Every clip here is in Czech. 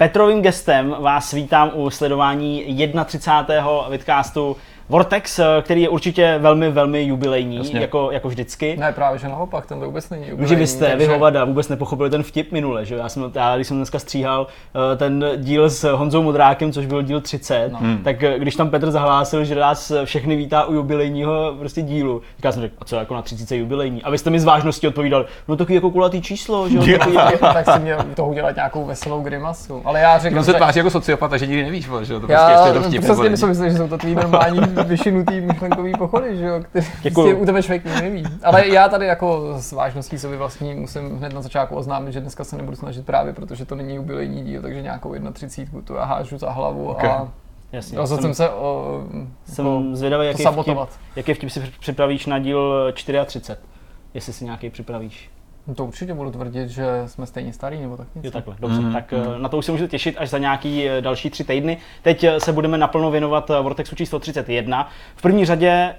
Petrovým gestem vás vítám u sledování 31. vidcastu Vortex, eh, který je určitě velmi, velmi jubilejní, jako, jako vždycky. Ne, právě že naopak, ten to vůbec není jubilejní. Že vy jste, takže... vy hovada, vůbec nepochopili ten vtip minule, že já jsem, já, když jsem dneska stříhal uh, ten díl s Honzou Modrákem, což byl díl 30, no. Hmm. tak eh, když tam Petr zahlásil, že nás všechny vítá u jubilejního prostě dílu, tak já jsem řekl, a co jako na 30 jubilejní? A vy jste mi z vážnosti odpovídal, no takový jako kulatý číslo, že jo? Takový... tak si měl toho udělat nějakou veselou grimasu. Ale já řekl, no se tváří jako sociopat, že nikdy nevíš, že jo? To já, prostě ještě to vtip. Přesně myslím, že jsou to tvý normální vyšinutý myšlenkový pochody, že jo, který Děkuju. u tebe člověk neví. Ale já tady jako s vážností sobě vlastní musím hned na začátku oznámit, že dneska se nebudu snažit právě, protože to není jubilejní díl, takže nějakou 31 tu já hážu za hlavu okay. a Jasně. Rozhodl jsem se o, jsem o, zvědavý, jaký vtip, jaký vtip si připravíš na díl 34, jestli si nějaký připravíš. No to určitě budu tvrdit, že jsme stejně starý, nebo tak něco. Jo, takhle, dobře. Mm, tak mm. na to už se můžete těšit až za nějaký eh, další tři týdny. Teď eh, se budeme naplno věnovat Vortexu číslo 31. V první řadě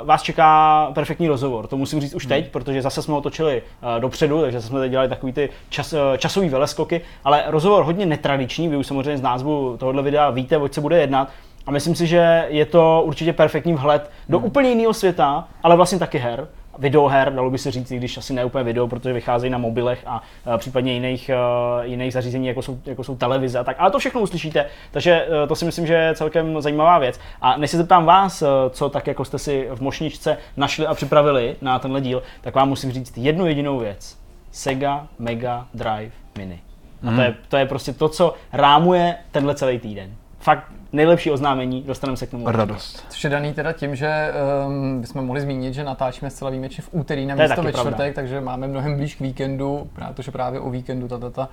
uh, vás čeká perfektní rozhovor. To musím říct už mm. teď, protože zase jsme otočili uh, dopředu, takže jsme teď dělali takový ty čas, uh, časový veleskoky, ale rozhovor hodně netradiční, vy už samozřejmě z názvu tohohle videa víte, o co bude jednat. A myslím si, že je to určitě perfektní vhled do mm. úplně jiného světa, ale vlastně taky her videoher, dalo by se říct, i když asi ne úplně video, protože vycházejí na mobilech a, případně jiných, uh, jiných zařízení, jako jsou, jako jsou televize a tak. Ale to všechno uslyšíte, takže uh, to si myslím, že je celkem zajímavá věc. A než se zeptám vás, uh, co tak jako jste si v mošničce našli a připravili na tenhle díl, tak vám musím říct jednu jedinou věc. Sega Mega Drive Mini. A to, je, mhm. to je prostě to, co rámuje tenhle celý týden. Fakt nejlepší oznámení, dostaneme se k tomu. Radost. Což je daný teda tím, že um, bychom mohli zmínit, že natáčíme zcela výjimečně v úterý na místo ve čtvrtek, pravda. takže máme mnohem blíž k víkendu, protože právě o víkendu tato ta,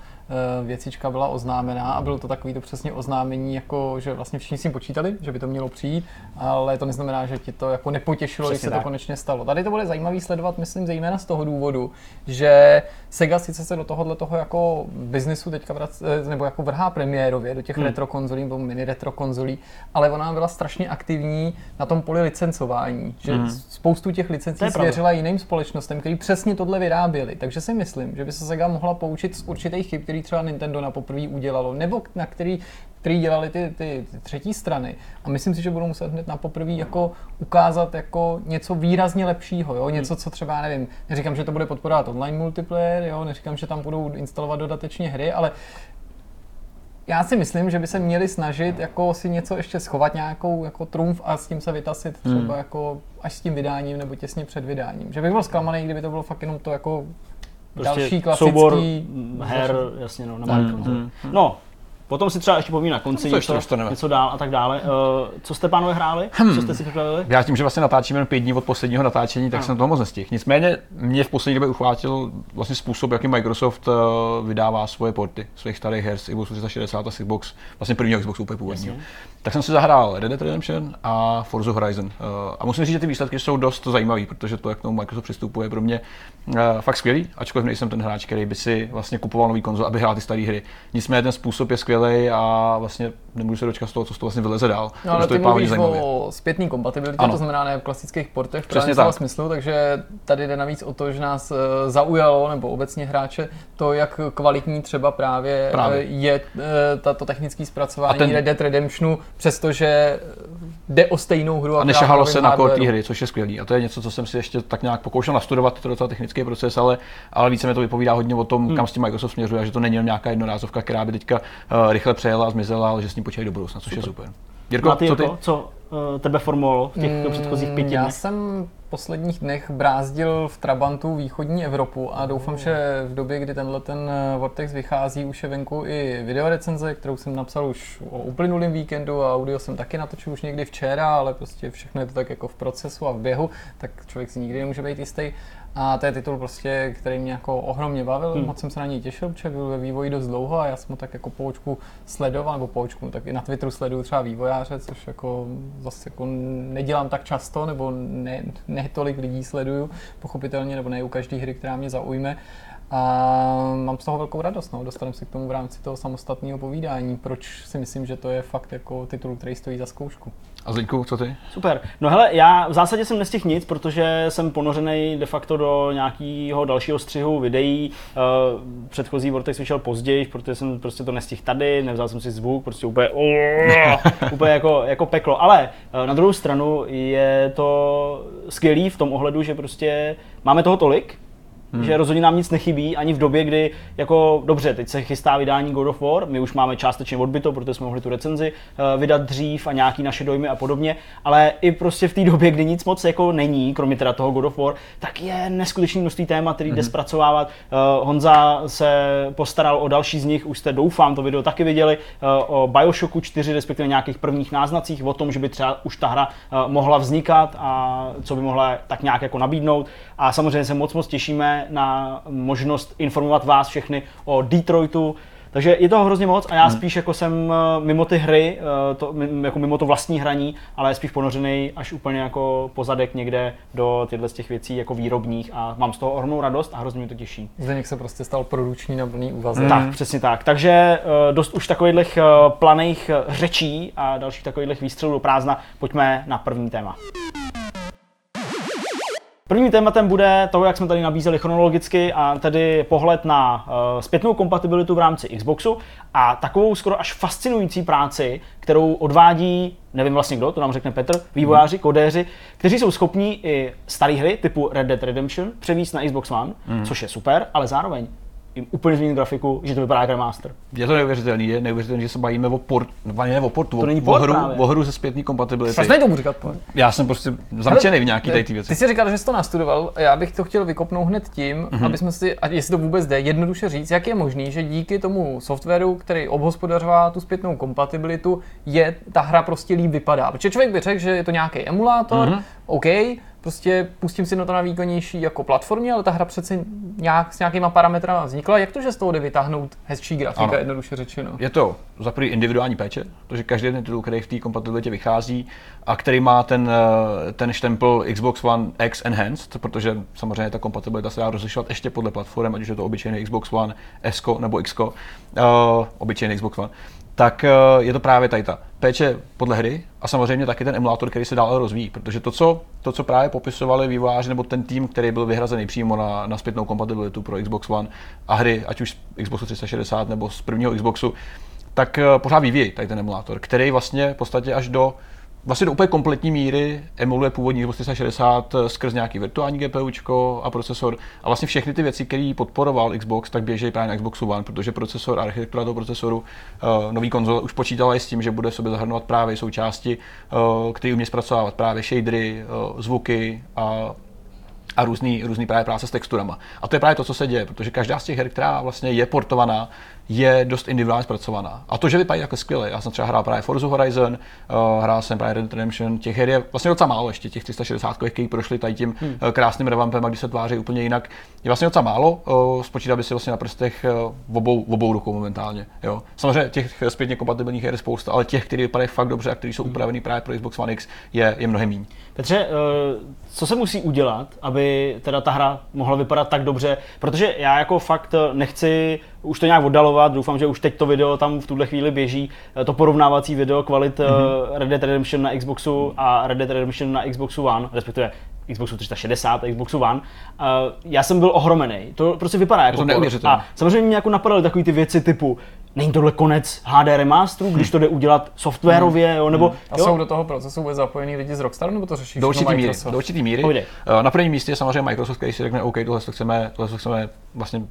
uh, věcička byla oznámená a bylo to takový to přesně oznámení, jako že vlastně všichni si počítali, že by to mělo přijít, ale to neznamená, že ti to jako nepotěšilo, když se tak. to konečně stalo. Tady to bude zajímavý sledovat, myslím, zejména z toho důvodu, že Sega sice se do tohohle toho jako biznisu teďka vrac, eh, nebo jako vrhá premiérově do těch hmm. retro konzolí nebo mini retro konzolí, konzolí, ale ona byla strašně aktivní na tom poli licencování, že hmm. spoustu těch licencí svěřila jiným společnostem, který přesně tohle vyráběli. Takže si myslím, že by se Sega mohla poučit z určitých chyb, který třeba Nintendo na poprvé udělalo, nebo na který který dělali ty, ty, ty třetí strany. A myslím si, že budou muset hned na poprvé jako ukázat jako něco výrazně lepšího, jo? něco, co třeba, nevím, neříkám, že to bude podporovat online multiplayer, jo? neříkám, že tam budou instalovat dodatečně hry, ale já si myslím, že by se měli snažit jako si něco ještě schovat, nějakou jako trumf a s tím se vytasit třeba hmm. jako až s tím vydáním nebo těsně před vydáním. Že bych byl zklamaný, kdyby to bylo fakt jenom to jako prostě další klasický... soubor her, jasně no, na hmm. hmm. No, Potom si třeba ještě povím na konci něco, něco, něco dál a tak dále. Uh, co jste pánové hráli? Hmm. Co jste si připravili? Já tím, že vlastně natáčíme jen pět dní od posledního natáčení, tak no. jsem toho moc nestihl. Nicméně mě v poslední době uchvátil vlastně způsob, jaký Microsoft uh, vydává svoje porty svých starých her z Xbox 360 a Xbox, vlastně prvního Xbox úplně původního. Tak jsem si zahrál Red Dead Redemption a Forza Horizon. Uh, a musím říct, že ty výsledky jsou dost zajímavé, protože to, jak k tomu Microsoft přistupuje, pro mě uh, fakt skvělý, ačkoliv nejsem ten hráč, který by si vlastně kupoval nový konzol, aby hrál ty staré hry. Nicméně ten způsob je skvělý skvělý a vlastně nemůžu se dočkat z toho, co z toho vlastně vyleze dál. No, ale ty mluvíš o zpětný kompatibilitě, ano. to znamená ne v klasických portech v Přesně tak. smyslu, takže tady jde navíc o to, že nás eh, zaujalo, nebo obecně hráče, to, jak kvalitní třeba právě, eh, právě. je eh, tato technické zpracování ten... Red Dead Redemptionu, přestože jde o stejnou hru. A nešahalo se na core hry, což je skvělý. A to je něco, co jsem si ještě tak nějak pokoušel nastudovat, to docela technický proces, ale, ale více mi to vypovídá hodně o tom, hmm. kam s tím Microsoft směřuje, že to není nějaká jednorázovka, která by teďka uh, rychle přejela a zmizela, ale že s ním počítají do budoucna, což super. je super. Jirko, ty, co ty? Co uh, tebe formovalo v těch mm, předchozích pěti Já jsem v posledních dnech brázdil v Trabantu východní Evropu a doufám, že v době, kdy tenhle ten eh, Vortex vychází, už je venku i videorecenze, kterou jsem napsal už o uplynulém víkendu a audio jsem taky natočil už někdy včera, ale prostě všechno je to tak jako v procesu a v běhu, tak člověk si nikdy nemůže být jistý. A to je titul prostě, který mě jako ohromně bavil, hmm. moc jsem se na něj těšil, protože byl ve vývoji dost dlouho a já jsem ho tak jako po očku sledoval, nebo po očku, tak i na Twitteru sleduju třeba vývojáře, což jako zase jako nedělám tak často, nebo ne, ne tolik lidí sleduju, pochopitelně, nebo ne u každé hry, která mě zaujme. A mám z toho velkou radost, no. dostaneme se k tomu v rámci toho samostatného povídání, proč si myslím, že to je fakt jako titul, který stojí za zkoušku. A Zdeňku, co ty? Super. No hele, já v zásadě jsem nestihl nic, protože jsem ponořený de facto do nějakého dalšího střihu videí. Uh, předchozí Vortex vyšel později, protože jsem prostě to nestihl tady, nevzal jsem si zvuk, prostě úplně, úplně jako, jako peklo. Ale uh, na druhou stranu je to skvělý v tom ohledu, že prostě máme toho tolik, Hmm. Že rozhodně nám nic nechybí ani v době, kdy jako dobře, teď se chystá vydání God of War, my už máme částečně odbyto, protože jsme mohli tu recenzi uh, vydat dřív a nějaký naše dojmy a podobně, ale i prostě v té době, kdy nic moc jako není, kromě teda toho God of War, tak je neskutečný množství témat, který hmm. jde zpracovávat. Uh, Honza se postaral o další z nich, už jste doufám to video taky viděli, uh, o Bioshocku 4, respektive nějakých prvních náznacích o tom, že by třeba už ta hra uh, mohla vznikat a co by mohla tak nějak jako nabídnout. A samozřejmě se moc moc těšíme na možnost informovat vás všechny o Detroitu, takže je toho hrozně moc a já hmm. spíš jako jsem eh, mimo ty hry, eh, to, jako mimo to vlastní hraní, ale spíš ponořený až úplně jako pozadek někde do těchto z těch věcí jako výrobních a mám z toho ohromnou radost a hrozně mě to těší. Zdeněk se prostě stal produční na plný úvazek. Hmm. Tak, přesně tak. Takže eh, dost už takových planých řečí a dalších takových výstřelů do prázdna. Pojďme na první téma. Prvním tématem bude to, jak jsme tady nabízeli chronologicky, a tedy pohled na uh, zpětnou kompatibilitu v rámci Xboxu a takovou skoro až fascinující práci, kterou odvádí, nevím vlastně kdo, to nám řekne Petr, vývojáři, mm. kodéři, kteří jsou schopní i staré hry typu Red Dead Redemption převíst na Xbox One, mm. což je super, ale zároveň jim úplně změnit grafiku, že to vypadá jako remaster. Je to neuvěřitelný, je neuvěřitelný, že se bavíme o port, ne o portu, to o, není port o, hru, o hru ze zpětný kompatibility. Fakt tomu říkat port. Já jsem prostě zamčený v nějaký tady ty věci. Ty jsi říkal, že jsi to nastudoval, já bych to chtěl vykopnout hned tím, mm-hmm. aby jsme si, a jestli to vůbec jde, jednoduše říct, jak je možný, že díky tomu softwaru, který obhospodařová tu zpětnou kompatibilitu, je ta hra prostě líp vypadá. Protože člověk by řekl, že je to nějaký emulátor, mm-hmm. OK, prostě pustím si na to na výkonnější jako platformě, ale ta hra přece nějak, s nějakýma parametry vznikla. Jak to, že z toho jde vytáhnout hezčí grafika, ano. jednoduše řečeno? Je to za prvý individuální péče, protože každý ten titul, který v té kompatibilitě vychází a který má ten, eh, ten štempel Xbox One X Enhanced, protože samozřejmě ta kompatibilita se dá rozlišovat ještě podle platform, ať už je to obyčejný Xbox One S nebo X, uh, obyčejný Xbox One, tak eh, je to právě tady ta péče podle hry a samozřejmě taky ten emulátor, který se dál rozvíjí, protože to, co, to, co právě popisovali vývojáři nebo ten tým, který byl vyhrazený přímo na, na zpětnou kompatibilitu pro Xbox One a hry, ať už z Xboxu 360 nebo z prvního Xboxu, tak eh, pořád vyvíjí tady ten emulátor, který vlastně v podstatě až do vlastně do úplně kompletní míry emuluje původní Xbox 360 eh, skrz nějaký virtuální GPU a procesor a vlastně všechny ty věci, které podporoval Xbox, tak běží právě na Xboxu One, protože procesor, architektura toho procesoru, uh, nový konzol už počítala i s tím, že bude sobě zahrnovat právě součásti, uh, které umí zpracovávat právě shadery, zvuky a a různý, různý právě práce s texturama. A to je právě to, co se děje, protože každá z těch her, která vlastně je portovaná, je dost individuálně zpracovaná. A to, že vypadají jako skvěle. Já jsem třeba hrál právě Forza Horizon, uh, hrál jsem právě Red Redemption, těch her je vlastně docela málo ještě, těch 360, kteří prošli tady tím hmm. uh, krásným revampem a když se tváří úplně jinak, je vlastně docela málo. Uh, spočítat by si vlastně na prstech uh, obou, obou rukou momentálně. Jo. Samozřejmě těch zpětně kompatibilních her je spousta, ale těch, které vypadají fakt dobře a které jsou hmm. upravený právě pro Xbox One X, je, je mnohem méně. Petře, co se musí udělat, aby teda ta hra mohla vypadat tak dobře? Protože já jako fakt nechci už to nějak oddalovat, doufám, že už teď to video tam v tuhle chvíli běží, eh, to porovnávací video kvalit mm-hmm. Red Dead Redemption na Xboxu a Red Dead Redemption na Xboxu One, respektive Xboxu 360 a Xboxu One. Já jsem byl ohromený. To prostě vypadá jako to A samozřejmě mě jako napadaly takové ty věci typu, není tohle konec HD remasteru, když to jde udělat softwarově, jo, nebo... A jo? jsou do toho procesu vůbec zapojení lidi z Rockstaru, nebo to řeší do určitý míry, do určitý míry. Pojde. Eh, na prvním místě je samozřejmě Microsoft, který si řekne, OK, tohle to chceme, tohle to chceme vlastně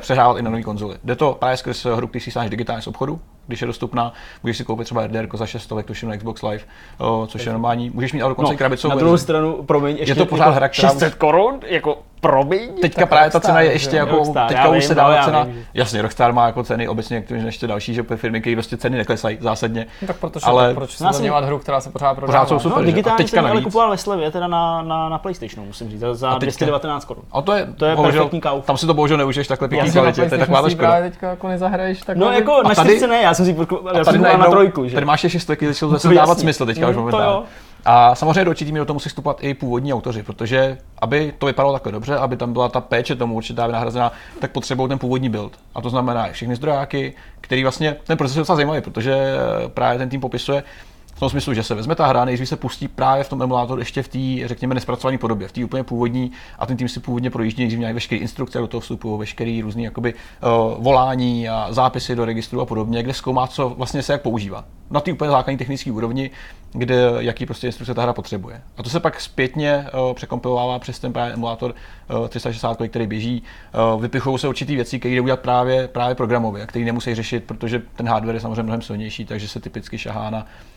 přehrávat i na nové konzoli. Jde to právě skrz hru, který si stáhneš digitálně z obchodu, když je dostupná. Můžeš si koupit třeba RDR za 6 tuším na Xbox Live, o, což je normální. Můžeš mít ale dokonce no, krabicovou Na druhou stranu, promiň, ještě je to pořád jako hra, která 600 korun, jako promiň. Teďka právě ta cena je ještě jako, Rockstar, teďka už vím, se dává no, cena, vím. jasně, Rockstar má jako ceny obecně, než ještě další, že firmy, které prostě ceny neklesají zásadně. No, tak protože, ale proč se zdaňovat hru, která se pořád prodává? Pořád jsou super, no, digitálně teďka jsem ale kupoval ve slevě, teda na, na, na PlayStationu, musím říct, za 219 korun. A to je, to je perfektní kauf. Tam si to bohužel neužiješ takhle pěkný kvalitě, to je taková škoda. teďka jako nezahraješ tak. No jako na čtyřce ne, já jsem si na trojku. Tady máš ještě stoky, začal zase dávat smysl teďka už mm, momentálně. A samozřejmě do určitý do toho musí vstupovat i původní autoři, protože aby to vypadalo takhle dobře, aby tam byla ta péče tomu určitá vynahrazená, tak potřebují ten původní build. A to znamená všechny zdrojáky, který vlastně, ten proces je docela zajímavý, protože právě ten tým popisuje, v tom smyslu, že se vezme ta hra, nejdřív se pustí právě v tom emulátoru ještě v té, řekněme, nespracované podobě, v té úplně původní a ten tým si původně projíždí, nejdřív měli veškeré instrukce do toho vstupu, veškeré různé uh, volání a zápisy do registru a podobně, kde zkoumá, co vlastně se jak používá. Na té úplně základní technické úrovni, kde jaký prostě instrukce ta hra potřebuje. A to se pak zpětně uh, překompilovává přes ten právě emulátor uh, 360, který běží. Uh, vypichují se určitý věci, které jde udělat právě, právě programově, které nemusí řešit, protože ten hardware je samozřejmě mnohem silnější, takže se typicky šahá na Eh,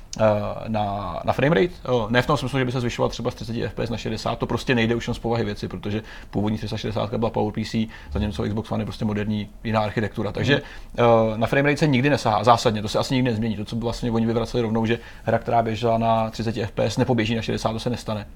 na, na framerate. Eh, ne v tom smyslu, že by se zvyšoval třeba z 30 fps na 60, to prostě nejde už z povahy věci, protože původní 360 byla PowerPC, zatímco Xbox One je prostě moderní jiná architektura. Takže mm. na framerate se nikdy nesahá, zásadně, to se asi nikdy nezmění. To, co vlastně oni vyvraceli rovnou, že hra, která běžela na 30 fps, nepoběží na 60, to se nestane.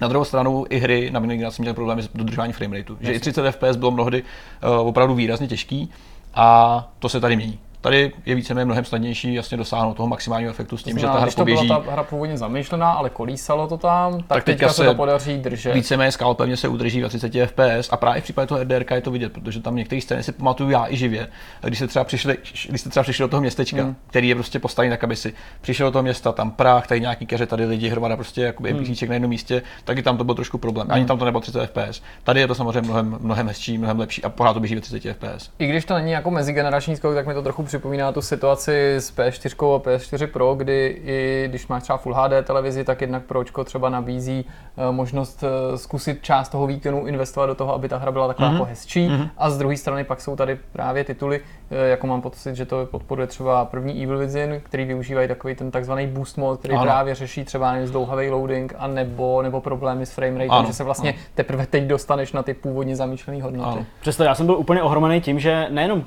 Na druhou stranu i hry na minulý generaci měly problémy s dodržováním framerateu, že i 30 fps bylo mnohdy uh, opravdu výrazně těžký a to se tady mění. Tady je víceméně mnohem snadnější jasně dosáhnout toho maximálního efektu s tím, znamená, že ta hra když poběží. to byla ta hra původně zamýšlená, ale kolísalo to tam, tak, tak teďka, se to podaří držet. Víceméně skál pevně se udrží ve 30 fps a právě v případě toho RDR je to vidět, protože tam některé scény si pamatuju já i živě, když se třeba přišli, když jste třeba přišli do toho městečka, hmm. který je prostě postavený tak, aby si přišel do toho města, tam prach, tady nějaký keře, tady lidi, hromada prostě jakoby hmm. NPCček na jednom místě, taky tam to byl trošku problém. Ani hmm. tam to nebylo 30 fps. Tady je to samozřejmě mnohem, mnohem hezčí, mnohem lepší a pořád to běží ve 30 fps. I když to není jako mezigenerační skok, tak mi to trochu připomíná tu situaci s P4 a PS4 Pro, kdy i když máš třeba Full HD televizi, tak jednak Pročko třeba nabízí eh, možnost eh, zkusit část toho výkonu investovat do toho, aby ta hra byla taková mm-hmm. jako hezčí. Mm-hmm. A z druhé strany pak jsou tady právě tituly, jako mám pocit, že to podporuje třeba první Evil Within, který využívají takový ten takzvaný boost mode, který ano. právě řeší třeba zdlouhavý loading a nebo, nebo problémy s frame rate, že se vlastně ano. teprve teď dostaneš na ty původně zamýšlené hodnoty. Ano. Přesto já jsem byl úplně ohromený tím, že nejenom,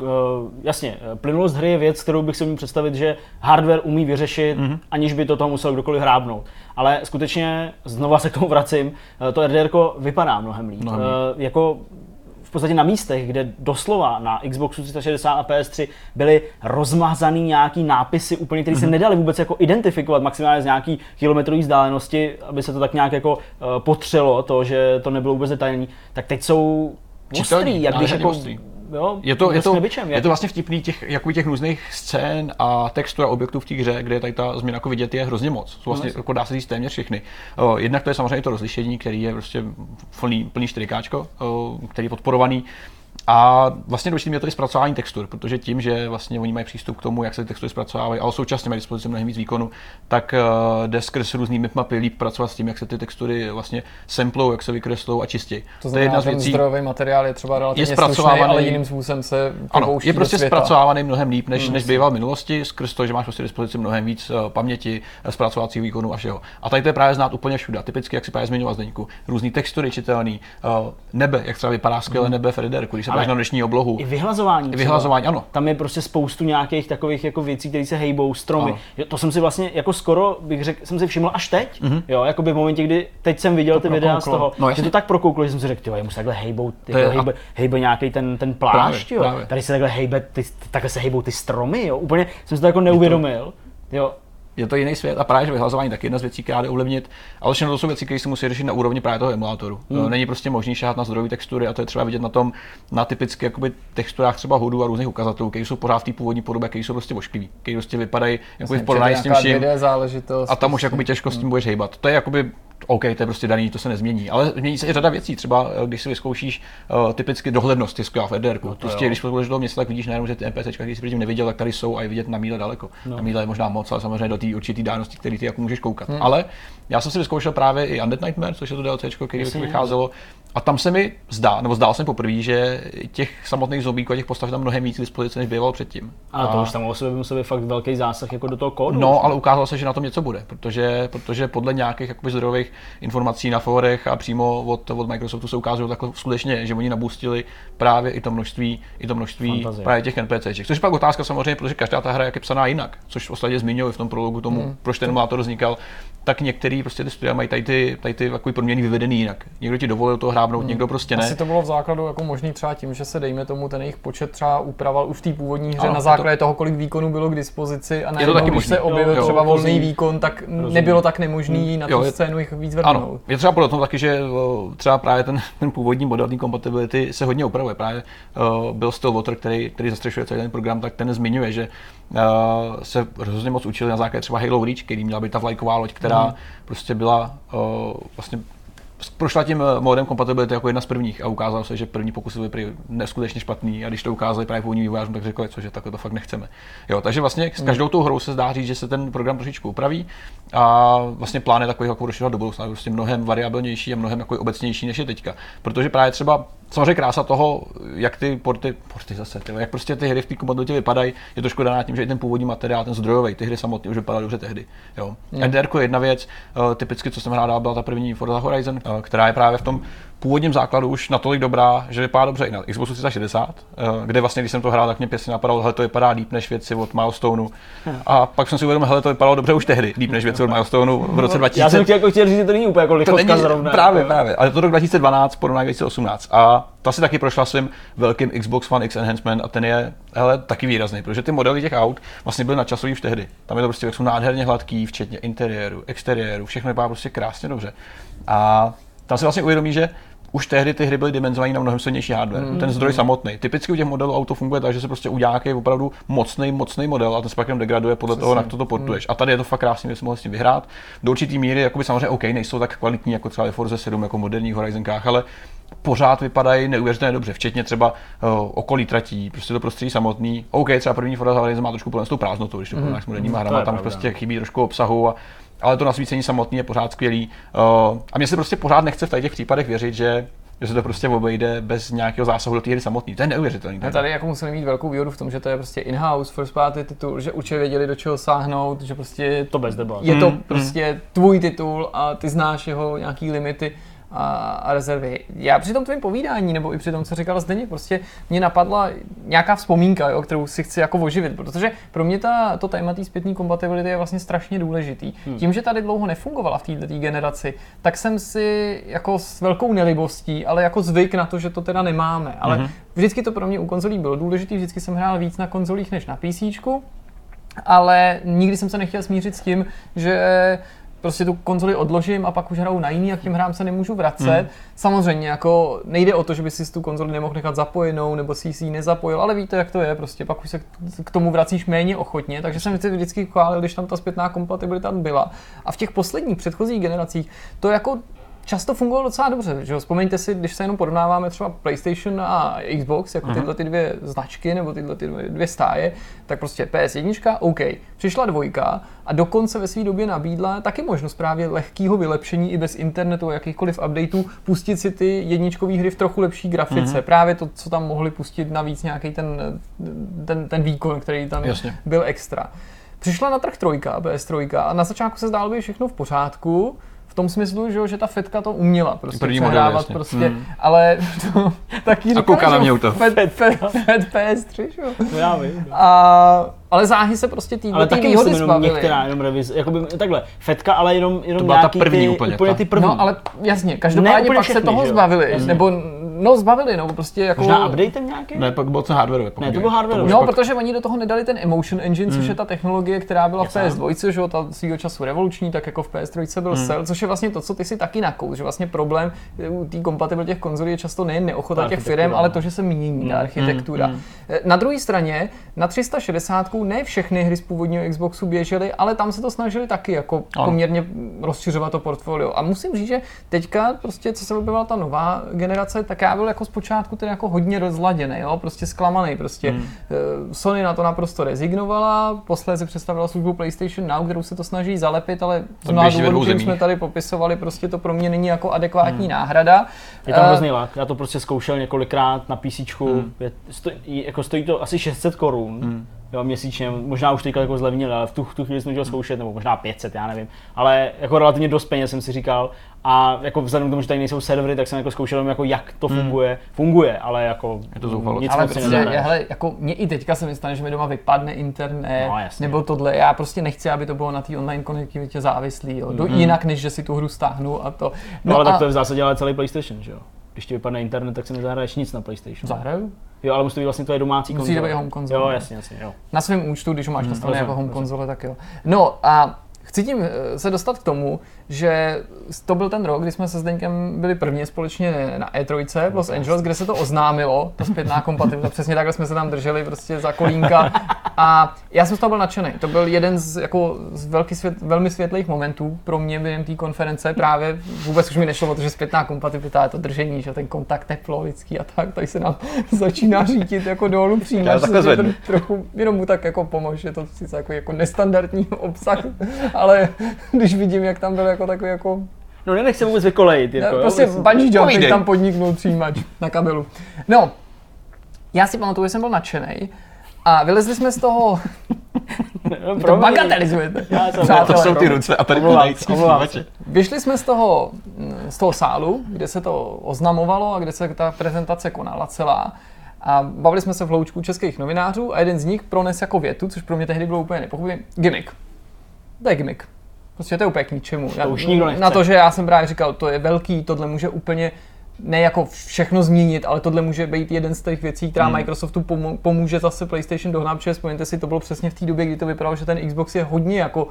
jasně, plynulost hry je věc, kterou bych si umím představit, že hardware umí vyřešit, mm-hmm. aniž by to toho musel kdokoliv hrábnout. Ale skutečně, znova se k tomu vracím, eh, to RDR vypadá mnohem líp. Mnohem líp. E, jako podstatě na místech, kde doslova na Xboxu 360 a PS3 byly rozmazaný nějaký nápisy úplně, které mm-hmm. se mhm. nedali vůbec jako identifikovat maximálně z nějaký kilometrový vzdálenosti, aby se to tak nějak jako uh, potřelo, to, že to nebylo vůbec detailní, tak teď jsou ostrý, jak když jako ostrý jo, je to, je to, nebyčem, je to vlastně vtipný těch, jako těch různých scén a textur a objektů v té hře, kde tady ta změna jako vidět je hrozně moc. Jsou vlastně, no, jako dá se říct téměř všechny. Uh, jednak to je samozřejmě to rozlišení, který je prostě plný, plný 4K, uh, který je podporovaný a vlastně důležitým je tady zpracování textur, protože tím, že vlastně oni mají přístup k tomu, jak se ty textury zpracovávají, ale současně mají dispozici mnohem víc výkonu, tak uh, jde skrz různý mapy líp pracovat s tím, jak se ty textury vlastně samplou, jak se vykreslou a čistí. To, to je jedna z věcí. zdrojový materiál je třeba relativně je zpracovaný, slušný, ale jiným způsobem se ano, je prostě zpracovaný mnohem líp, než, hmm. než býval v minulosti, skrz to, že máš prostě dispozici mnohem víc uh, paměti, uh, zpracovacího výkonu a všeho. A tady to je právě znát úplně všude. Typicky, jak si právě zmiňoval Zdeňku, různý textury čitelný, uh, nebe, jak třeba vypadá skvěle hmm. nebe Federku, když se ale... na dnešní oblohu. I vyhlazování. I vyhlazování, ano. Tam je prostě spoustu nějakých takových jako věcí, které se hejbou, stromy. Ano. To jsem si vlastně jako skoro, bych řekl, jsem si všiml až teď, mm-hmm. jo, jako by v momentě, kdy teď jsem viděl to ty videa z toho, no, že to tak prokouklo, že jsem si řekl, jo, jemu se takhle hejbou, jako hejbe, hejbe nějaký ten, ten plášť, právě, jo. Právě. Tady se takhle hejbe, ty, takhle se hejbou ty stromy, jo. Úplně jsem si to jako neuvědomil. Jo, je to jiný svět a právě že vyhlazování tak jedna z věcí, která jde ovlivnit, ale všechno to jsou věci, které se musí řešit na úrovni právě toho emulátoru. Hmm. Není prostě možný šáhat na zdrojové textury a to je třeba vidět na tom, na typicky jakoby texturách třeba hudu a různých ukazatelů, které jsou pořád v té původní podobě, které jsou prostě ošklivý, které prostě vypadají jako v porovnání s tím vším. A tam už jakoby těžko s tím hmm. budeš hejbat. To je jakoby OK, to je prostě daný, to se nezmění. Ale změní se i řada věcí. Třeba eh, když si vyzkoušíš uh, typicky dohlednost, skvělá v RDR. No prostě jo. když podporuješ do města, tak vidíš najednou, že ty NPC, které jsi předtím neviděl, tak tady jsou a je vidět na míle daleko. No. Na míle je možná moc, ale samozřejmě do té určité dálnosti, který ty jako můžeš koukat. Hmm. Ale já jsem si vyzkoušel právě i Undead Nightmare, což je to DLC, který Jasně, vycházelo. A tam se mi zdá, nebo zdál jsem poprvé, že těch samotných zombíků a těch postav tam mnohem víc dispozice, než bývalo předtím. A to už tam o sobě musel být fakt velký zásah jako do toho kódu. No, ale ukázalo se, že na tom něco bude, protože, protože podle nějakých jakoby, zdrojových informací na forech a přímo od, od Microsoftu se ukázalo takhle skutečně, že oni nabustili právě i to množství, i to množství Fantazie. právě těch NPCček. Což je pak otázka samozřejmě, protože každá ta hra je psaná jinak, což v ostatě zmiňuji v tom prologu tomu, hmm. proč ten emulátor vznikal, tak některý prostě ty studia mají tady ty, tady ty takový proměny vyvedený jinak. Někdo ti dovolil to hrábnout, hmm. někdo prostě ne. Asi to bylo v základu jako možný třeba tím, že se dejme tomu ten jejich počet třeba upravoval už v té původní hře ano, na základě to... toho, kolik výkonů bylo k dispozici a najednou, když možný. se objevil jo, třeba jo, volný výkon, tak rozumím. nebylo tak nemožný hmm. na tu scénu jich víc vrhnout. Ano, je třeba podle toho taky, že třeba právě ten, ten původní model té kompatibility se hodně upravuje. Právě uh, byl Stillwater, který, který zastřešuje celý ten program, tak ten zmiňuje, že uh, se hrozně moc učili na základě třeba Halo Reach, který měla být ta vlajková loď, která hmm. prostě byla uh, vlastně prošla tím eh, modem kompatibility jako jedna z prvních a ukázalo se, že první pokusy byly prý neskutečně špatný a když to ukázali právě původní vývojářům, tak řekli, že takhle to fakt nechceme. Jo, takže vlastně s každou tou hrou se zdá říct, že se ten program trošičku upraví a vlastně plán je takový jako rozšiřovat do budoucna, prostě mnohem variabilnější a mnohem jako obecnější než je teďka. Protože právě třeba samozřejmě krása toho, jak ty porty, porty zase, ty, jak prostě ty hry v té kompatibilitě vypadají, je to škoda tím, že i ten původní materiál, ten zdrojový, ty hry samotné už vypadaly dobře tehdy. Jo. Mm. NDR je jedna věc, uh, typicky, co jsem hrál, byla ta první Forza Horizon, uh, která je právě v tom původním základu už natolik dobrá, že vypadá dobře i na Xboxu 360, eh, kde vlastně, když jsem to hrál, tak mě pěsně napadalo, že to vypadá líp než věci od Milestoneu. A pak jsem si uvědomil, že to vypadalo dobře už tehdy, líp než věci od Milestoneu v roce 2000. Já jsem chtěl, jako chtěl říct, že to není úplně jako lichotka zrovna. Právě, jako... právě. Ale to rok 2012, porovnání 2018. A ta si taky prošla svým velkým Xbox One X Enhancement a ten je hele, taky výrazný, protože ty modely těch aut vlastně byly načasový už tehdy. Tam je to prostě, jak jsou nádherně hladký, včetně interiéru, exteriéru, všechno vypadá prostě krásně dobře. A tam si vlastně uvědomí, že už tehdy ty hry byly dimenzované na mnohem silnější hardware. Mm. Ten zdroj samotný. Typicky u těch modelů auto funguje tak, že se prostě udělá nějaký opravdu mocný, mocný model a ten se pak jenom degraduje podle Přesně. toho, jak to, to portuješ. Mm. A tady je to fakt krásně, že mohli s tím vyhrát. Do určitý míry, jakoby samozřejmě OK, nejsou tak kvalitní jako třeba Forza 7, jako moderních Horizonkách, ale pořád vypadají neuvěřitelně dobře, včetně třeba uh, okolí tratí, prostě to prostředí samotný. OK, třeba první Forza Horizon má trošku plnou prázdnotu, když to mm. s moderníma hrama, tam prostě chybí trošku obsahu a ale to nasvícení samotné je pořád skvělý. Uh, a mně se prostě pořád nechce v těch případech věřit, že že se to prostě obejde bez nějakého zásahu do té hry samotné. To je neuvěřitelný. No tady jako museli mít velkou výhodu v tom, že to je prostě in-house first party titul, že určitě věděli, do čeho sáhnout, že prostě to bez je to hmm, prostě hmm. tvůj titul a ty znáš jeho nějaký limity a, a rezervy. Já při tom tvém povídání, nebo i při tom, co říkala Zdeně, prostě mě napadla nějaká vzpomínka, jo, kterou si chci jako oživit, protože pro mě ta, to téma té zpětné kompatibility je vlastně strašně důležitý. Hmm. Tím, že tady dlouho nefungovala v této generaci, tak jsem si jako s velkou nelibostí, ale jako zvyk na to, že to teda nemáme. Ale hmm. vždycky to pro mě u konzolí bylo důležité, vždycky jsem hrál víc na konzolích než na PC, ale nikdy jsem se nechtěl smířit s tím, že prostě tu konzoli odložím a pak už hraju na jiný a k těm hrám se nemůžu vracet. Hmm. Samozřejmě jako nejde o to, že by si tu konzoli nemohl nechat zapojenou nebo si ji nezapojil, ale víte, jak to je, prostě pak už se k tomu vracíš méně ochotně, takže jsem si vždycky chválil, když tam ta zpětná kompatibilita byla. A v těch posledních předchozích generacích to jako často fungovalo docela dobře. Že Vzpomeňte si, když se jenom porovnáváme třeba PlayStation a Xbox, jako mhm. tyhle ty dvě značky nebo tyhle ty dvě stáje, tak prostě PS1, OK. Přišla dvojka a dokonce ve své době nabídla taky možnost právě lehkého vylepšení i bez internetu a jakýchkoliv updateů, pustit si ty jedničkové hry v trochu lepší grafice. Mm-hmm. Právě to, co tam mohli pustit navíc nějaký ten, ten, ten výkon, který tam Jasně. byl extra. Přišla na trh trojka, PS3 a na začátku se zdálo být všechno v pořádku, tom smyslu, že, že ta Fetka to uměla prostě První přehrávat model, prostě, hmm. ale to taky říká, A kouká na mě to. Fed, Fed, Fed, Fed PS3, že jo. No já vím. A, ale záhy se prostě tý, ale taky výhody jenom zbavili. některá jenom revize, jakoby takhle, Fetka, ale jenom, jenom to byla ta první ty, úplně, úplně ty první. No ale jasně, každopádně pak všechny, se toho zbavili, jasně. nebo no zbavili, no prostě jako... Možná update nějaký? Ne, pak byl to hardware. Ne, to byl hardware. No, pak... protože oni do toho nedali ten Emotion Engine, což hmm. je ta technologie, která byla v PS2, že jo, ta svýho času revoluční, tak jako v PS3 byl hmm. Cell, což je vlastně to, co ty si taky nakous, že vlastně problém u té kompatibility těch konzolí je často nejen neochota těch firm, ale to, že se mění ta hmm. architektura. Hmm. Na druhé straně, na 360 ne všechny hry z původního Xboxu běžely, ale tam se to snažili taky jako ano. poměrně rozšiřovat to portfolio. A musím říct, že teďka prostě, co se objevila ta nová generace, tak já byl jako zpočátku ten jako hodně rozladěný, jo, prostě zklamaný, prostě hmm. Eh, Sony na to naprosto rezignovala, posléze představila službu PlayStation Now, kterou se to snaží zalepit, ale z mnoha důvodů, kterým jsme tady popisovali, prostě to pro mě není jako adekvátní hmm. náhrada. Je tam uh, hrozný lak, já to prostě zkoušel několikrát na PC, hmm. je, stojí, jako stojí to asi 600 korun, hmm jo, měsíčně, možná už teďka jako zlevnili, ale v tu, tu chvíli jsem chtěl zkoušet, nebo možná 500, já nevím, ale jako relativně dost peněz jsem si říkal a jako vzhledem k tomu, že tady nejsou servery, tak jsem jako zkoušel jako jak to hmm. funguje. Hmm. Funguje, ale jako je to zoufalo. Nic ale prostě, je, hele, jako mě i teďka se mi stane, že mi doma vypadne internet, no, nebo tohle. Já prostě nechci, aby to bylo na té online konektivitě závislý. Jo. Hmm. Jinak, než že si tu hru stáhnu a to. No, no ale a... tak to je v zásadě ale celý PlayStation, že jo? Když ti vypadne internet, tak si nezahraješ nic na PlayStation. Zahraju? Jo, ale musí to být vlastně tvoje domácí konzole. Musí to být home konzole. Jo, jasně, jasně, jo. Na svém účtu, když ho máš hmm, jako home konzole, tak jo. No a chci tím eh, se dostat k tomu, že to byl ten rok, kdy jsme se Zdeňkem byli prvně společně na E3 v Los Angeles, kde se to oznámilo, ta zpětná kompatibilita. Přesně takhle jsme se tam drželi prostě za kolínka. A já jsem z toho byl nadšený. To byl jeden z, jako, z velký svět, velmi světlých momentů pro mě během té konference. Právě vůbec už mi nešlo o to, že zpětná kompatibilita je to držení, že ten kontakt teplo lidský a tak, tady se nám začíná řídit jako dolů přijímač. to trochu jenom mu tak jako pomož, je to sice jako, jako nestandardní obsah, ale když vidím, jak tam byl jako takový jako No nenech se vůbec vykolejit. Jako, prostě jo, bungee jump, tam podniknul přijímač na kabelu. No, já si pamatuju, že jsem byl nadšený a vylezli jsme z toho no, to bagatelizujete. Já to jsou ty ruce a tady Vyšli jsme z toho, z toho sálu, kde se to oznamovalo a kde se ta prezentace konala celá. A bavili jsme se v hloučku českých novinářů a jeden z nich prones jako větu, což pro mě tehdy bylo úplně nepochopitelné, gimmick. To je gimmick. Prostě to je úplně k ničemu. To už nikdo nechce. Na to, že já jsem právě říkal, to je velký, tohle může úplně ne jako všechno změnit, ale tohle může být jeden z těch věcí, která hmm. Microsoftu pomůže zase PlayStation dohnat, protože vzpomeňte si, to bylo přesně v té době, kdy to vypadalo, že ten Xbox je hodně jako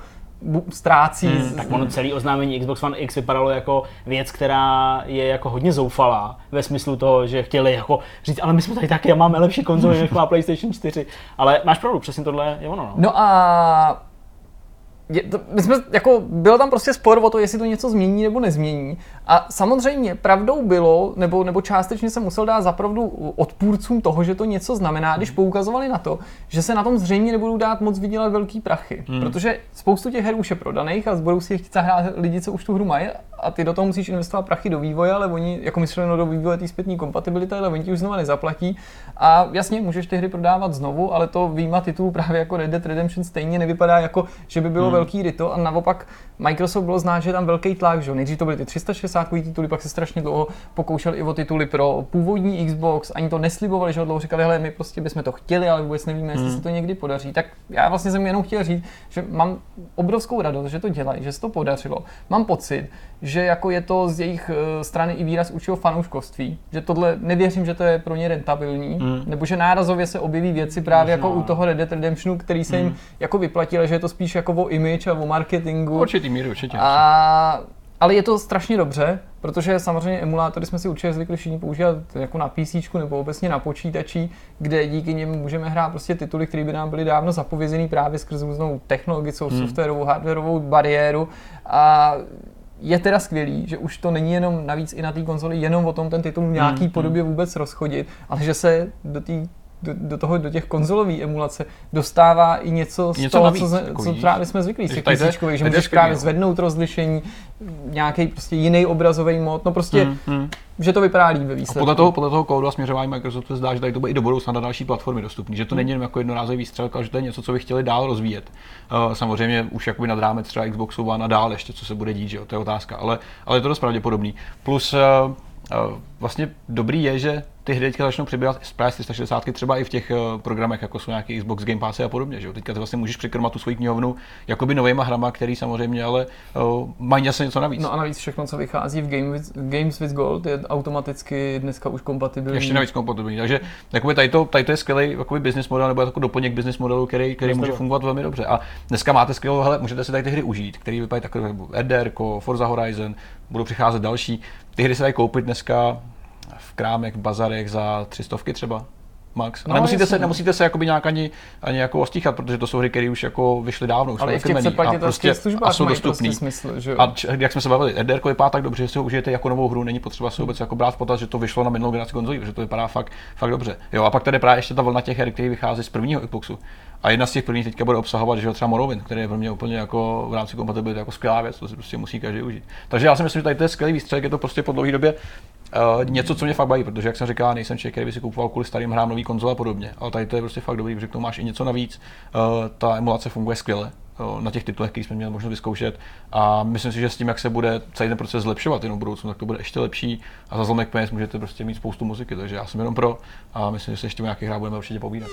ztrácí. Hmm, z... tak ono celý oznámení Xbox One X vypadalo jako věc, která je jako hodně zoufalá ve smyslu toho, že chtěli jako říct, ale my jsme tady taky máme lepší konzoli, než má PlayStation 4. Ale máš pravdu, přesně tohle je ono. No, no a je, to, my jsme, jako, bylo tam prostě spor o to, jestli to něco změní nebo nezmění. A samozřejmě pravdou bylo, nebo, nebo částečně se musel dát zapravdu odpůrcům toho, že to něco znamená, když hmm. poukazovali na to, že se na tom zřejmě nebudou dát moc vydělat velký prachy. Hmm. Protože spoustu těch her už je prodaných a budou si chtít zahrát lidi, co už tu hru mají a ty do toho musíš investovat prachy do vývoje, ale oni, jako mysleno do vývoje té zpětní kompatibility, ale oni ti už znova nezaplatí. A jasně, můžeš ty hry prodávat znovu, ale to výjima titulů právě jako Red Dead Redemption stejně nevypadá jako, že by bylo hmm. velký rito a naopak Microsoft bylo znát, že je tam velký tlak, že nejdřív to byly ty 360 tituly, pak se strašně dlouho pokoušel i o tituly pro původní Xbox, ani to neslibovali, že dlouho říkali, hele, my prostě bychom to chtěli, ale vůbec nevíme, jestli hmm. se to někdy podaří. Tak já vlastně jsem jenom chtěl říct, že mám obrovskou radost, že to dělají, že se to podařilo. Mám pocit, že jako je to z jejich eh, strany i výraz určitého fanouškovství, že tohle nevěřím, že to je pro ně rentabilní, mm. nebo že nárazově se objeví věci právě Možná. jako u toho Red Dead Redemptionu, který se mm. jim jako vyplatil, že je to spíš jako o image a o marketingu. Určitý míru, určitě. A, ale je to strašně dobře, protože samozřejmě emulátory jsme si určitě zvykli všichni používat jako na PC nebo obecně na počítači, kde díky nim můžeme hrát prostě tituly, které by nám byly dávno zapovězený právě skrz různou technologickou, hmm. softwarovou, hardwarovou bariéru. A je teda skvělý, že už to není jenom navíc i na té konzoli jenom o tom ten titul v nějaký mm, podobě vůbec rozchodit, ale že se do té do, do, toho, do těch konzolových emulace dostává i něco z něco toho, navíc, co, takový, co právě jsme zvyklí z těch tisíčkových, že můžeš právě zvednout rozlišení, nějaký prostě jiný obrazový mod, no prostě, hmm, hmm. že to vypadá líp ve výsledku. A podle toho, podle toho kódu a směřování Microsoftu se zdá, že tady to bude i do budoucna na další platformy dostupný, že to hmm. není jen jako jednorázový výstřel, ale že to je něco, co by chtěli dál rozvíjet. Uh, samozřejmě už jakoby nad rámec třeba Xboxu One a dál ještě, co se bude dít, že jo, to je otázka, ale, ale je to dost pravděpodobný. Plus uh, uh, vlastně dobrý je, že ty hry teďka začnou přibývat z PS 360 třeba i v těch uh, programech, jako jsou nějaký Xbox Game Pass a podobně. Že? Teďka ty vlastně můžeš přikrmat tu svoji knihovnu jakoby novýma hrama, který samozřejmě ale uh, mají zase něco navíc. No a navíc všechno, co vychází v Game with, Games with Gold, je automaticky dneska už kompatibilní. Ještě navíc kompatibilní. Takže jakoby tady, to, tady to je skvělý jakoby business model nebo jako doplněk business modelu, který, který může fungovat velmi dobře. A dneska máte skvělou, hele, můžete si tady ty hry užít, které vypadají takové jako RDR, Forza Horizon, budou přicházet další. Ty hry se dají koupit dneska v krámech, v bazarech za tři stovky třeba max. No, nemusíte, se, nemusíte se jakoby nějak ani, ani jako ostíchat, protože to jsou hry, které už jako vyšly dávno, už Ale chce platit a, prostě, a jsou dostupný. Prostě smysl, že? A č, jak jsme se bavili, RDR vypadá tak dobře, že si ho užijete jako novou hru, není potřeba se vůbec jako brát v potaz, že to vyšlo na minulou generaci konzolí, protože to vypadá fakt, fakt dobře. Jo, a pak tady právě ještě ta vlna těch her, které vychází z prvního Xboxu. A jedna z těch prvních teďka bude obsahovat, že třeba Morrowind, který je pro mě úplně jako v rámci kompatibility jako skvělá věc, to si prostě musí každý užít. Takže já si myslím, že tady to je skvělý výstřelek, je to prostě po dlouhé době Uh, něco, co mě fakt baví, protože jak jsem říkal, nejsem člověk, který by si kupoval kvůli starým hrám nový konzole a podobně, ale tady to je prostě fakt dobrý, protože k tomu máš i něco navíc. Uh, ta emulace funguje skvěle, na těch titulech, které jsme měli možnost vyzkoušet. A myslím si, že s tím, jak se bude celý ten proces zlepšovat jenom v budoucnu, tak to bude ještě lepší. A za zlomek peněz můžete prostě mít spoustu muziky, takže já jsem jenom pro a myslím, že se ještě o nějakých hrách budeme určitě povídat.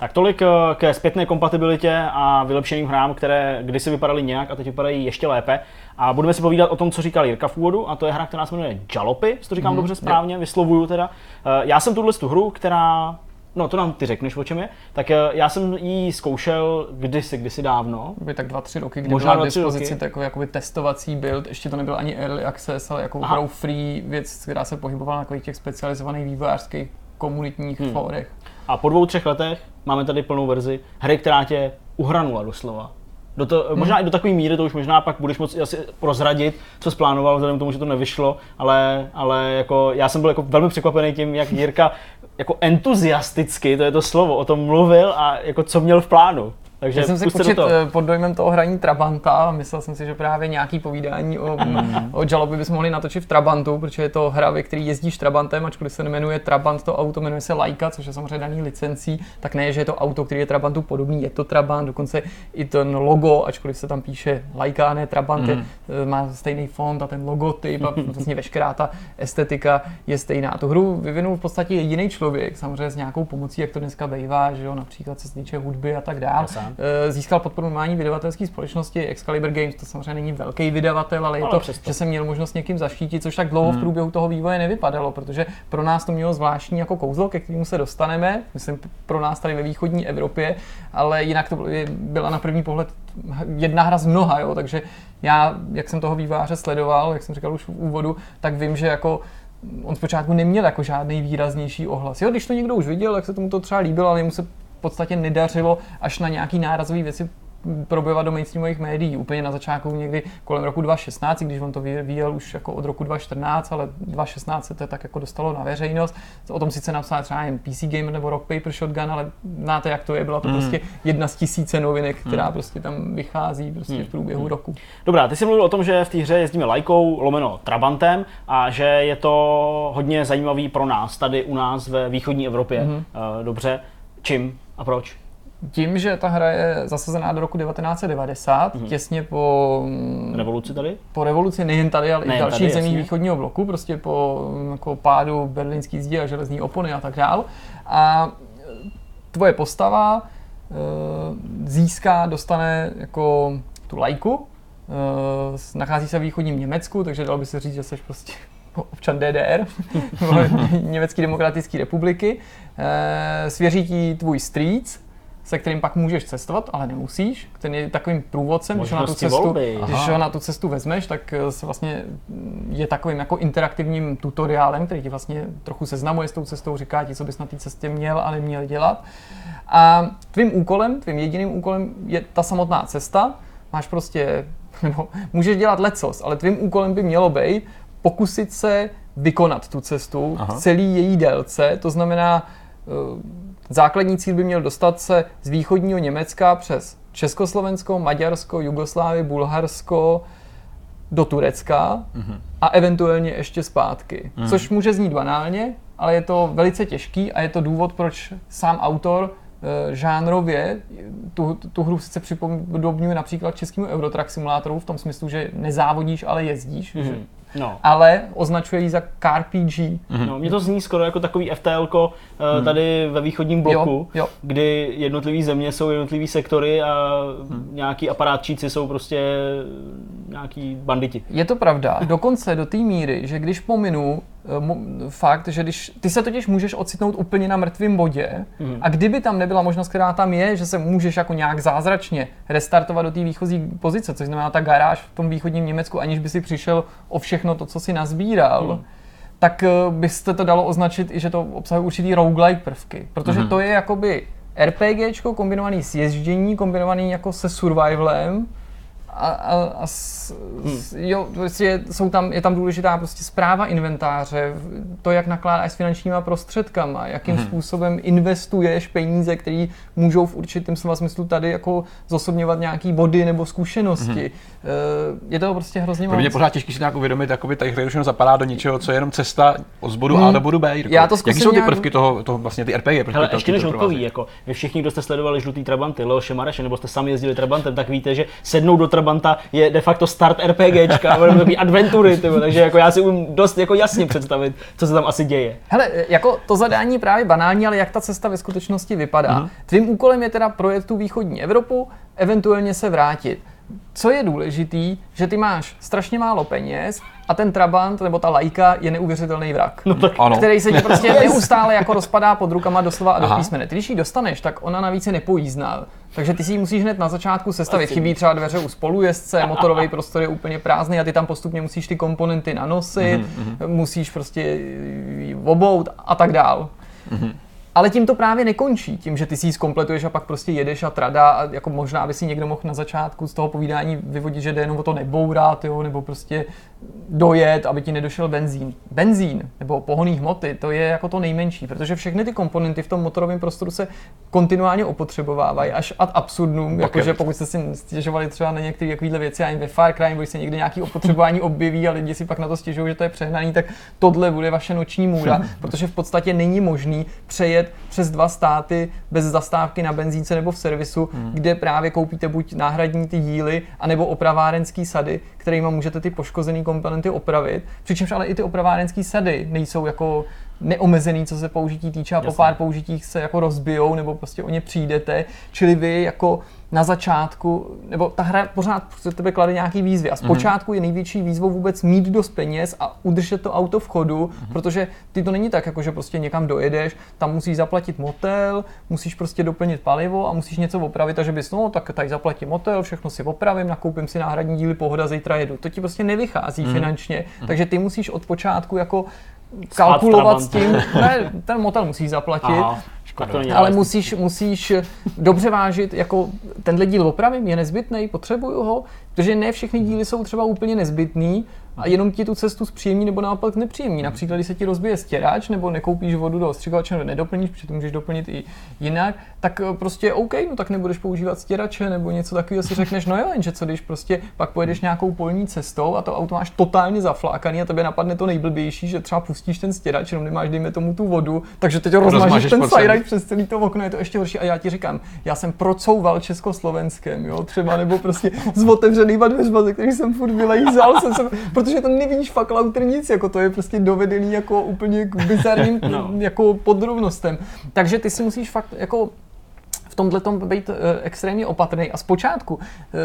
Tak tolik eh, ke zpětné kompatibilitě a vylepšeným hrám, které kdysi vypadaly nějak a teď vypadají ještě lépe. A budeme si povídat o tom, co říkal Jirka v úvodu, a to je hra, která se jmenuje Jalopy, to říkám mm, dobře správně, jo. vyslovuju teda. Eh, já jsem tuhle tu hru, která No, to nám ty řekneš, o čem je. Tak eh, já jsem ji zkoušel kdysi, kdysi dávno. By tak dva, tři roky, kdy Možná byla k dispozici takový jakoby testovací build, ještě to nebyl ani early access, ale jako opravdu free věc, která se pohybovala na těch specializovaných vývojářských komunitních hmm. fórech. A po dvou, třech letech máme tady plnou verzi hry, která tě uhranula doslova. Do to, hmm. Možná i do takové míry, to už možná pak budeš moci asi prozradit, co splánoval, vzhledem k tomu, že to nevyšlo, ale, ale jako, já jsem byl jako velmi překvapený tím, jak Jirka jako entuziasticky, to je to slovo, o tom mluvil a jako co měl v plánu. Takže Já jsem si počít to. Eh, pod dojmem toho hraní Trabanta a myslel jsem si, že právě nějaký povídání o, mm. o žalobě bychom mohli natočit v Trabantu, protože je to hra, ve který jezdíš Trabantem, ačkoliv se nemenuje Trabant, to auto jmenuje se Laika, což je samozřejmě daný licencí, tak ne, že je to auto, který je Trabantu podobný, je to Trabant, dokonce i ten logo, ačkoliv se tam píše Laika a ne Trabant, mm. je, má stejný font a ten logotyp a vlastně veškerá ta estetika je stejná. Tu hru vyvinul v podstatě jediný člověk, samozřejmě s nějakou pomocí, jak to dneska bývá, že jo, například co se týče hudby a tak dále. Eh, získal podporu normální vydavatelské společnosti Excalibur Games, to samozřejmě není velký vydavatel, ale je to, že jsem měl možnost někým zaštítit, což tak dlouho hmm. v průběhu toho vývoje nevypadalo, protože pro nás to mělo zvláštní jako kouzlo, ke kterému se dostaneme, myslím pro nás tady ve východní Evropě, ale jinak to byla na první pohled jedna hra z mnoha, jo, takže já, jak jsem toho výváře sledoval, jak jsem říkal už v úvodu, tak vím, že jako on zpočátku neměl jako žádný výraznější ohlas. Jo, když to někdo už viděl, tak se tomu to třeba líbilo, ale mu se podstatě nedařilo až na nějaký nárazové věci probívat do mainstreamových médií. Úplně na začátku někdy kolem roku 2016, když on to vyvíjel už jako od roku 2014, ale 2016 se to tak jako dostalo na veřejnost. O tom sice napsal třeba jen PC Gamer nebo Rock Paper Shotgun, ale znáte, jak to je. Byla to mm. prostě jedna z tisíce novinek, která mm. prostě tam vychází prostě mm. v průběhu mm. roku. Dobrá, ty jsi mluvil o tom, že v té hře jezdíme lajkou, lomeno Trabantem a že je to hodně zajímavý pro nás tady u nás ve východní Evropě. Mm. Dobře, čím? A proč? Tím, že ta hra je zasazená do roku 1990, mm-hmm. těsně po... Mm, revoluci tady? Po revoluci nejen tady, ale nejen i v dalších zemích východního bloku, prostě po mm, jako pádu berlínský zdi a železní opony a tak dál. A tvoje postava e, získá, dostane jako tu lajku, e, nachází se v východním Německu, takže dalo by se říct, že jsi prostě občan DDR, Německé demokratické republiky, e, svěří ti tvůj strýc, se kterým pak můžeš cestovat, ale nemusíš. Ten je takovým průvodcem, když ho, na tu cestu, když ho na tu cestu vezmeš, tak eh, se vlastně je takovým jako interaktivním tutoriálem, který ti vlastně trochu seznamuje s tou cestou, říká ti, co bys na té cestě měl a neměl dělat. A tvým úkolem, tvým jediným úkolem je ta samotná cesta. Máš prostě, nebo můžeš dělat lecos, ale tvým úkolem by mělo být pokusit se vykonat tu cestu Aha. v celý její délce, to znamená eh, Základní cíl by měl dostat se z východního Německa přes Československo, Maďarsko, Jugoslávii, Bulharsko do Turecka mm-hmm. a eventuálně ještě zpátky. Mm-hmm. Což může znít banálně, ale je to velice těžký a je to důvod, proč sám autor e, žánrově tu, tu hru sice připodobňuje například českému Eurotrack simulátoru v tom smyslu, že nezávodíš, ale jezdíš, mm-hmm. že no. ale označuje ji za CarPG. Mm-hmm. No, mě to zní skoro jako takový FTL mm. tady ve východním bloku, jo, jo. kdy jednotlivé země jsou jednotlivé sektory a mm. nějaký aparátčíci jsou prostě nějaký banditi. Je to pravda. Dokonce do té míry, že když pominu fakt, že když ty se totiž můžeš ocitnout úplně na mrtvém bodě mm. a kdyby tam nebyla možnost, která tam je, že se můžeš jako nějak zázračně restartovat do té výchozí pozice, což znamená ta garáž v tom východním Německu, aniž by si přišel o všechno to, co si nazbíral, mm. tak uh, byste to dalo označit i, že to obsahuje určitý roguelike prvky, protože mm. to je jakoby RPGčko kombinovaný s ježdění, kombinovaný jako se survivalem, a, a, a s, hmm. s, jo, prostě jsou tam, je tam důležitá prostě zpráva inventáře, to, jak nakládáš s finančníma prostředkama, jakým hmm. způsobem investuješ peníze, které můžou v určitém slova smyslu tady jako zosobňovat nějaký body nebo zkušenosti. Hmm. Je to prostě hrozně moc. Pro mě pořád těžký si nějak uvědomit, jakoby ta hra zapadá do něčeho, co je jenom cesta od bodu hmm. A do bodu B. Jako. Já to Jaký jsou ty prvky toho, toho vlastně ty RPG? Prvky Hele, ještě než odpoví, jako vy všichni, kdo jste sledovali žlutý Trabanty, Leo Šemareše, nebo jste sami jezdili Trabantem, tak víte, že sednou do Trabanta je de facto start RPGčka, takový adventury, tyvo, takže jako já si umím dost jako jasně představit, co se tam asi děje. Hele, jako to zadání právě banální, ale jak ta cesta ve skutečnosti vypadá. Mm-hmm. Tvým úkolem je teda projet tu východní Evropu, eventuálně se vrátit. Co je důležitý, že ty máš strašně málo peněz a ten Trabant nebo ta lajka je neuvěřitelný vrak, no tak ano. který se ti prostě neustále jako rozpadá pod rukama doslova a do písmene. Ty, když ji dostaneš, tak ona navíc je nepojízdná. Takže ty si ji musíš hned na začátku sestavit. Chybí třeba dveře u spolujezdce, motorový prostor je úplně prázdný a ty tam postupně musíš ty komponenty nanosit, mm-hmm. musíš prostě obout a tak dál. Mm-hmm. Ale tím to právě nekončí, tím, že ty si ji zkompletuješ a pak prostě jedeš a trada a jako možná by si někdo mohl na začátku z toho povídání vyvodit, že jde jenom o to nebourat, jo, nebo prostě dojet, aby ti nedošel benzín. Benzín nebo pohonný hmoty, to je jako to nejmenší, protože všechny ty komponenty v tom motorovém prostoru se kontinuálně opotřebovávají až ad absurdum, jakože pokud jste si stěžovali třeba na některé takovéhle věci, ani ve Far Cry, když se někde nějaký opotřebování objeví a lidi si pak na to stěžují, že to je přehnaný, tak tohle bude vaše noční můra, protože v podstatě není možný přejet přes dva státy bez zastávky na benzínce nebo v servisu, hmm. kde právě koupíte buď náhradní ty díly, anebo opravárenský sady, kterými můžete ty poškozené komponenty opravit. Přičemž ale i ty opravárenské sady nejsou jako neomezený, co se použití týče a po pár použitích se jako rozbijou nebo prostě o ně přijdete. Čili vy jako na začátku, nebo ta hra pořád se tebe klade nějaký výzvy a zpočátku mm-hmm. je největší výzvou vůbec mít dost peněz a udržet to auto v chodu, mm-hmm. protože ty to není tak, jako že prostě někam dojedeš, tam musíš zaplatit motel, musíš prostě doplnit palivo a musíš něco opravit a že bys, no tak tady zaplatím motel, všechno si opravím, nakoupím si náhradní díly, pohoda, zítra jedu. To ti prostě nevychází mm-hmm. finančně, mm-hmm. takže ty musíš od počátku jako kalkulovat s tím, ne, ten motel musíš zaplatit, Aha. Škoda. Ale musíš, musíš dobře vážit, jako tenhle díl opravím, je nezbytný, potřebuju ho, protože ne všechny díly jsou třeba úplně nezbytný a jenom ti tu cestu zpříjemní nebo naopak nepříjemní. Například, když se ti rozbije stěrač nebo nekoupíš vodu do ostřikovače nebo nedoplníš, protože to můžeš doplnit i jinak, tak eh, prostě OK, no tak nebudeš používat stěrače nebo něco takového si řekneš, no jo, jenže co když prostě pak pojedeš nějakou polní cestou a to auto máš totálně zaflákaný a tebe napadne to nejblbější, že třeba pustíš ten stěrač, jenom nemáš, dejme tomu tu vodu, takže teď rozmažeš ten sajrajt přes celý to okno, je to ještě horší. A já ti říkám, já jsem procouval Československém, jo, třeba nebo prostě z otevřenýma dveřma, ze kterých jsem furt vylejzal, jsem, jsem, protože to nevidíš fakt lauter nic, jako to je prostě dovedený jako úplně k bizarním no. jako podrobnostem. Takže ty si musíš fakt jako tomhle tom být uh, extrémně opatrný. A zpočátku uh,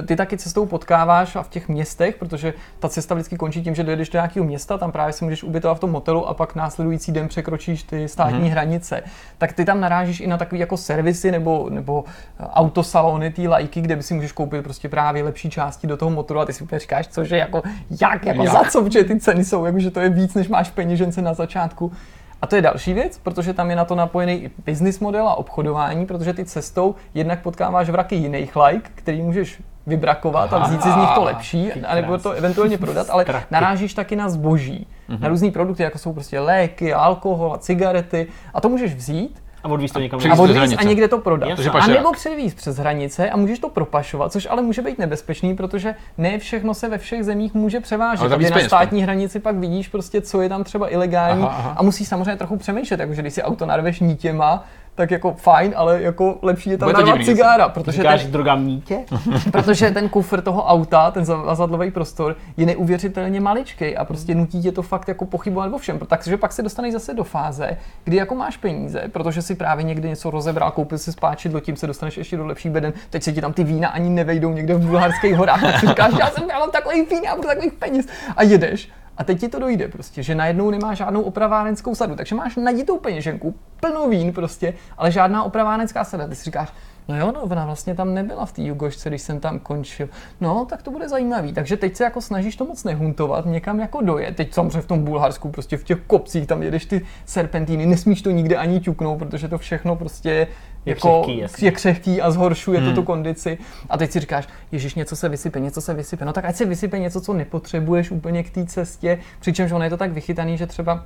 ty taky cestou potkáváš a v těch městech, protože ta cesta vždycky končí tím, že dojedeš do nějakého města, tam právě si můžeš ubytovat v tom hotelu a pak následující den překročíš ty státní mm-hmm. hranice. Tak ty tam narážíš i na takové jako servisy nebo, nebo autosalony, ty lajky, kde by si můžeš koupit prostě právě lepší části do toho motoru a ty si úplně říkáš, cože jako jak, jako jak? za co, protože ty ceny jsou, jako, že to je víc, než máš peněžence na začátku. A to je další věc, protože tam je na to napojený i business model a obchodování, protože ty cestou jednak potkáváš vraky jiných like, který můžeš vybrakovat a vzít si z nich to lepší, anebo to eventuálně prodat, ale narážíš taky na zboží, mm-hmm. na různé produkty, jako jsou prostě léky, alkohol a cigarety a to můžeš vzít a odvíz to někam. A odvíz a někde to prodat. A nebo převíz přes hranice a můžeš to propašovat, což ale může být nebezpečný, protože ne všechno se ve všech zemích může převážet. A na státní hranici pak vidíš prostě, co je tam třeba ilegální aha, aha. a musíš samozřejmě trochu přemýšlet, jakože když si auto narveš nítěma, tak jako fajn, ale jako lepší je tam narvat cigára. Protože Říkáš ten, droga mítě? protože ten kufr toho auta, ten zavazadlový prostor, je neuvěřitelně maličký a prostě nutí tě to fakt jako pochybovat o všem. Takže pak se dostaneš zase do fáze, kdy jako máš peníze, protože si právě někdy něco rozebral, koupil si spáčidlo, tím se dostaneš ještě do lepší beden, teď se ti tam ty vína ani nevejdou někde v bulharských horách, tak si říkáš, já jsem já mám takový vína, takových peněz a jedeš a teď ti to dojde prostě, že najednou nemáš žádnou opravárenskou sadu, takže máš naditou peněženku, plnou vín prostě, ale žádná opravárenská sada. Ty si říkáš, No jo, no, ona vlastně tam nebyla v té Jugošce, když jsem tam končil. No, tak to bude zajímavý. Takže teď se jako snažíš to moc nehuntovat, někam jako dojet. Teď samozřejmě v tom Bulharsku, prostě v těch kopcích, tam jedeš ty serpentíny, nesmíš to nikde ani ťuknout, protože to všechno prostě je jako křehký, je křehký a zhoršuje hmm. to tu kondici. A teď si říkáš, Ježíš, něco se vysype, něco se vysype. No tak ať se vysype něco, co nepotřebuješ úplně k té cestě, přičemž ono je to tak vychytaný, že třeba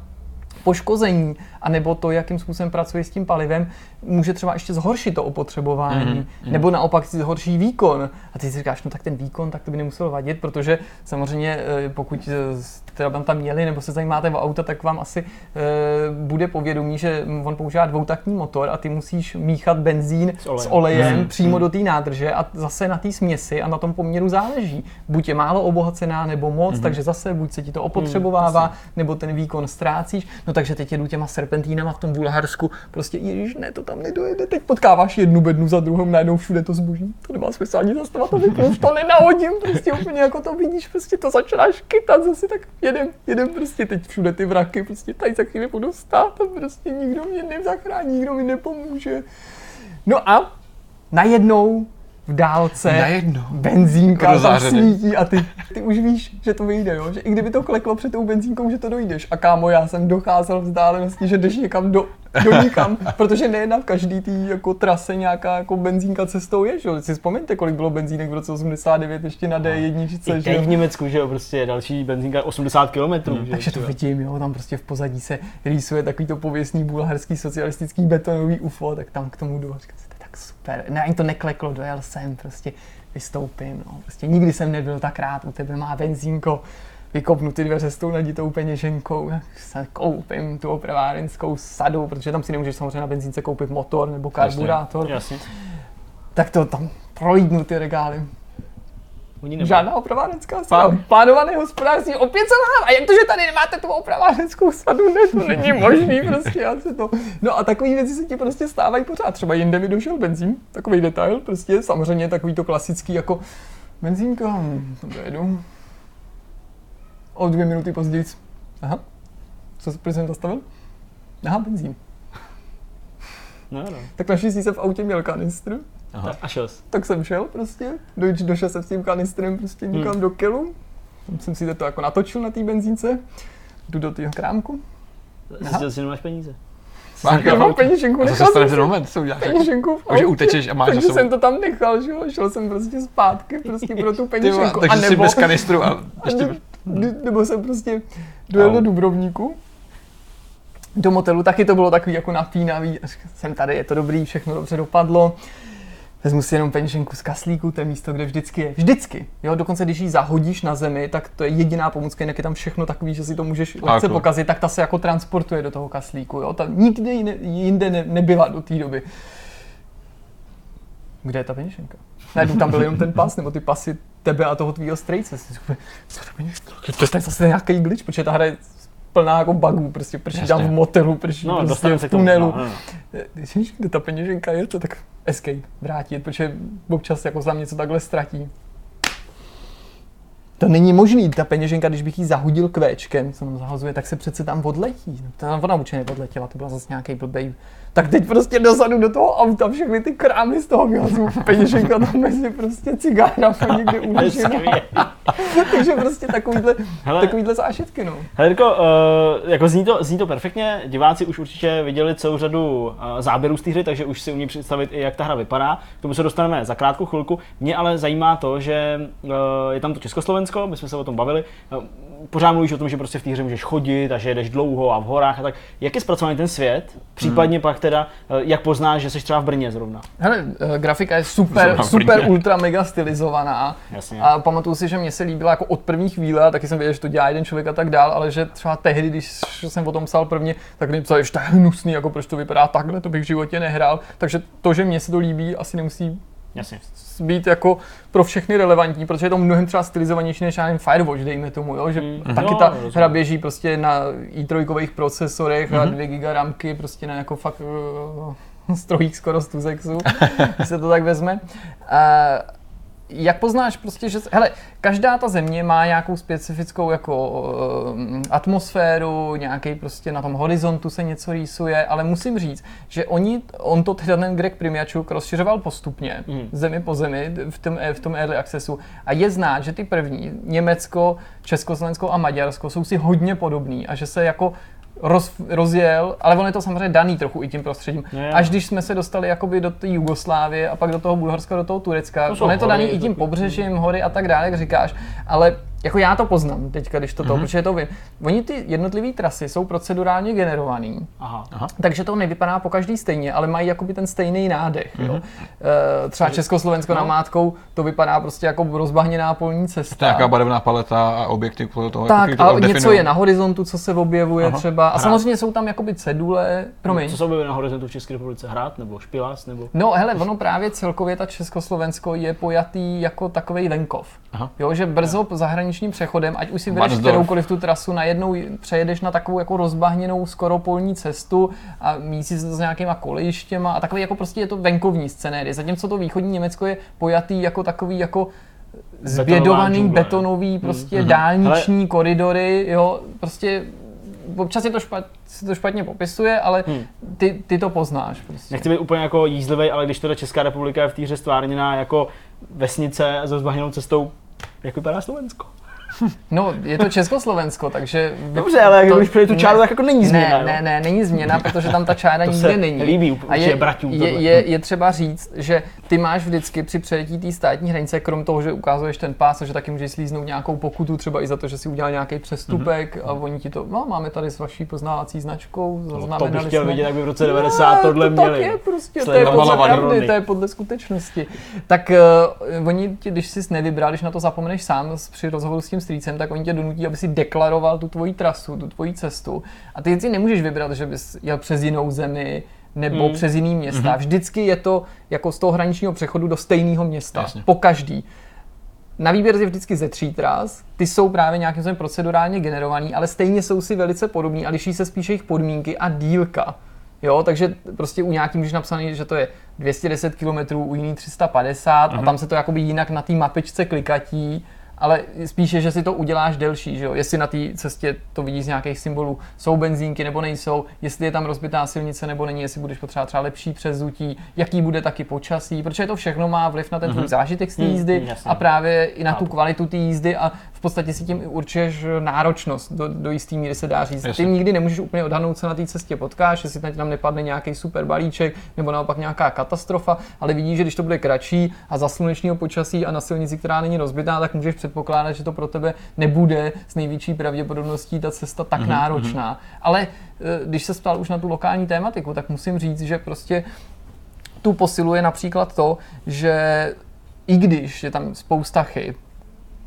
poškození, anebo to, jakým způsobem pracuje s tím palivem, může třeba ještě zhoršit to opotřebování, mm-hmm. nebo naopak si zhorší výkon. A ty si říkáš, no tak ten výkon, tak to by nemuselo vadit, protože samozřejmě eh, pokud teda tam měli, nebo se zajímáte o auta, tak vám asi e, bude povědomí, že on používá dvoutaktní motor a ty musíš míchat benzín s olejem, s olejem mm. přímo mm. do té nádrže a zase na té směsi a na tom poměru záleží. Buď je málo obohacená nebo moc, mm. takže zase buď se ti to opotřebovává, mm, nebo ten výkon ztrácíš. No takže teď jedu těma serpentínama v tom Bulharsku, prostě ježiš, ne, to tam nedojede, teď potkáváš jednu bednu za druhou, najednou všude to zboží, to nemá smysl ani zastavat, to vypnu, to nenahodím, prostě úplně jako to vidíš, prostě to začínáš kytat zase, tak jedem, jedem prostě teď všude ty vraky, prostě tady za chvíli budu stát a prostě nikdo mě nezachrání, nikdo mi nepomůže. No a najednou v dálce, Najednou. benzínka tam svítí a ty, ty už víš, že to vyjde, jo? že i kdyby to kleklo před tou benzínkou, že to dojdeš. A kámo, já jsem docházel vzdálenosti, že jdeš někam do, do nikam, protože nejedna v každý té jako trase nějaká jako benzínka cestou je, že Si vzpomeňte, kolik bylo benzínek v roce 89 ještě na D1, I že v Německu, že jo, prostě další benzínka 80 km. Hmm. Že, Takže to vidím, jo, tam prostě v pozadí se rýsuje takový to pověstný bulharský socialistický betonový UFO, tak tam k tomu jdu tak super. Ne, ani to nekleklo, dojel jsem, prostě vystoupím, no. Prostě nikdy jsem nebyl tak rád, u tebe má benzínko, vykopnu ty dveře s tou naditou peněženkou, se koupím tu opravárenskou sadu, protože tam si nemůžeš samozřejmě na benzínce koupit motor nebo karburátor. Jasně, jasně. Tak to tam projdu ty regály. Žádná opravárenská sadu. Plánované hospodářství opět selhává. A jak to, že tady nemáte tu opravárenskou sadu? Ne, to není možný prostě. Já se to... No a takové věci se ti prostě stávají pořád. Třeba jinde mi došel benzín, takový detail, prostě samozřejmě takový to klasický jako benzínka, hm, jedu. O dvě minuty později. Aha, co se jsem zastavil? Aha, benzín. No, no. Tak naštěstí jsem v autě měl kanistru Aha. A šel jsi. Tak jsem šel prostě, do, došel jsem s tím kanistrem prostě někam hmm. do kelu. Tam jsem si to jako natočil na té benzínce, jdu do toho krámku. Zjistil jsi, že nemáš peníze. Máš já mám peněženku, nechal jsem ten moment, co uděláš? Peněženku v utečeš a máš Takže jsem to tam nechal, že jo, šel jsem prostě zpátky prostě pro tu peněženku. Takže a nebo, jsi bez kanistru a ještě... Nebo jsem prostě dojel do Dubrovníku, do motelu, taky to bylo takový jako napínavý, jsem tady, je to dobrý, všechno dobře dopadlo vezmu si jenom peněženku z kaslíku, to je místo, kde vždycky je. Vždycky. Jo, dokonce když ji zahodíš na zemi, tak to je jediná pomůcka, jinak je tam všechno takový, že si to můžeš lehce pokazit, tak ta se jako transportuje do toho kaslíku. Jo? Ta nikdy jinde ne, nebyla do té doby. Kde je ta peněženka? Najednou tam byl jenom ten pas, nebo ty pasy tebe a toho tvýho strejce. Co? To je zase nějaký glitch, protože ta hra je plná jako bugů, prostě prší tam v motelu, prší no, prostě v tunelu. No, no. Kde ta peněženka je, to tak escape, vrátit, protože občas jako za něco takhle ztratí. To není možný, ta peněženka, když bych ji zahodil kvéčkem, co nám zahazuje, tak se přece tam odletí. Ta ona určitě neodletěla, to byla zase nějaký blbej tak teď prostě dozadu do toho auta všechny ty krámy z toho vyhazu. Peněženka tam mezi prostě cigára a někde uložená. Takže prostě takovýhle, Hele, takovýhle zážitky, no. Hele, uh, jako zní to, zní to perfektně, diváci už určitě viděli celou řadu uh, záběrů z té hry, takže už si umí představit i jak ta hra vypadá. K tomu se dostaneme za krátkou chvilku. Mě ale zajímá to, že uh, je tam to Československo, my jsme se o tom bavili. Uh, pořád mluvíš o tom, že prostě v té hře můžeš chodit a že jedeš dlouho a v horách a tak. Jak je zpracovaný ten svět? Případně hmm. pak teda, eh, jak poznáš, že jsi třeba v Brně zrovna? Hele, eh, grafika je super, super ultra mega stylizovaná. Jasně. A pamatuju si, že mě se líbila jako od první chvíle, a taky jsem věděl, že to dělá jeden člověk a tak dál, ale že třeba tehdy, když jsem o tom psal prvně, tak mi psal, že to je hnusný, jako proč to vypadá takhle, to bych v životě nehrál. Takže to, že mě se to líbí, asi nemusí Jasně. být jako pro všechny relevantní, protože je to mnohem třeba stylizovanější než já Firewatch, dejme tomu, jo? že mm. taky ta no, hra běží prostě na i3 procesorech mm-hmm. a 2 mhm. GB ramky, prostě na jako fakt uh, strojích skoro z Tuzexu, když se to tak vezme. Uh, jak poznáš prostě, že, hele, každá ta země má nějakou specifickou jako uh, atmosféru, nějaký prostě na tom horizontu se něco rýsuje, ale musím říct, že oni, on to teda ten Greg Primiačuk rozšiřoval postupně, mm. zemi po zemi v tom, v tom early accessu a je znát, že ty první, Německo, Československo a Maďarsko jsou si hodně podobný a že se jako roz, rozjel, ale on je to samozřejmě daný trochu i tím prostředím. Je, Až když jsme se dostali jakoby do té Jugoslávie a pak do toho Bulharska, do toho Turecka, to on je to daný i tím pobřežím, hory a tak dále, jak říkáš, ale jako já to poznám teďka, když to to, mm-hmm. protože to vím. Oni ty jednotlivé trasy jsou procedurálně generovaný, Aha. Aha. takže to nevypadá po každý stejně, ale mají jakoby ten stejný nádech. Mm-hmm. Jo. E, třeba Československo no. mátkou, to vypadá prostě jako rozbahněná polní cesta. To je nějaká barevná paleta a objekty podle toho. Tak, jako, a něco je na horizontu, co se objevuje Aha. třeba. A Hrát. samozřejmě jsou tam jakoby cedule. Promiň. Co se objevuje na horizontu v České republice? Hrát nebo špilás? Nebo... No hele, ono právě celkově ta Československo je pojatý jako takový venkov. Aha. Jo, že brzo po zahraničním přechodem, ať už si vedeš kteroukoliv tu trasu, najednou přejedeš na takovou jako rozbahněnou skoro polní cestu a mísí se to s nějakýma kolejištěma a takový jako prostě je to venkovní scenérie. Zatímco to východní Německo je pojatý jako takový jako zbědovaný betonový prostě mm-hmm. dálniční Ale... koridory, jo, prostě občas je to, špat, se to špatně popisuje, ale hmm. ty, ty to poznáš. Prostě. Nechci být úplně jako jízlivý, ale když to Česká republika je v té hře stvárněná jako vesnice s rozbahněnou cestou, jak vypadá Slovensko? No, je to Československo, takže... Dobře, ale to, když tu čáru, tak jako není změna. Ne, ne, ne, není změna, protože tam ta čára to nikde není. líbí a je, bratů, je, je, je, třeba říct, že ty máš vždycky při přejetí té státní hranice, krom toho, že ukazuješ ten pás, že taky můžeš slíznout nějakou pokutu, třeba i za to, že si udělal nějaký přestupek mm-hmm. a oni ti to, no, máme tady s vaší poznávací značkou, no, to bych chtěl jsme. vidět, jak by v roce 90 no, tohle to měli. Tak je prostě, to je podle pravdy, to je podle skutečnosti. Tak uh, oni ti, když jsi nevybral, když na to zapomeneš sám při rozhovoru s tím strýcem, tak oni tě donutí, aby si deklaroval tu tvoji trasu, tu tvoji cestu. A ty si nemůžeš vybrat, že bys jel přes jinou zemi, nebo mm. přes jiný města. Mm-hmm. Vždycky je to jako z toho hraničního přechodu do stejného města. Jasně. Po každý. Na výběr je vždycky ze tří tras, ty jsou právě nějakým způsobem procedurálně generovaný, ale stejně jsou si velice podobný a liší se spíše jejich podmínky a dílka. Jo, takže prostě u nějakým můžeš napsaný, že to je 210 km, u jiný 350 mm-hmm. a mhm. tam se to jakoby jinak na té mapičce klikatí ale spíše, že si to uděláš delší, že jo? Jestli na té cestě to vidíš z nějakých symbolů, jsou benzínky nebo nejsou, jestli je tam rozbitá silnice nebo není, jestli budeš potřebovat třeba lepší přezutí, jaký bude taky počasí, protože to všechno má vliv na ten tvůj mm-hmm. zážitek z té mhm, jízdy mm, a právě i na tu kvalitu té jízdy a v podstatě si tím určuješ náročnost, do, do jisté míry se dá říct. Jasně. Ty nikdy nemůžeš úplně odhadnout, co na té cestě potkáš, jestli tam nepadne nějaký super balíček nebo naopak nějaká katastrofa, ale vidíš, že když to bude kratší a za slunečního počasí a na silnici, která není rozbitá, tak můžeš předpokládat, že to pro tebe nebude s největší pravděpodobností ta cesta tak mm-hmm. náročná. Ale eh, když se ptal už na tu lokální tématiku, tak musím říct, že prostě tu posiluje například to, že i když je tam spousta chyb,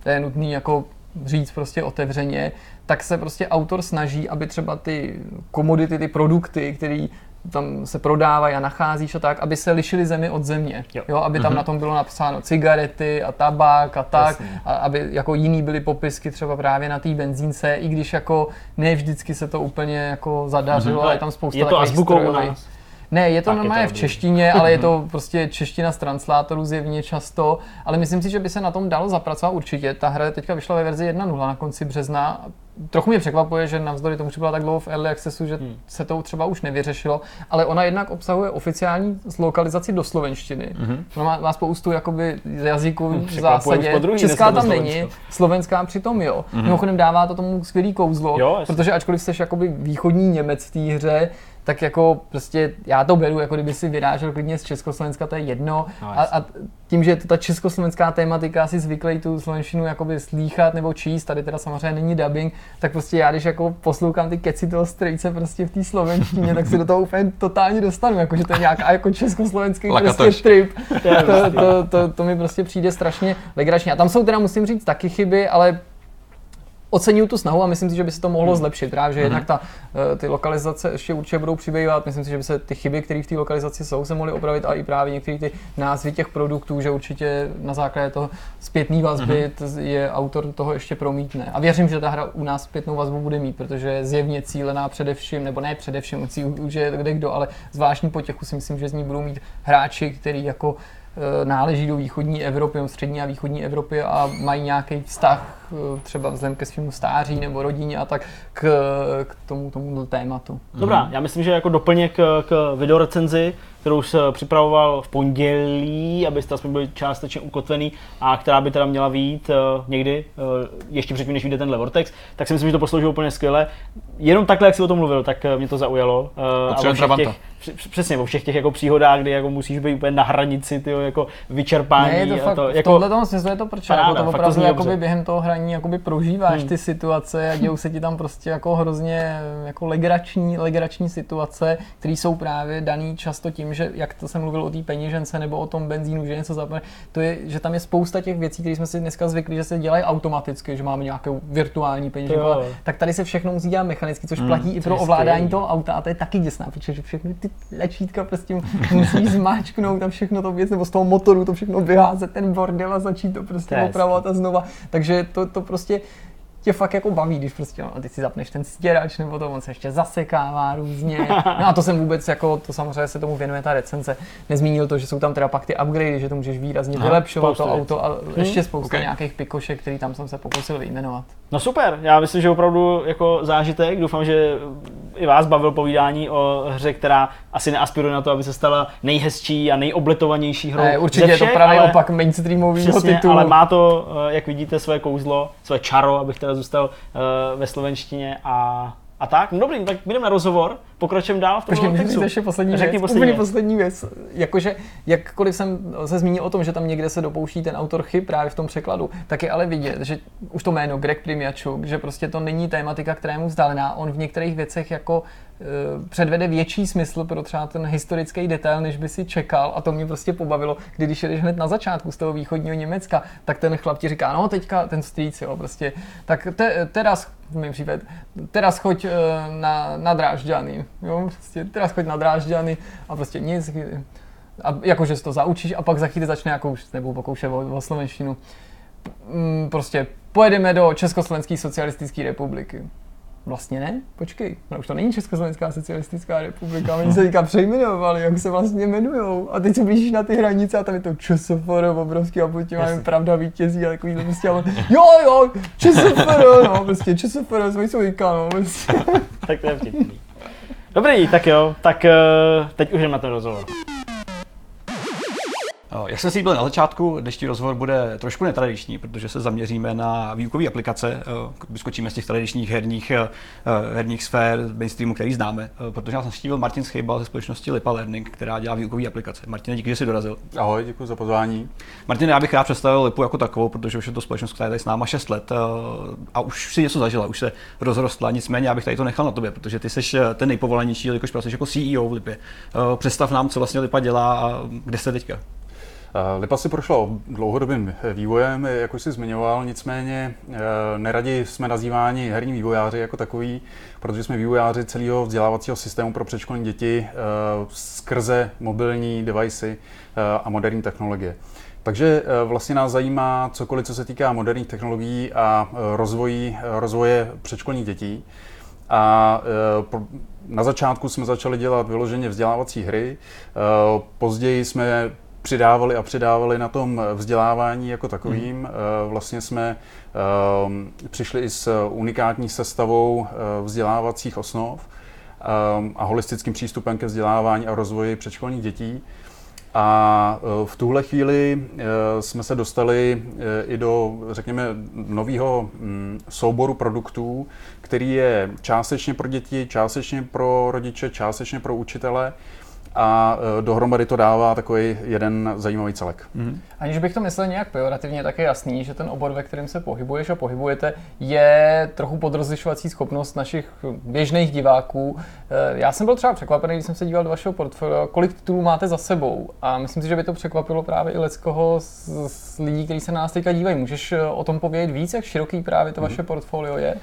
to je nutný jako říct prostě otevřeně, tak se prostě autor snaží, aby třeba ty komodity, ty produkty, které tam se prodávají a nacházíš a tak, aby se lišily zemi od země. Jo. jo aby tam mm-hmm. na tom bylo napsáno cigarety a tabák a tak, Jasně. a aby jako jiný byly popisky třeba právě na té benzínce, i když jako ne vždycky se to úplně jako zadařilo, mm-hmm. ale je tam spousta je to nás. Ne, je to normálně v češtině, ale je to prostě čeština z translátorů zjevně často, ale myslím si, že by se na tom dalo zapracovat určitě. Ta hra teďka vyšla ve verzi 1.0 na konci března. Trochu mě překvapuje, že navzdory tomu, že byla tak dlouho v Early Accessu, že hmm. se to třeba už nevyřešilo, ale ona jednak obsahuje oficiální lokalizaci do slovenštiny. Hmm. Ona má, má spoustu jakoby jazyků hmm, v zásadě. Česká tam není, slovenská přitom jo. Hmm. Mimochodem dává to tomu skvělý kouzlo, jo, protože ačkoliv jsi jakoby východní Němec v té hře, tak jako prostě já to beru, jako kdyby si vyrážel klidně z Československa, to je jedno. No, a, a tím, že ta československá tématika si zvyklý tu slovenštinu jakoby slýchat nebo číst, tady teda samozřejmě není dubbing, tak prostě já když jako poslouchám ty keci toho strejce prostě v té slovenštině, tak si do toho úplně totálně dostanu, jako že to je nějaká jako československý prostě trip. To, to, to, to, mi prostě přijde strašně legračně. A tam jsou teda, musím říct, taky chyby, ale oceňuju tu snahu a myslím si, že by se to mohlo hmm. zlepšit. Právě, že hmm. jednak ta, eh, ty lokalizace ještě určitě budou přibývat. Myslím si, že by se ty chyby, které v té lokalizaci jsou, se mohly opravit a i právě některé ty názvy těch produktů, že určitě na základě toho zpětný vazby hmm. je autor toho ještě promítne. A věřím, že ta hra u nás zpětnou vazbu bude mít, protože je zjevně cílená především, nebo ne především, už je kde kdo, ale zvláštní potěchu si myslím, že z ní budou mít hráči, kteří jako náleží do východní Evropy, střední a východní Evropy a mají nějaký vztah Eh, třeba vzhledem ke svému stáří nebo rodině a tak k, k tomu, tomu tématu. Dobrá, já myslím, že jako doplněk k, k videorecenzi, kterou se připravoval v pondělí, abyste aspoň byli částečně ukotvený a která by teda měla výjít uh, někdy, uh, ještě předtím, než vyjde tenhle Vortex, tak si myslím, že to poslouží úplně skvěle. Jenom takhle, jak si o tom mluvil, tak mě to zaujalo. Uh, a všech těch, přesně, o všech těch jako příhodách, kdy jako musíš být úplně na hranici tyjo, jako vyčerpání. Ne, je to fakt, to, jako, v tomhle smyslu je to proč, jako to opravdu to během toho hraní jakoby prožíváš hmm. ty situace a dějou se ti tam prostě jako hrozně jako legrační, legrační situace, které jsou právě daný často tím, že jak to jsem mluvil o té peněžence nebo o tom benzínu, že něco zapne, to je, že tam je spousta těch věcí, které jsme si dneska zvykli, že se dělají automaticky, že máme nějakou virtuální peněženku, tak tady se všechno musí dělat mechanicky, což hmm, platí i pro ovládání toho auta a to je taky děsná, protože všechny ty tlačítka prostě musí zmáčknout a všechno to věc, nebo z toho motoru to všechno vyházet ten bordel a začít to prostě opravovat a znova. Takže to, to prostě tě fakt jako baví, když prostě no, ty si zapneš ten stěrač, nebo to on se ještě zasekává různě. No a to jsem vůbec jako, to samozřejmě se tomu věnuje ta recenze. Nezmínil to, že jsou tam teda pak ty upgrady, že to můžeš výrazně Aha, vylepšovat to auto a hmm, ještě spousta okay. nějakých pikošek, který tam jsem se pokusil vyjmenovat. No super, já myslím, že opravdu jako zážitek, doufám, že i vás bavil povídání o hře, která asi neaspiruje na to, aby se stala nejhezčí a nejobletovanější hrou. Ne, určitě všech, je to právě ale, opak mainstreamového titulu. Ale má to, eh, jak vidíte, své kouzlo, své čaro, abych teda zůstal uh, ve slovenštině a a tak, no dobrý, tak jdeme na rozhovor, pokračujeme dál v tom Počkej, ještě poslední Řekni věc, poslední úplně věc. poslední věc. Jakože, jakkoliv jsem se zmínil o tom, že tam někde se dopouští ten autor chyb právě v tom překladu, tak je ale vidět, že už to jméno Greg Primiačuk, že prostě to není tématika, která je mu vzdálená. On v některých věcech jako Eh, předvede větší smysl pro třeba ten historický detail, než by si čekal a to mě prostě pobavilo, kdy když jdeš hned na začátku z toho východního Německa, tak ten chlap ti říká, no teďka ten strýc, jo, prostě, tak te, teraz, v mém případě, teraz choď eh, na, na Drážďany, jo, prostě, teraz choď na Drážďany a prostě nic, a jakože si to zaučíš a pak za chvíli začne jako už nebo pokoušet o, o slovenštinu. Mm, prostě pojedeme do Československé socialistické republiky. Vlastně ne, počkej, no už to není Československá socialistická republika, oni se teďka přejmenovali, jak se vlastně jmenujou. A teď se blížíš na ty hranice a tam je to ČSFR obrovský a potom máme pravda vítězí a takový to prostě, ale jo, jo, ČSFR, no, prostě ČSFR, jsme jsou no, prostě. tak to je vtipný. Dobrý, tak jo, tak uh, teď už na ten rozhovor. Jak jsem si byl na začátku, dnešní rozhovor bude trošku netradiční, protože se zaměříme na výukové aplikace. Vyskočíme z těch tradičních herních, herních sfér mainstreamu, který známe, protože já jsem navštívil Martin Schejbal ze společnosti Lipa Learning, která dělá výukové aplikace. Martin, díky, že jsi dorazil. Ahoj, děkuji za pozvání. Martin, já bych rád představil Lipu jako takovou, protože už je to společnost, která je tady s náma 6 let a už si něco zažila, už se rozrostla. Nicméně, já bych tady to nechal na tobě, protože ty jsi ten nejpovolanější, jakož pracuješ jako CEO v Lipě. Představ nám, co vlastně Lipa dělá a kde jste teďka. Eh, Lipa si prošla dlouhodobým vývojem, jak už jsi zmiňoval, nicméně eh, neradi jsme nazýváni herní vývojáři jako takový, protože jsme vývojáři celého vzdělávacího systému pro předškolní děti eh, skrze mobilní device a moderní technologie. Takže vlastně nás zajímá cokoliv, co se týká moderních technologií a rozvoji, rozvoje předškolních dětí. A na začátku jsme začali dělat vyloženě vzdělávací hry, později jsme přidávali a přidávali na tom vzdělávání jako takovým. Mm. Vlastně jsme ehm, přišli i s unikátní sestavou eh, vzdělávacích osnov ehm, a holistickým přístupem ke vzdělávání a rozvoji předškolních dětí. A eh, v tuhle chvíli jsme se dostali i do, řekněme, nového mm, souboru produktů, který je částečně pro děti, částečně pro rodiče, částečně pro učitele a e, dohromady to dává takový jeden zajímavý celek. Mm-hmm. Aniž bych to myslel nějak pejorativně, tak je jasný, že ten obor, ve kterém se pohybuješ a pohybujete, je trochu podrozlišovací schopnost našich běžných diváků. E, já jsem byl třeba překvapený, když jsem se díval do vašeho portfolia, kolik titulů máte za sebou a myslím si, že by to překvapilo právě i leckoho z, z lidí, kteří se na nás teďka dívají. Můžeš e, o tom povědět víc, jak široký právě to mm-hmm. vaše portfolio je?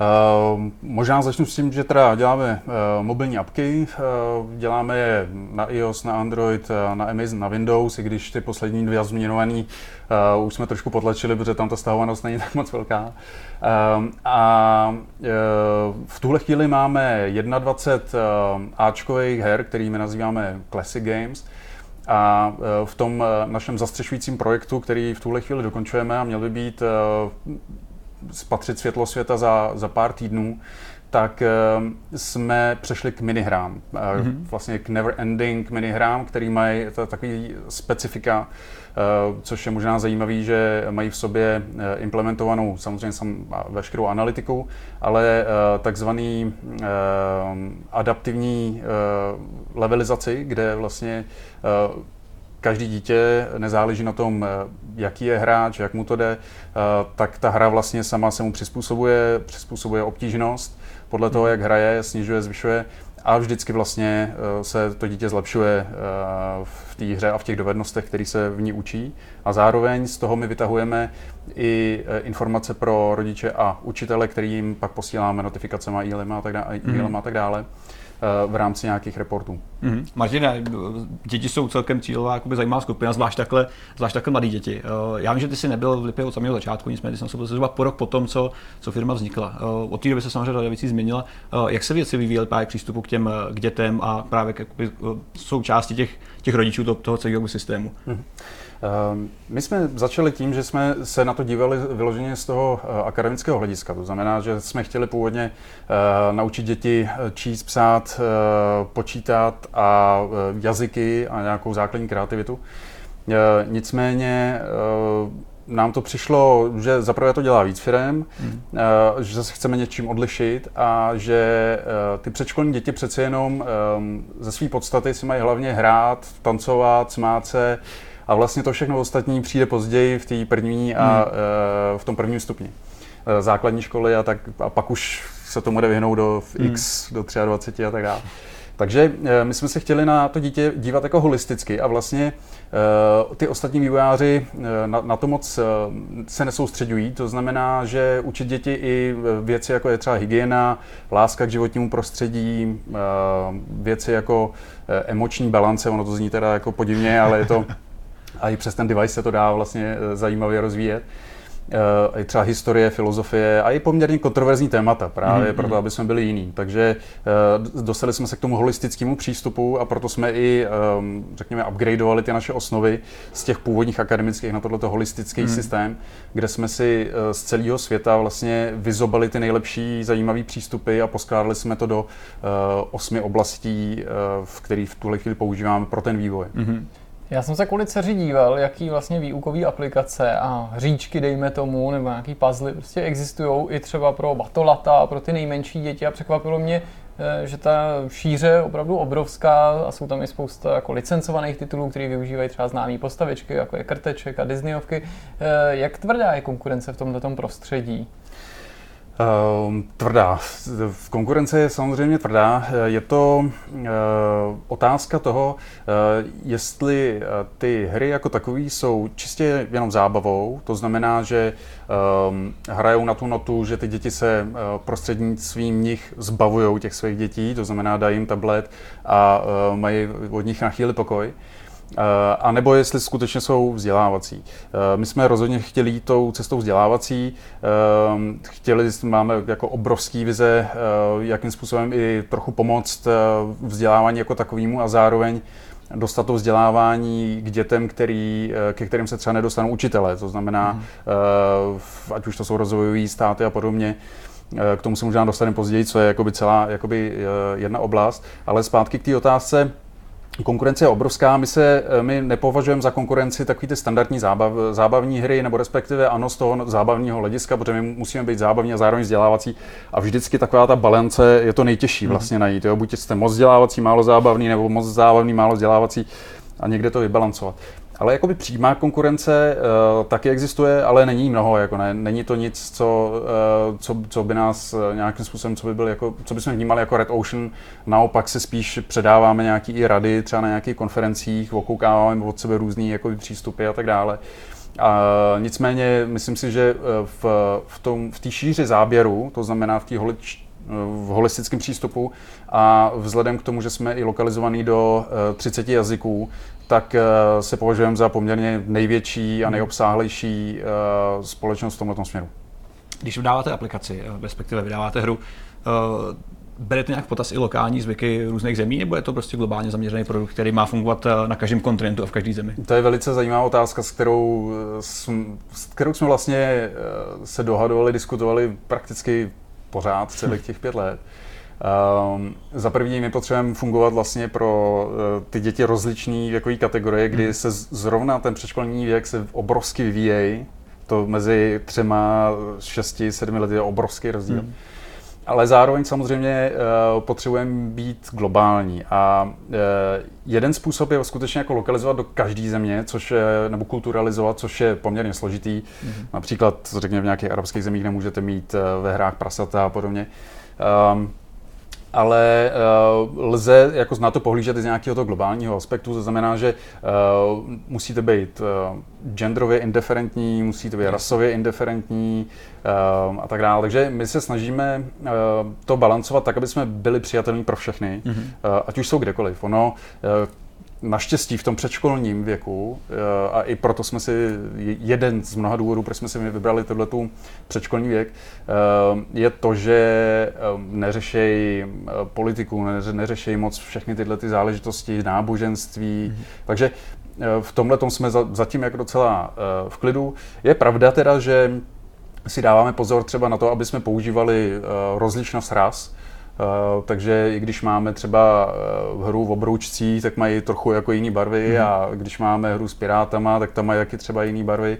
Uh, možná začnu s tím, že teda děláme uh, mobilní apky, uh, děláme je na iOS, na Android, na Amazon, na Windows, i když ty poslední dvě změnovaný už jsme trošku potlačili, protože tam ta stahovanost není tak moc velká. A v tuhle chvíli máme 21 uh, Ačkových her, kterými nazýváme Classic Games, A v tom našem zastřešujícím projektu, který v tuhle chvíli dokončujeme a měl by být spatřit světlo světa za, za pár týdnů, tak jsme přešli k minihrám. Mm-hmm. Vlastně k never ending minihrám, který mají takový specifika, Eh, což je možná zajímavý, že mají v sobě eh, implementovanou samozřejmě sam veškerou analytiku, ale eh, takzvaný adaptivní levelizaci, kde vlastně každý dítě, nezáleží na tom, jaký je hráč, jak mu to jde, tak ta hra vlastně sama se mu přizpůsobuje, přizpůsobuje obtížnost podle toho, jak hraje, snižuje, zvyšuje a vždycky vlastně eh, se to dítě zlepšuje eh, v té hře a v těch dovednostech, které se v ní učí. A zároveň z toho my vytahujeme i eh, informace pro rodiče a učitele, kterým pak posíláme notifikacemi, e-mailem a tak dále. Mm. A tak dále v rámci nějakých reportů. Mm-hmm. Martine, děti jsou celkem cílová jakoby zajímavá skupina, zvlášť takhle, zvlášť takhle mladí děti. Já vím, že ty jsi nebyl v Lipě od samého začátku, nicméně ty jsem zhruba po rok po tom, co, co firma vznikla. Od té doby se samozřejmě řada věcí změnila. Jak se věci vyvíjely právě k přístupu k těm k dětem a právě k jakoby, součástí těch, těch rodičů toho, toho celého systému? Mm-hmm. Ehm, my jsme začali tím, že jsme se na to dívali vyloženě z toho eh, akademického hlediska. To znamená, že jsme chtěli původně eh, naučit děti eh, číst, psát, počítat a jazyky a nějakou základní kreativitu. Nicméně nám to přišlo, že zaprvé to dělá víc firm, hmm. že se chceme něčím odlišit a že ty předškolní děti přece jenom ze své podstaty si mají hlavně hrát, tancovat, smát se, a vlastně to všechno ostatní přijde později v té první a hmm. Eh, v tom prvním stupni eh, základní školy a, tak, a pak už se tomu jde vyhnout do X, hmm. do 23 a tak dále. Takže eh, my jsme se chtěli na to dítě dívat jako holisticky a vlastně ty ostatní vývojáři na, na to moc se nesoustředují. To znamená, že učit děti i věci, jako je třeba hygiena, láska k životnímu prostředí, věci jako emoční balance, ono to zní teda jako podivně, ale je to a i přes ten device se to dá vlastně eh, zajímavě rozvíjet. Uh, i třeba historie, filozofie a i poměrně kontroverzní témata, právě mm-hmm. proto, aby jsme byli jiní. Takže uh, dostali jsme se k tomu holistickému přístupu a proto jsme i, um, řekněme, upgradeovali ty naše osnovy z těch původních akademických na tohleto holistický mm. systém, kde jsme si z celého světa vlastně vyzobali ty nejlepší zajímavé přístupy a poskládali jsme to do osmi oblastí, v kterých v tuhle chvíli používáme pro ten vývoj. Mm-hmm. Já jsem se kvůli dceři díval, jaký vlastně výukové aplikace a hříčky, dejme tomu, nebo nějaký puzzle prostě existují i třeba pro batolata, pro ty nejmenší děti a překvapilo mě, eh, že ta šíře je opravdu obrovská a jsou tam i spousta jako licencovaných titulů, které využívají třeba známé postavičky, jako je Krteček a Disneyovky. Eh, jak tvrdá je konkurence v tomto prostředí? Uh, tvrdá. Konkurence je samozřejmě tvrdá. Je to uh, otázka toho, uh, jestli ty hry jako takové jsou čistě jenom zábavou, to znamená, že um, hrajou na tu notu, že ty děti se prostřednictvím nich zbavují těch svých dětí, to znamená dají jim tablet a mají od nich na chvíli pokoj. Eh, a nebo jestli skutečně jsou vzdělávací. Eh, my jsme rozhodně chtěli jít tou cestou vzdělávací, eh, chtěli, máme jako obrovský vize, jakým způsobem i trochu pomoct vzdělávání jako takovému a zároveň dostat to vzdělávání k dětem, který, ke kterým se třeba nedostanou učitelé. To znamená, mm. ať už to jsou rozvojové státy a podobně, k tomu se možná dostaneme později, co je jakoby celá jakoby jedna oblast. Ale zpátky k té otázce, Konkurence je obrovská, my se eh, my nepovažujeme za konkurenci takový ty standardní zábav, zábavní hry, nebo respektive ano z toho zábavního hlediska, protože my musíme být zábavní a zároveň vzdělávací a vždycky taková ta balance je to nejtěžší mhm. vlastně najít. Jo? Buď jste moc vzdělávací, málo zábavný, nebo moc zábavný, málo vzdělávací a někde to vybalancovat. Ale jakoby přímá konkurence uh, taky existuje, ale není mnoho, jako ne, není to nic, co, uh, co, co by nás uh, nějakým způsobem, co by byl jako, co bychom vnímali jako Red Ocean, naopak se spíš předáváme nějaký i rady, třeba na nějakých konferencích, okoukáváme od sebe různé jako přístupy a tak dále. A nicméně myslím si, že v, v, tom, v té šíři záběru, to znamená v té v holistickém přístupu a vzhledem k tomu, že jsme i lokalizovaní do 30 jazyků, tak eh, se považujeme za poměrně největší a nejobsáhlejší eh, společnost v tomto směru. Když vydáváte aplikaci, eh, respektive vydáváte hru, berete nějak potaz i lokální zvyky různých zemí, nebo je to prostě globálně zaměřený produkt, který má fungovat na každém kontinentu a v každé zemi? To je velice zajímavá otázka, s kterou, s kterou jsme vlastně se dohadovali, diskutovali prakticky pořád celých těch pět let. Um, za první my potřebujeme fungovat vlastně pro uh, ty děti rozličné věkové kategorie, kdy hmm. se zrovna ten předškolní věk se obrovsky vyvíjejí. To mezi třema, šesti, sedmi lety je obrovský rozdíl. Hmm. Ale zároveň samozřejmě uh, potřebujeme být globální. A uh, jeden způsob je skutečně jako lokalizovat do každé země, což je, nebo kulturalizovat, což je poměrně složitý. Mm-hmm. Například, řekněme, v nějakých arabských zemích nemůžete mít uh, ve hrách prasata a podobně. Um, ale uh, lze jako na to pohlížet i z nějakého toho globálního aspektu, to znamená, že uh, musíte být uh, genderově indiferentní, musíte být rasově indiferentní uh, a tak dále. Takže my se snažíme uh, to balancovat tak, aby jsme byli přijatelní pro všechny, mm-hmm. uh, ať už jsou kdekoliv. Ono, uh, naštěstí v tom předškolním věku, eh, a i proto jsme si, jeden z mnoha důvodů, proč jsme si vybrali tohletu předškolní věk, eh, je to, že eh, neřešejí politiku, neřešejí moc všechny tyhle ty záležitosti, náboženství, mm-hmm. takže v tomhle jsme zatím jako docela v klidu. Je pravda teda, že si dáváme pozor třeba na to, aby jsme používali rozličnost ras, takže i když máme třeba uh, hru v obroučcích, tak mají trochu jako jiné barvy mm. a když máme hru s pirátama, tak tam mají taky třeba jiné barvy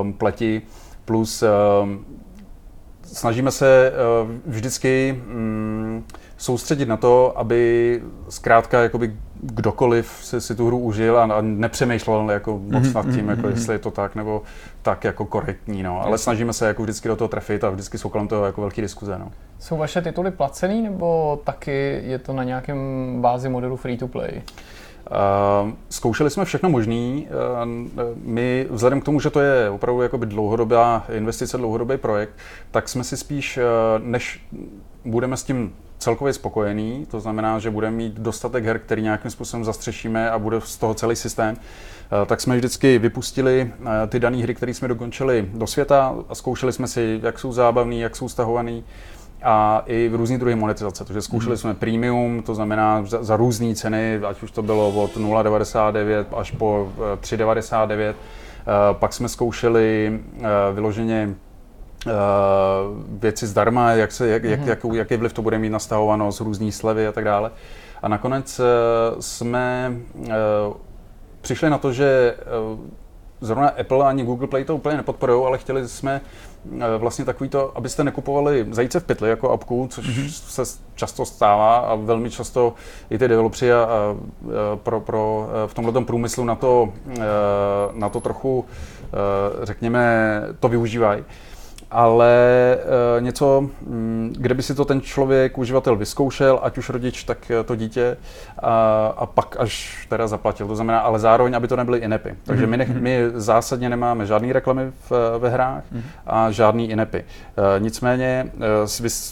um, pleti. Plus um, snažíme se uh, vždycky um, soustředit na to, aby zkrátka jakoby kdokoliv si, si tu hru užil a, a nepřemýšlel jako moc mm-hmm, nad tím, jako mm-hmm. jestli je to tak nebo tak jako korektní, no. Ale snažíme se jako vždycky do toho trefit a vždycky jsou kolem toho jako velký diskuze, no. Jsou vaše tituly placený nebo taky je to na nějakém bázi modelu free to play? Uh, zkoušeli jsme všechno možné. Uh, my, vzhledem k tomu, že to je opravdu jakoby dlouhodobá investice, dlouhodobý projekt, tak jsme si spíš, uh, než budeme s tím celkově spokojený, to znamená, že budeme mít dostatek her, který nějakým způsobem zastřešíme a bude z toho celý systém, tak jsme vždycky vypustili ty dané hry, které jsme dokončili do světa a zkoušeli jsme si, jak jsou zábavný, jak jsou stahovaný a i v různých druhy monetizace. Takže zkoušeli mm. jsme premium, to znamená za, za různé ceny, ať už to bylo od 0,99 až po 3,99. Eh, pak jsme zkoušeli eh, vyloženě věci zdarma, jak se, jak, mm-hmm. jak, mhm. jaký, vliv to bude mít nastahováno z různých slevy a tak dále. A nakonec uh, jsme uh, přišli na to, že zrovna Apple ani Google Play to úplně nepodporují, ale chtěli jsme vlastně takový to, abyste nekupovali zajíce v pytli jako apku, což mm-hmm. se často stává a velmi často i ty developři a, a, a pro, pro, v tomhle průmyslu na to, na to trochu, řekněme, to využívají ale uh, něco, um, kde by si to ten člověk, uživatel vyzkoušel, ať už rodič, tak eh, to dítě, a, a pak až teda zaplatil. To znamená, ale zároveň, aby to nebyly inepy. Takže my, nech, mhm. my zásadně nemáme žádné reklamy v, ve hrách mhm. a žádný inepy. Nicméně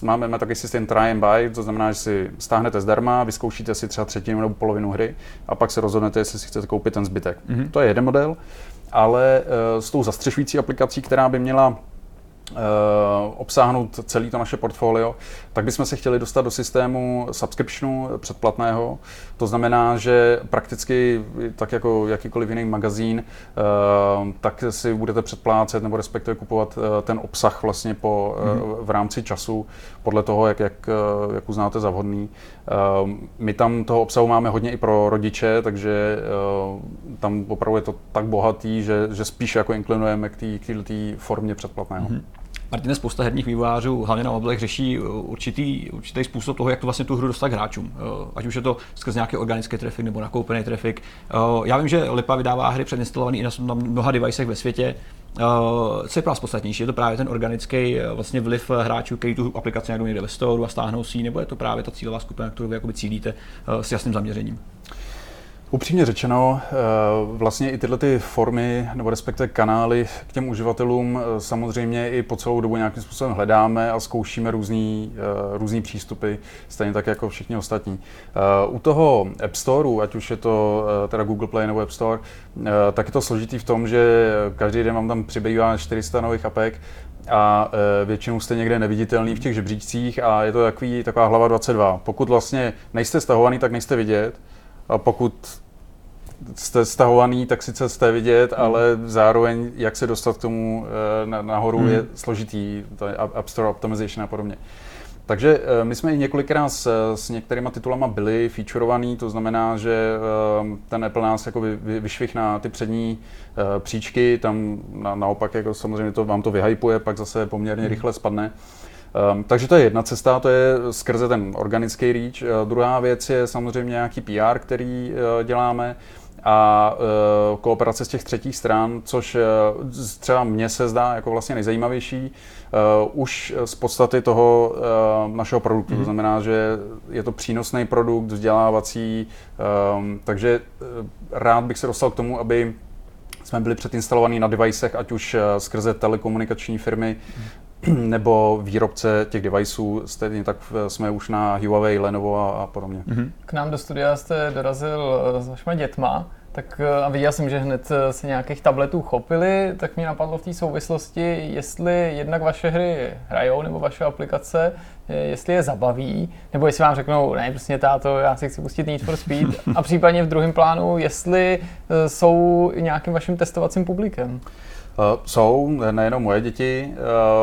máme, máme takový systém try and buy, to znamená, že si stáhnete zdarma, vyzkoušíte si třeba třetinu nebo polovinu hry a pak se rozhodnete, jestli si chcete koupit ten zbytek. Mm-hmm. To je jeden model, ale s tou zastřešující aplikací, která by měla Eh, obsáhnout celé to naše portfolio, tak bychom se chtěli dostat do systému subscriptionu předplatného. To znamená, že prakticky tak jako jakýkoliv jiný magazín, eh, tak si budete předplácet nebo respektive kupovat eh, ten obsah vlastně po, mm-hmm. v rámci času podle toho, jak, jak, jak uznáte za vhodný. My tam toho obsahu máme hodně i pro rodiče, takže tam opravdu je to tak bohatý, že, že spíš jako inklinujeme k té formě předplatného. Mm-hmm. Martine, spousta herních vývojářů, hlavně na mobilech, řeší uh, určitý, určitý způsob toho, jak to vlastně tu hru dostat k hráčům. Uh, ať už je to skrz nějaký organický trafik nebo nakoupený trafik. Uh, já vím, že Lipa vydává hry předinstalované i na, mnoha devicech ve světě. Co je pro vás podstatnější? Je to právě ten organický vlastně vliv hráčů, který tu aplikaci najdou někde ve store a stáhnou si, nebo je to právě ta cílová skupina, kterou vy cílíte s jasným zaměřením? Upřímně řečeno, eh, vlastně i tyhle ty formy, nebo respektive kanály k těm uživatelům eh, samozřejmě i po celou dobu nějakým způsobem hledáme a zkoušíme různý, eh, různý přístupy, stejně tak jako všichni ostatní. U toho App Storeu, ať už je to teda Google Play nebo App Store, tak je to složitý v tom, že každý den vám tam přibývá 400 nových apek a většinou jste někde neviditelný v těch žebříčcích a je to takový, taková hlava 22. Pokud vlastně nejste stahovaný, tak nejste vidět a pokud jste stahovaný, tak sice jste vidět, hmm. ale zároveň jak se dostat k tomu e, nahoru hmm. je složitý, to je App Store Optimization a podobně. Takže eh, my jsme i několikrát s, s některýma titulama byli featurovaný, to znamená, že eh, ten Apple nás jako vy, vyšvih na ty přední eh, příčky, tam na, naopak jako samozřejmě to vám to vyhypuje, pak zase poměrně hmm. rychle spadne. Um, takže to je jedna cesta, to je skrze ten organický reach. Uh, druhá věc je samozřejmě nějaký PR, který uh, děláme a uh, kooperace z těch třetích stran, což uh, třeba mně se zdá jako vlastně nejzajímavější uh, už z podstaty toho uh, našeho produktu. Mm-hmm. To mhm. znamená, že je to přínosný produkt, vzdělávací, um, takže uh, rád bych se dostal k tomu, aby jsme byli předinstalovaní na devicech, ať už skrze telekomunikační firmy, mm-hmm. nebo výrobce těch deviceů, stejně tak jsme už na Huawei, Lenovo a, a podobně. Mm-hmm. K nám do studia jste dorazil s vašimi dětma. Tak eh, a viděl jsem, že hned eh, se nějakých tabletů chopili, tak mě napadlo v té souvislosti, jestli jednak vaše hry hrajou nebo vaše aplikace, eh, jestli je zabaví, nebo jestli vám řeknou, ne, prostě táto, já si chci pustit Need for Speed, a případně v druhém plánu, jestli jsou nějakým vaším testovacím publikem. Uh, jsou, nejenom moje děti,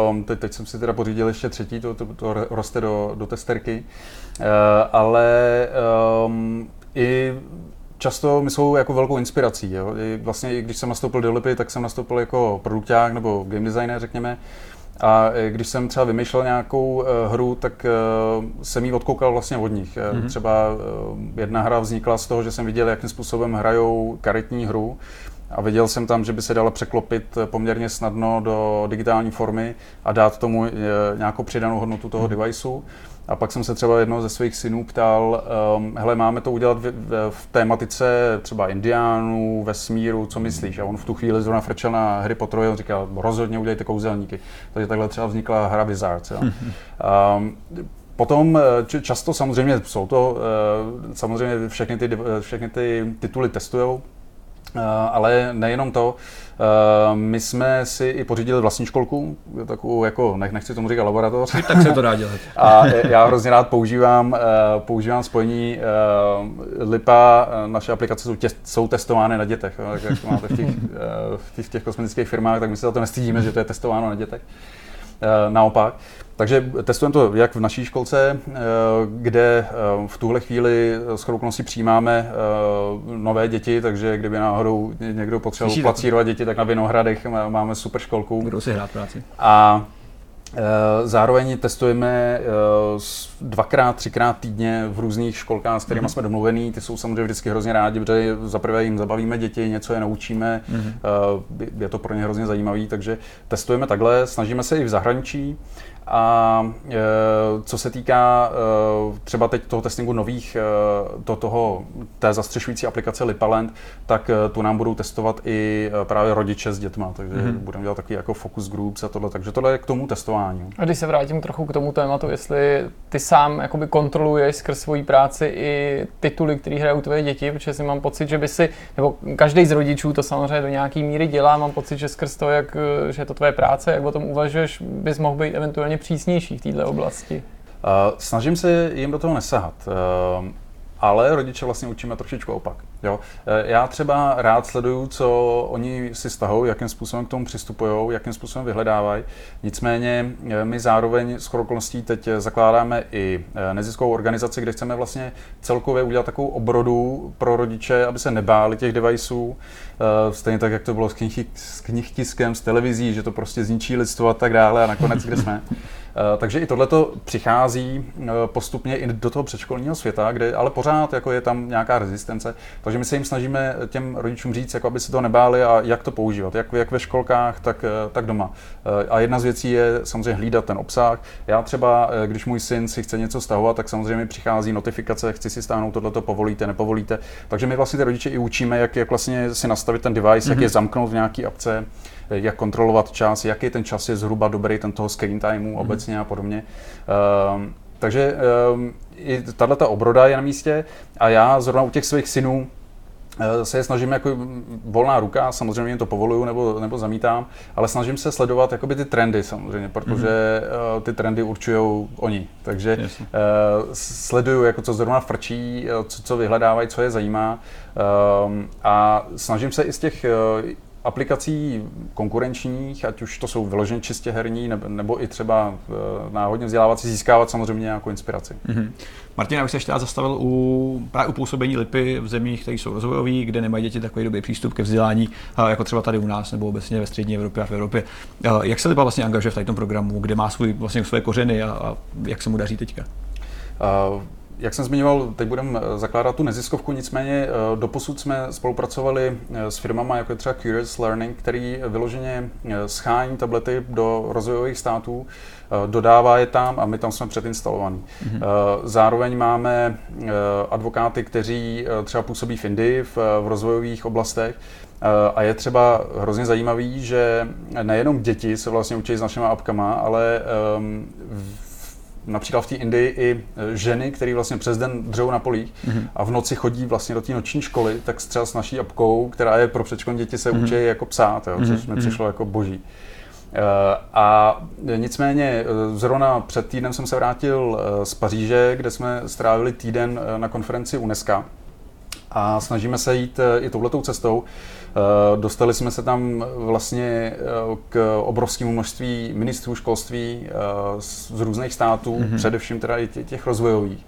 uh, teď, teď jsem si teda pořídil ještě třetí, to, to, to roste do, do testerky, uh, ale um, i často mi jsou jako velkou inspirací. Jo. I vlastně i když jsem nastoupil do Lipy, tak jsem nastoupil jako produkták nebo game designer, řekněme. A když jsem třeba vymýšlel nějakou hru, tak jsem ji odkoukal vlastně od nich. Mm-hmm. Třeba jedna hra vznikla z toho, že jsem viděl, jakým způsobem hrajou karetní hru a viděl jsem tam, že by se dala překlopit poměrně snadno do digitální formy a dát tomu uh, nějakou přidanou hodnotu toho mm-hmm. deviceu. A pak jsem se třeba jednoho ze svých synů ptal, um, hele, máme to udělat v, v, v tématice třeba indiánů, vesmíru, co myslíš? A on v tu chvíli zrovna frčel na hry Potterovi a on říkal, rozhodně udělejte kouzelníky. Takže takhle třeba vznikla hra Wizards. Jo. Um, Potom eh, často samozřejmě jsou to, eh, samozřejmě všechny ty, všechny ty tituly testujou, eh, ale nejenom to, Eh, my jsme si i pořídili vlastní školku, takovou jako, nech, nechci tomu říkat laboratoř. Tak se to dá dělat. A já hrozně rád používám, eh, používám spojení eh, LIPA, naše aplikace jsou, tě, jsou testovány na dětech. Tak jak to máte v těch, v těch, v těch kosmetických firmách, tak my se za to nestydíme, že to je testováno na dětech. Naopak. Takže testujeme to jak v naší školce, eh, kde eh, v tuhle chvíli s chroukností přijímáme eh, nové děti, takže kdyby náhodou někdo potřeboval placírovat děti, tak na Vinohradech máme super školku. Budou si hrát práci. A Zároveň testujeme dvakrát, třikrát týdně v různých školkách, s kterými mm-hmm. jsme domluvení. Ty jsou samozřejmě vždycky hrozně rádi, protože zaprvé jim zabavíme děti, něco je naučíme, mm-hmm. je to pro ně hrozně zajímavé, takže testujeme takhle, snažíme se i v zahraničí. A e, co se týká e, třeba teď toho testingu nových, e, to, toho, té zastřešující aplikace Lipalent, tak tu nám budou testovat i právě rodiče s dětma, takže mm-hmm. budeme dělat takový jako focus groups a tohle, takže tohle je k tomu testování. A když se vrátím trochu k tomu tématu, jestli ty sám jakoby kontroluješ skrz svoji práci i tituly, které hrajou tvoje děti, protože si mám pocit, že by si, nebo každý z rodičů to samozřejmě do nějaký míry dělá, mám pocit, že skrz to, jak, že je to tvoje práce, jak o tom uvažuješ, bys mohl být eventuálně přísnější v této oblasti? Uh, snažím se jim do toho nesahat. Ale rodiče vlastně učíme trošičku opak. Jo? Já třeba rád sleduju, co oni si stahují, jakým způsobem k tomu přistupují, jakým způsobem vyhledávají. Nicméně my zároveň s okolností teď zakládáme i neziskovou organizaci, kde chceme vlastně celkově udělat takovou obrodu pro rodiče, aby se nebáli těch deviceů. Stejně tak, jak to bylo s, s knihtiskem, s televizí, že to prostě zničí lidstvo a tak dále a nakonec kde jsme. Eh, takže i tohle přichází eh, postupně i do toho předškolního světa, kde ale pořád jako je tam nějaká rezistence. Takže my se jim snažíme těm rodičům říct, jako aby se to nebáli a jak to používat, jak, jak ve školkách, tak, eh, tak doma. A jedna z věcí je samozřejmě hlídat ten obsah. Já třeba, když můj syn si chce něco stahovat, tak samozřejmě přichází notifikace, chci si stáhnout tohleto, povolíte, nepovolíte. Takže my vlastně ty rodiče i učíme, jak, jak vlastně si nastavit ten device, mm-hmm. jak je mhm. zamknout v nějaký apce jak kontrolovat čas, jaký ten čas je zhruba dobrý, ten toho screen timeu mm-hmm. obecně a podobně. Um, takže um, i tahle ta obroda je na místě a já zrovna u těch svých synů Eh, se je snažím jako volná ruka, samozřejmě jim to povoluju nebo, nebo zamítám, ale snažím se sledovat jakoby ty trendy samozřejmě, protože mm-hmm. ty trendy určují oni. Takže uh, sleduju, jako co zrovna frčí, co, co vyhledávají, co je zajímá uh, a snažím se i z těch uh, aplikací konkurenčních, ať už to jsou vyloženě čistě herní, nebo, i třeba náhodně vzdělávací, získávat samozřejmě nějakou inspiraci. Mm-hmm. Martina, bych se ještě zastavil u, právě u působení lipy v zemích, které jsou rozvojové, kde nemají děti takový dobrý přístup ke vzdělání, jako třeba tady u nás nebo obecně ve střední Evropě a v Evropě. Jak se lipa vlastně angažuje v tom programu, kde má svůj, vlastně své kořeny a, a jak se mu daří teďka? Uh, jak jsem zmiňoval, teď budeme zakládat tu neziskovku, nicméně doposud jsme spolupracovali s firmama jako je třeba Curious Learning, který vyloženě schání tablety do rozvojových států Eh, dodává je tam a my tam jsme předinstalovaní. Mm-hmm. Zároveň máme eh, advokáty, kteří třeba působí v Indii, v, v rozvojových oblastech, a je třeba hrozně zajímavý, že nejenom děti se vlastně učí s našimi apkama, ale um, například v té Indii i ženy, které vlastně přes den dřou na polích mm-hmm. a v noci chodí vlastně do té noční školy, tak třeba s naší apkou, která je pro předškolní děti, se mm-hmm. učí jako psát, jo, což mm-hmm. mi přišlo jako boží. Eh, a nicméně eh, zrovna před týdnem jsem se vrátil z Paříže, kde jsme strávili týden na konferenci UNESCO a snažíme se jít i touhletou cestou. Dostali jsme se tam vlastně k obrovskému množství ministrů školství z různých států, mm-hmm. především teda i těch rozvojových.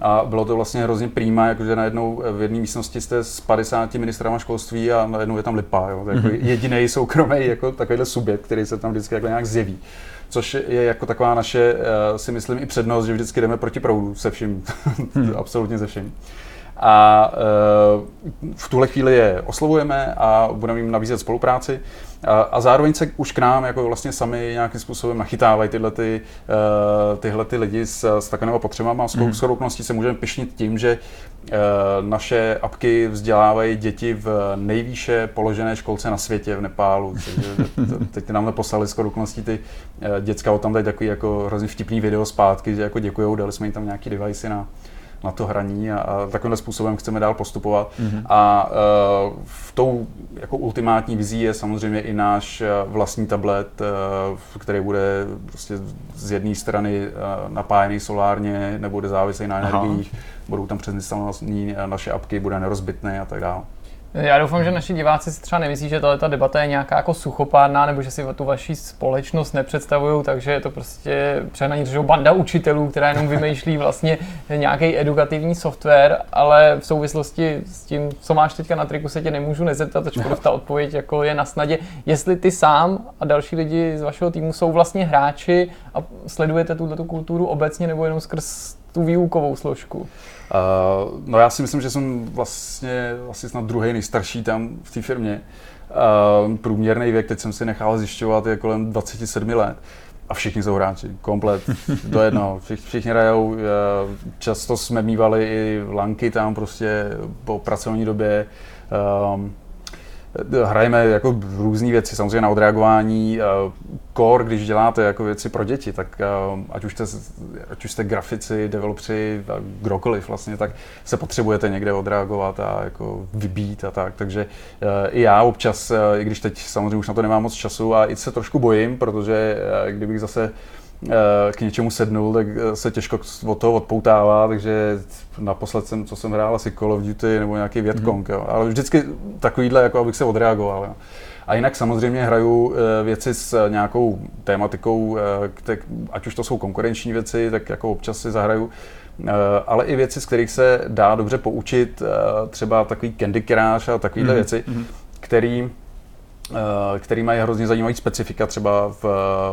A bylo to vlastně hrozně přímá, jakože najednou v jedné místnosti jste s 50 ministrama školství a najednou je tam lipa. Jo? jako mm-hmm. jediný soukromý jako takovýhle subjekt, který se tam vždycky jako nějak zjeví. Což je jako taková naše, eh, si myslím, i přednost, že vždycky jdeme proti proudu se vším, hmm. absolutně se vším. A e, v tuhle chvíli je oslovujeme a budeme jim nabízet spolupráci. A, zároveň se už k nám jako vlastně sami nějakým způsobem nachytávají tyhle, ty, uh, tyhle ty lidi s, s takovými potřebami a s mm. se můžeme pišnit tím, že uh, naše apky vzdělávají děti v nejvýše položené školce na světě v Nepálu. Teď nám poslali s okolností ty děcka, tam dají takový jako hrozně vtipný video zpátky, že jako děkujou, dali jsme jim tam nějaký device na, na to hraní a, a takovým způsobem chceme dál postupovat. Mm-hmm. A uh, v tou jako ultimátní vizí je samozřejmě i náš e, vlastní tablet, uh, který bude prostě z jedné strany uh, napájený solárně, nebude závislý na energiích, Aha. budou tam přesinstalované naše apky, bude nerozbitný a tak dále. Já doufám, že naši diváci si třeba nemyslí, že ta debata je nějaká jako suchopárná, nebo že si tu vaši společnost nepředstavují, takže je to prostě přehnaní že banda učitelů, která jenom vymýšlí vlastně nějaký edukativní software, ale v souvislosti s tím, co máš teďka na triku, se tě nemůžu nezeptat, ačkoliv ta odpověď jako je na snadě. Jestli ty sám a další lidi z vašeho týmu jsou vlastně hráči a sledujete tuto kulturu obecně nebo jenom skrz tu výukovou složku? Uh, no já si myslím, že jsem vlastně vlastně snad druhý nejstarší tam v té firmě. Uh, průměrný věk, teď jsem si nechal zjišťovat, je kolem 27 let. A všichni jsou hráči, komplet, do jednoho. Všichni, všichni hrajou, často jsme mývali i lanky tam prostě po pracovní době. Um, hrajeme jako různé věci, samozřejmě na odreagování. Core, když děláte jako věci pro děti, tak ať už jste, ať už jste grafici, developři, kdokoliv vlastně, tak se potřebujete někde odreagovat a jako vybít a tak. Takže i já občas, i když teď samozřejmě už na to nemám moc času a i se trošku bojím, protože kdybych zase k něčemu sednul, tak se těžko od toho odpoutává, takže naposled jsem, co jsem hrál, asi Call of Duty nebo nějaký Vietkong, mm-hmm. jo. ale vždycky takovýhle, jako abych se odreagoval. Jo. A jinak samozřejmě hraju e, věci s nějakou tématikou, ať už to jsou konkurenční věci, tak jako občas si zahraju, ale i věci, z kterých se dá dobře poučit, třeba takový Candy Crush a takovéhle mm-hmm. věci, mhm. který Eh, který mají hrozně zajímavý specifika třeba v,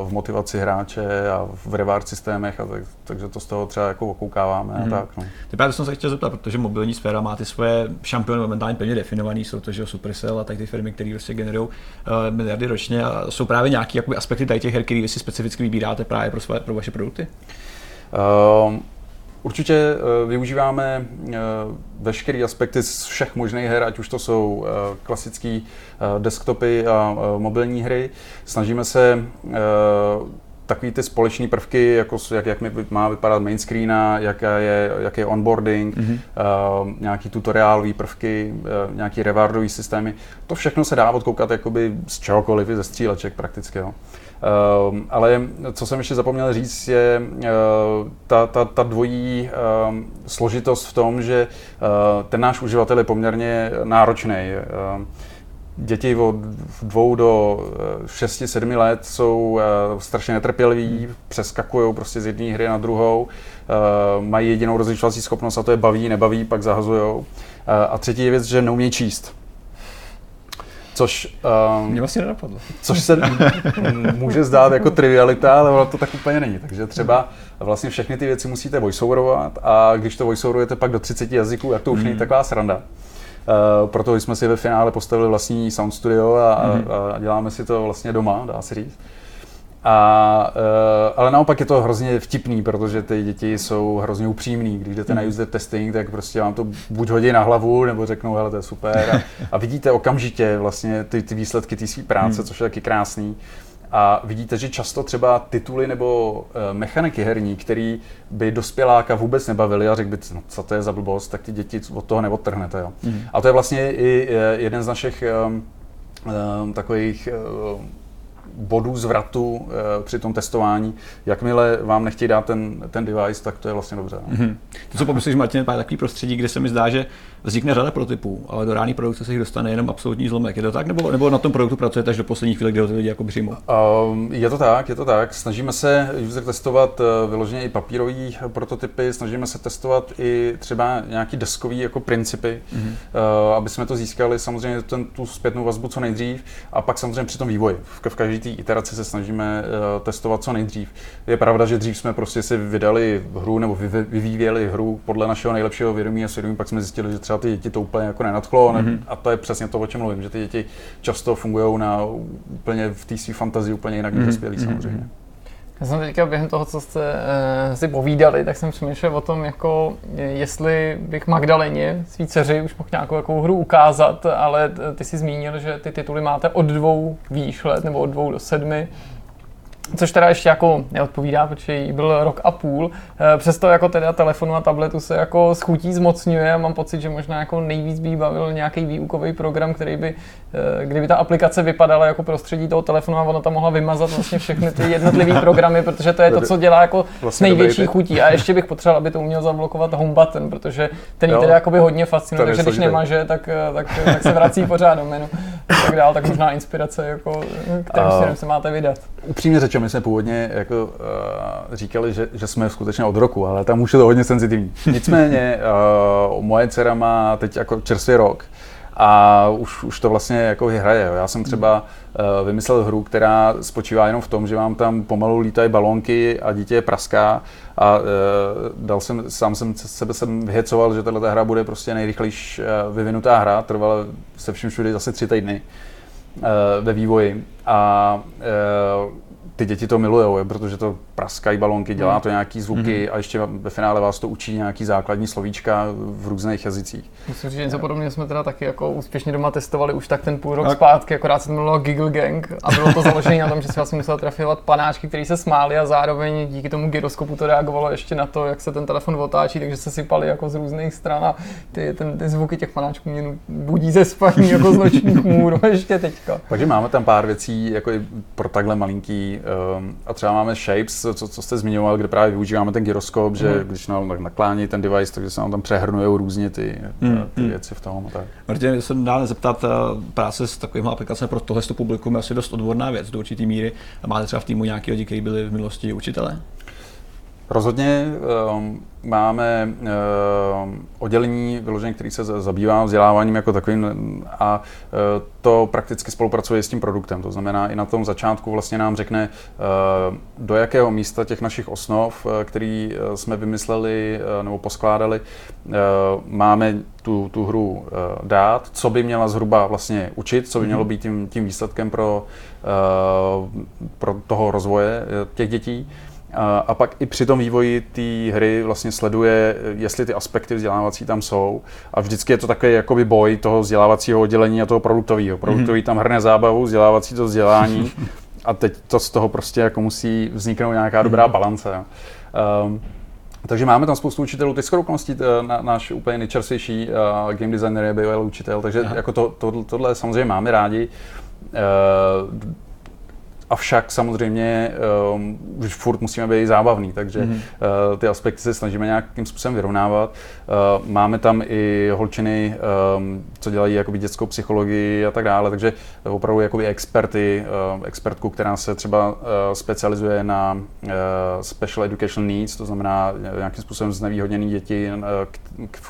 v motivaci hráče a v reward systémech, a tak, takže to z toho třeba jako okoukáváme mm. a mhm. tak. No. Ty právě jsem se chtěl zeptat, protože mobilní sféra má ty svoje šampiony momentálně pevně definovaný, jsou to že Supercell a tak ty firmy, které prostě generují uh, miliardy ročně a jsou právě nějaké aspekty tady těch her, které vy si specificky vybíráte právě pro, své, pro vaše produkty? Uh, Určitě eh, využíváme eh, veškeré aspekty z všech možných her, ať už to jsou eh, klasické desktopy a mobilní hry. Snažíme se takový ty společné prvky, jako jak, jak má vypadat main screen, jak je, jak je onboarding, mm-hmm. uh, nějaký tutoriálový prvky, uh, nějaký rewardový systémy, to všechno se dá odkoukat jakoby z čehokoliv, ze stříleček prakticky. Uh, ale co jsem ještě zapomněl říct, je uh, ta, ta, ta dvojí uh, složitost v tom, že uh, ten náš uživatel je poměrně náročný. Uh, děti od dvou do 6-7 let jsou strašně netrpěliví, přeskakují prostě z jedné hry na druhou, mají jedinou rozlišovací schopnost a to je baví, nebaví, pak zahazují. A třetí je věc, že neumějí číst. Což, um, Mě vlastně nenapadlo. Což se může zdát jako trivialita, ale ono to tak úplně není. Takže třeba vlastně všechny ty věci musíte voiceoverovat a když to voiceoverujete pak do 30 jazyků, jak to už mm. není mhm. taková sranda. Uh, proto jsme si ve finále postavili vlastní sound studio a, mm. a děláme si to vlastně doma, dá se říct. A, uh, ale naopak je to hrozně vtipný, protože ty děti jsou hrozně upřímný. Když jdete na mhm. user testing, tak prostě vám to buď hodí na hlavu, nebo řeknou, hele, to je super. A, a vidíte okamžitě vlastně ty, ty výsledky té své práce, hmm. což je taky krásný. A vidíte, že často třeba tituly nebo uh, mechaniky herní, který by dospěláka vůbec nebavili a řekl by, no, co to je za blbost, tak ty děti od toho neodtrhnete. Jo. Mm. A to je vlastně i uh, jeden z našich um, um, takových bodů zvratu e, při tom testování. Jakmile vám nechtějí dát ten, ten device, tak to je vlastně dobře. No. Mm-hmm. To, co pomyslíš, Martin, je takový prostředí, kde se mi zdá, že vznikne řada prototypů, ale do reální produkce se jich dostane jenom absolutní zlomek. Je to tak? Nebo, nebo na tom produktu pracujete až do poslední chvíle, kde ho ty lidi jako přijmou? Um, je to tak, je to tak. Snažíme se user testovat uh, vyloženě i papírové prototypy, snažíme se testovat i třeba nějaký deskový jako principy, mm-hmm. uh, aby jsme to získali samozřejmě ten, tu zpětnou vazbu co nejdřív a pak samozřejmě při tom vývoji. V, v každé té iteraci se snažíme uh, testovat co nejdřív. Je pravda, že dřív jsme prostě si vydali hru nebo vyvíjeli hru podle našeho nejlepšího vědomí a svědomí, pak jsme zjistili, že třeba ty děti to úplně jako nenadchlo mm-hmm. a to je přesně to, o čem mluvím, že ty děti často fungují na úplně v té své fantazii úplně jinak než mm-hmm. dospělí mhm. samozřejmě. Já jsem teďka během toho, co jste uh, si povídali, tak jsem přemýšlel o tom, jako, jestli bych Magdaleně, svý dceři, už mohl nějakou jako hru ukázat, ale ty si zmínil, že ty tituly máte od dvou výš let, nebo od dvou do sedmi. Což teda ještě jako neodpovídá, protože jí byl rok a půl. Eh, přesto jako teda telefonu a tabletu se jako schutí zmocňuje a mám pocit, že možná jako nejvíc by bavil nějaký výukový program, který by, eh, kdyby ta aplikace vypadala jako prostředí toho telefonu a ona tam mohla vymazat vlastně všechny ty jednotlivé programy, protože to je to, co dělá jako vlastně s největší chutí. A ještě bych potřeboval, aby to uměl zablokovat home button, protože ten jí teda jakoby hodně fascinuje, takže když nemaže, tak, eh, tak, tak, se vrací pořád do menu. Tak dál, tak možná inspirace, jako, kterým směrem se máte vydat. Upřímně řečeno, my jsme původně jako, uh, říkali, že, že jsme skutečně od roku, ale tam už je to hodně senzitivní. Nicméně uh, moje dcera má teď jako čerstvý rok a už, už to vlastně jako hraje. Já jsem třeba uh, vymyslel hru, která spočívá jenom v tom, že vám tam pomalu lítají balónky a dítě je praská a uh, dal jsem, sám jsem sebe jsem vyhecoval, že tahle hra bude prostě nejrychlejší vyvinutá hra, trvala se vším všude zase tři týdny ve vývoji a ty děti to milujou, protože to praskají balonky, dělá hmm. to nějaký zvuky mm-hmm. a ještě ve finále vás to učí nějaký základní slovíčka v různých jazycích. Myslím, že něco podobného jsme teda taky jako úspěšně doma testovali už tak ten půl rok tak. zpátky, akorát se to jmenovalo Giggle Gang a bylo to založené na tom, že si vlastně musel trafovat panáčky, který se smáli a zároveň díky tomu gyroskopu to reagovalo ještě na to, jak se ten telefon otáčí, takže se sypali jako z různých stran a ty, ten, ty zvuky těch panáčků mě budí ze spaní jako z nočních můrů ještě teďka. Takže máme tam pár věcí jako i pro takhle malinký a třeba máme Shapes, co, co jste zmiňoval, kde právě využíváme ten gyroskop, mm. že mhm. když nám naklání ten device, takže se nám tam přehrnují různě ty, mm. ty mhm. věci v tom. Tak. Martin, se dá zeptat, eh, práce s takovými aplikacemi pro tohle publikum je asi dost odborná věc do určitý míry. Máte třeba v týmu nějaký lidi, kteří byli v minulosti učitelé? Rozhodně um, máme um, oddělení vyložené, který se zabývá vzděláváním jako takovým a uh, to prakticky spolupracuje s tím produktem. To znamená, i na tom začátku vlastně nám řekne, uh, do jakého místa těch našich osnov, uh, který jsme vymysleli uh, nebo poskládali, uh, máme tu, tu hru uh, dát, co by měla zhruba vlastně učit, co by mělo být tím, tím výsledkem pro, uh, pro toho rozvoje těch dětí. A, a pak i při tom vývoji té hry vlastně sleduje, jestli ty aspekty vzdělávací tam jsou. A vždycky je to takový jakoby boj toho vzdělávacího oddělení a toho produktového. Produktový mm-hmm. tam hrne zábavu, vzdělávací to vzdělání. a teď to z toho prostě jako musí vzniknout nějaká dobrá mm. balance. Um, takže máme tam spoustu učitelů. Teď skoro okolností na, náš úplně nejčerstvější uh, game designer je bývalý učitel, takže jako to, to, tohle samozřejmě máme rádi. Uh, Avšak samozřejmě um, už furt musíme být zábavný, takže mm-hmm. uh, ty aspekty se snažíme nějakým způsobem vyrovnávat. Uh, máme tam i holčiny, um, co dělají jakoby dětskou psychologii a tak dále, takže opravdu jakoby experty, uh, expertku, která se třeba uh, specializuje na special education needs, to znamená nějakým způsobem znevýhodněný děti,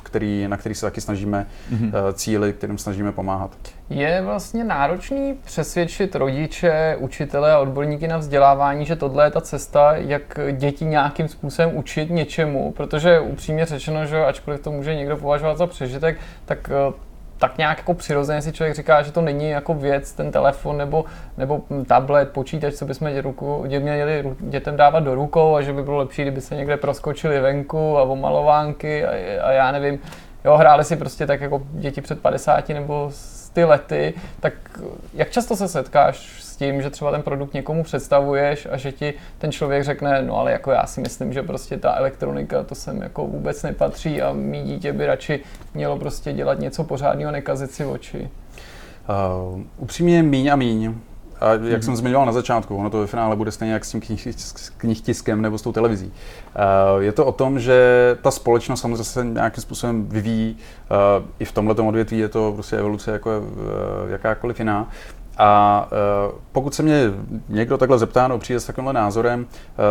který, na který se taky snažíme mm-hmm. cíly, kterým snažíme pomáhat. Je vlastně náročný přesvědčit rodiče, učitele a odborníky na vzdělávání, že tohle je ta cesta, jak děti nějakým způsobem učit něčemu, protože upřímně řečeno, že ačkoliv to může někdo považovat za přežitek, tak eh, tak nějak jako přirozeně si člověk říká, že to není jako věc, ten telefon nebo, nebo tablet, počítač, co bychom dě ruku, dě měli dětem dávat do rukou a že by bylo lepší, kdyby se někde proskočili venku a o malovánky a, a já nevím, jo, hráli si prostě tak jako děti před 50 nebo ty lety, tak jak často se setkáš tím, že třeba ten produkt někomu představuješ a že ti ten člověk řekne, no ale jako já si myslím, že prostě ta elektronika to sem jako vůbec nepatří a mý dítě by radši mělo prostě dělat něco pořádného, nekazit si oči. Uh, upřímně míň a míň. A jak mm-hmm. jsem zmiňoval na začátku, ono to ve finále bude stejně jak s tím knihtiskem nebo s tou televizí. Uh, je to o tom, že ta společnost samozřejmě se nějakým způsobem vyvíjí. Uh, I v tomhle odvětví je to prostě evoluce jako uh, jakákoliv jiná. A uh, pokud se mě někdo takhle zeptá nebo přijde s takovýmhle názorem, uh,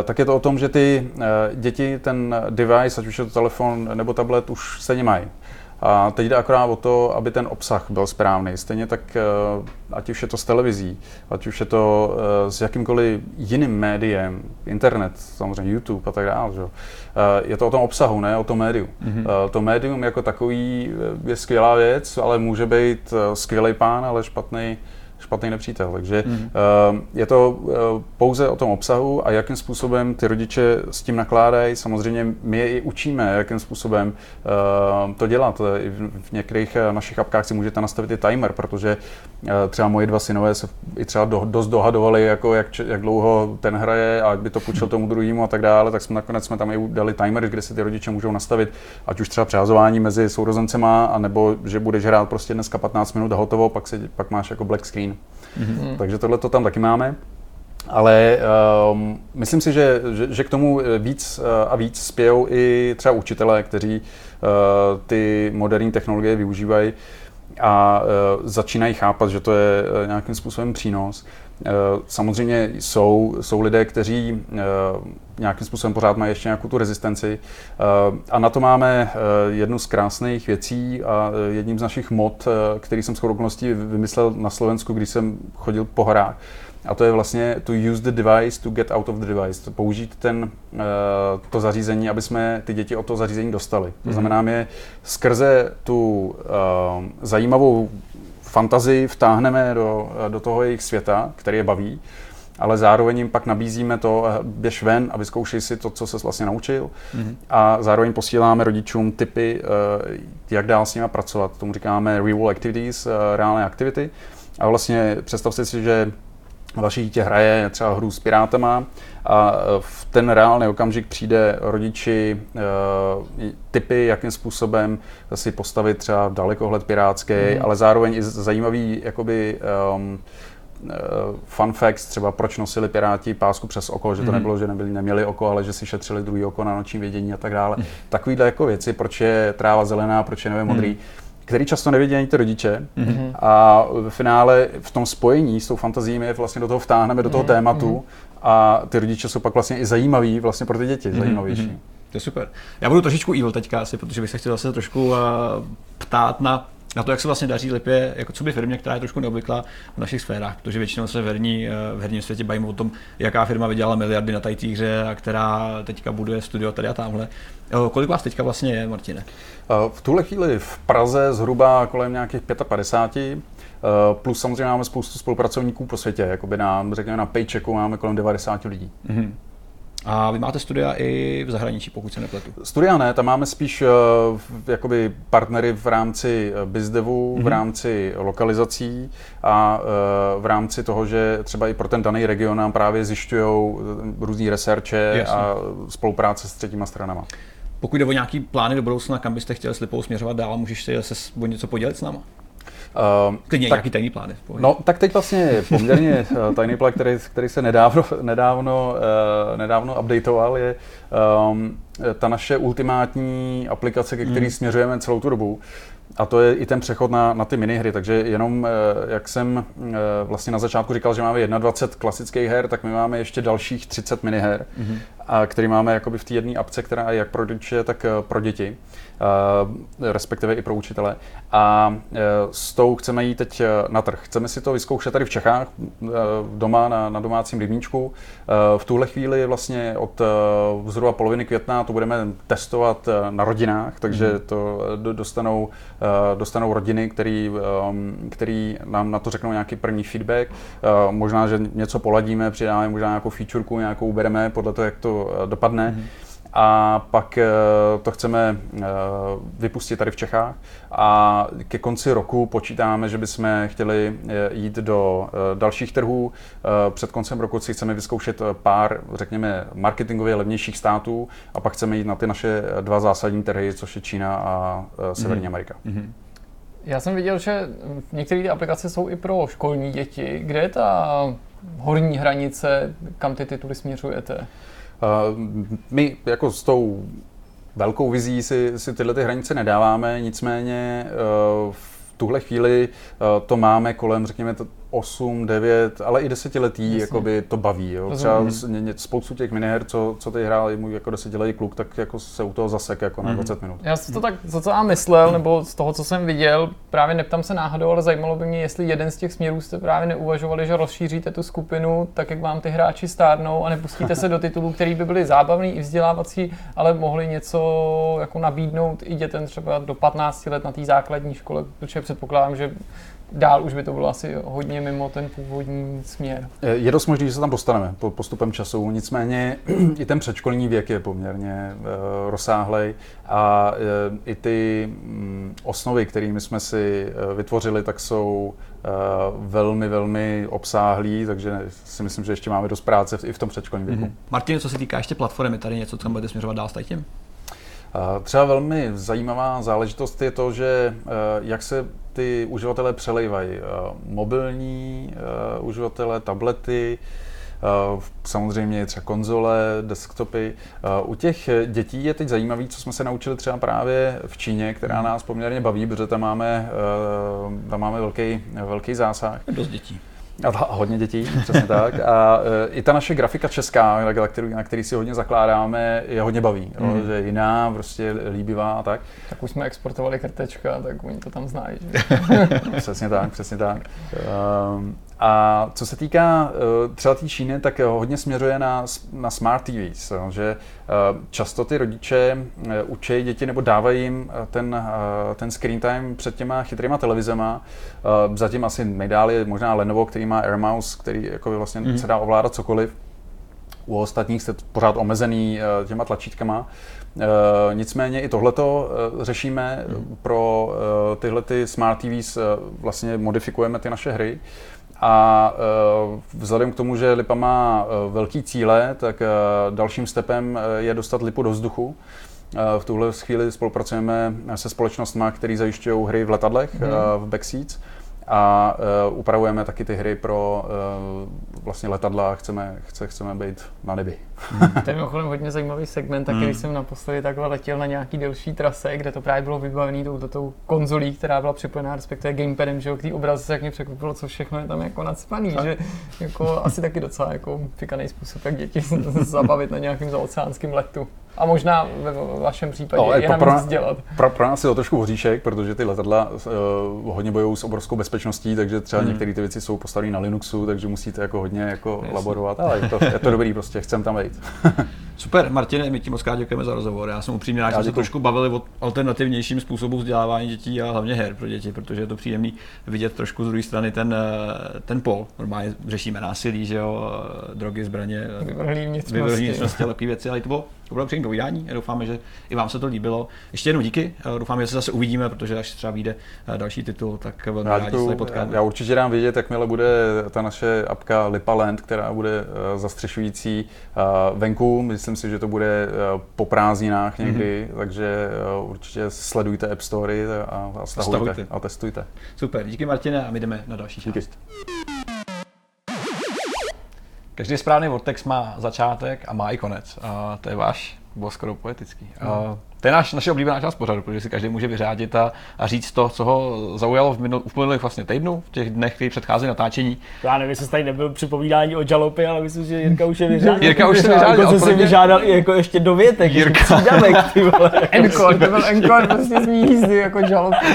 tak je to o tom, že ty uh, děti ten device, ať už je to telefon nebo tablet, už stejně mají. A teď jde akorát o to, aby ten obsah byl správný. Stejně tak, eh, ať už je to s televizí, ať už je to eh, s jakýmkoliv jiným médiem, internet, samozřejmě YouTube a tak dále. Že? Eh, je to o tom obsahu, ne o tom médiu. Mm-hmm. To médium jako takový je skvělá věc, ale může být skvělý pán, ale špatný špatný nepřítel. Takže mm. je to uh, pouze o tom obsahu a jakým způsobem ty rodiče s tím nakládají. Samozřejmě my je i učíme, jakým způsobem uh, to dělat. I v, v některých našich apkách si můžete nastavit i timer, protože třeba moji dva synové se i třeba do, dost dohadovali, jako jak, jak dlouho ten hraje a by to půjčil tomu druhému a tak dále, tak jsme nakonec jsme tam i dali timer, kde si ty rodiče můžou nastavit, ať už třeba přehazování mezi sourozencema, anebo že budeš hrát prostě dneska 15 minut a hotovo, pak, si, pak máš jako black screen. Mm-hmm. Takže tohle to tam taky máme. Ale um, myslím si, že, že, že k tomu víc uh, a víc spějou i třeba učitelé, kteří uh, ty moderní technologie využívají a uh, začínají chápat, že to je nějakým způsobem přínos. Uh, samozřejmě jsou, jsou lidé, kteří uh, nějakým způsobem pořád mají ještě nějakou tu rezistenci. Uh, a na to máme jednu z krásných věcí a jedním z našich mod, který jsem s okolností vymyslel na Slovensku, když jsem chodil po horách. A to je vlastně to use the device to get out of the device. Použít ten, to zařízení, aby jsme ty děti od toho zařízení dostali. To mhm. znamená, my skrze tu zajímavou fantazii vtáhneme do, do toho jejich světa, který je baví, ale zároveň jim pak nabízíme to, eh, běž ven a vyzkoušej si to, co se vlastně naučil. Mm-hmm. A zároveň posíláme rodičům typy, eh, jak dál s nimi pracovat. Tomu říkáme real activities, eh, reálné aktivity. A vlastně představte si, že vaše dítě hraje třeba hru s pirátama a v ten reálný okamžik přijde rodiči uh, typy, jakým způsobem si postavit třeba dalekohled pirátský, mm. ale zároveň i zajímavý jakoby um, fun facts, třeba proč nosili piráti pásku přes oko, že to mm. nebylo, že nebyli, neměli oko, ale že si šetřili druhý oko na noční vědění a tak dále. Mm. Takovýhle jako věci, proč je tráva zelená, proč je nevím modrý. Mm který často nevidí ani ty rodiče. Mm-hmm. A v finále v tom spojení s tou fantazií vlastně do toho vtáhneme, do toho mm-hmm. tématu a ty rodiče jsou pak vlastně i zajímaví vlastně pro ty děti, mm-hmm. zajímavější. Mm-hmm. To je super. Já budu trošičku evil teďka asi, protože bych se chtěl zase trošku uh, ptát na na to, jak se vlastně daří Lipě jako co by firmě, která je trošku neobvyklá v našich sférách, protože většinou se v, herní, eh, v herním světě bavíme o tom, jaká firma vydělala miliardy na tajtý hře a která teďka buduje studio tady a tamhle. Eh, kolik vás teďka vlastně je, Martine? V tuhle chvíli v Praze zhruba kolem nějakých 55, plus samozřejmě máme spoustu spolupracovníků po světě, jakoby na, řekněme, na Paychecku máme kolem 90 lidí. Mm-hmm. A vy máte studia i v zahraničí, pokud se nepletu. Studia ne, tam máme spíš uh, jakoby partnery v rámci bizdevu, mm-hmm. v mhm. rámci lokalizací a uh, v rámci toho, že třeba i pro ten daný region nám právě zjišťují různé researche a spolupráce s třetíma stranama. Pokud jde o nějaký plány do budoucna, kam byste chtěli slipou směřovat dál, můžeš se o něco podělit s náma? Uh, Klidně tak, nějaký tajný plány. No, tak teď vlastně poměrně eh, tajný plán, který, který se nedávno, nedávno, uh, nedávno updateoval, je um, ta naše ultimátní aplikace, ke který hmm. směřujeme celou tu dobu. A to je i ten přechod na, na ty minihry, takže jenom, eh, jak jsem vlastně na začátku říkal, že máme 21 klasických her, tak my máme ještě dalších 30 miniher, mm-hmm. A který máme jakoby v té jedné apce, která je jak pro rodiče, tak pro děti. Eh, respektive i pro učitele. A eh, s tou chceme jít teď eh, na trh. Chceme si to vyzkoušet tady v Čechách, doma na, na domácím rybníčku. V tuhle chvíli vlastně od zhruba poloviny května to budeme testovat na rodinách, takže mhm. to dostanou, dostanou rodiny, který, který nám na to řeknou nějaký první feedback. Možná, že něco poladíme, přidáme možná nějakou featureku, nějakou ubereme podle toho, jak to dopadne. Mm-hmm a pak eh, to chceme eh, vypustit tady v Čechách a ke konci roku počítáme, že bychom chtěli eh, jít do dalších trhů. Před koncem roku si chceme vyzkoušet pár, řekněme, marketingově levnějších států a pak chceme jít na ty naše dva zásadní trhy, což je Čína a Severní mm-hmm. Amerika. Mm-hmm. Já jsem viděl, že některé ty aplikace jsou i pro školní děti. Kde je ta horní hranice, kam ty tituly směřujete? My jako s tou velkou vizí si, si tyhle ty hranice nedáváme, nicméně eh, v tuhle chvíli eh, to máme kolem, řekněme, 8, 9, ale i desetiletí jakoby to baví. Jo. Třeba spoustu těch miniher, co, co ty hrál můj jako desetiletý kluk, tak jako se u toho zasek jako na 20 mhm. minut. Já si to tak, já myslel, nebo z toho, co jsem viděl, právě neptám se náhodou, ale zajímalo by mě, jestli jeden z těch směrů jste právě neuvažovali, že rozšíříte tu skupinu, tak jak vám ty hráči stárnou a nepustíte se do titulů, který by byly zábavný i vzdělávací, ale mohli něco jako nabídnout i dětem třeba do 15 let na té základní škole, protože předpokládám, že dál už by to bylo asi hodně mimo ten původní směr. Je dost možné, že se tam dostaneme po postupem času, nicméně i ten předškolní věk je poměrně uh, rozsáhlej a uh, i ty um, osnovy, kterými jsme si uh, vytvořili, tak jsou velmi, velmi obsáhlý, takže si myslím, že ještě máme dost práce i v tom předškolním věku. Mm-hmm. Martin, co se týká ještě platformy, tady něco, co budete směřovat dál s tím? Třeba velmi zajímavá záležitost je to, že jak se ty uživatelé přelejvají. Eh, mobilní eh, uživatelé, tablety, samozřejmě třeba konzole, desktopy. U těch dětí je teď zajímavé, co jsme se naučili třeba právě v Číně, která hmm. nás poměrně baví, protože tam máme, tam máme velký, velký zásah. Dost dětí. A hodně dětí, přesně tak. A e, i ta naše grafika česká, na který, na který si hodně zakládáme, je hodně baví. Mm. Jo, že je jiná, prostě líbivá a tak. Tak už jsme exportovali krtečka, tak oni to tam znají. přesně tak, přesně tak. Um, a co se týká uh, třeba té Číny, tak hodně směřuje na, na smart TVs, že uh, často ty rodiče uh, učí děti nebo dávají jim ten, ten screen time před těma chytrýma televizema. Zatím asi nejdál je možná Lenovo, který má Air Mouse, který jako vlastně mm. se dá ovládat cokoliv. U ostatních jste pořád omezený těma tlačítkama. Nicméně i tohleto řešíme mm. pro tyhle ty smart TVs, vlastně modifikujeme ty naše hry. A uh, vzhledem k tomu, že Lipa má uh, velký cíle, tak uh, dalším stepem je dostat Lipu do vzduchu. V tuhle chvíli spolupracujeme se společnostmi, které zajišťují hry v letadlech, mm. v Backseats a upravujeme taky ty hry pro vlastně letadla, chceme, chce, chceme být na nebi. to je mimochodem hodně zajímavý segment, a když hmm. jsem naposledy takhle letěl na nějaký delší trase, kde to právě bylo vybavené tou, tou konzolí, která byla připojená, respektive gamepadem, že jo, k té obraze jak mě překvapilo, co všechno je tam jako nadspaný, že jako asi taky docela jako fikaný způsob, jak děti zabavit na nějakým zaoceánském letu. A možná ve vašem případě no, je pro, dělat. Pro, pro nás je to trošku hoříšek, protože ty letadla uh, hodně bojují s obrovskou bezpečností, takže třeba hmm. některé ty věci jsou postavené na Linuxu, takže musíte jako hodně jako laborovat, ale je to, je to dobrý, prostě chcem tam být. Super, Martine, my ti moc krát děkujeme za rozhovor. Já jsem upřímně rád, že se trošku bavili o alternativnějím způsobu vzdělávání dětí a hlavně her pro děti, protože je to příjemný vidět trošku z druhé strany ten, eh, ten pol. Normálně řešíme násilí, že jo, eh, drogy, zbraně, vyvrhlý vnitřnosti, takové věci, ale to bylo, to bylo příjemné povídání. Doufáme, že i vám se to líbilo. Ještě jednou díky. Doufám, že se zase uvidíme, protože až třeba vyjde další titul, tak velmi rádi se potkáme. Já určitě dám vědět, jakmile bude ta naše apka Lipaland, která bude zastřešující venku. Myslím si, že to bude po prázdninách někdy, mm-hmm. takže určitě sledujte App Story a, a stahujte, stahujte a testujte. Super, díky Martine a my jdeme na další díky. část. Každý správný vortex má začátek a má i konec. A to je váš, bylo skoro poetický. No. To je naš, naše oblíbená část pořadu, protože si každý může vyřádit a, a říct to, co ho zaujalo v, minul, v minulých vlastně týdnu, v těch dnech, který předchází natáčení. Já nevím, jestli tady nebyl připovídání o žalopy, ale myslím, že Jirka už je vyřádil. Jirka už se vyřádil. Jako, si vyžádal i jako ještě do větek, Jirka. přídamek, ty vole. Encore, to byl encore prostě z mý jízdy, jako žalopy.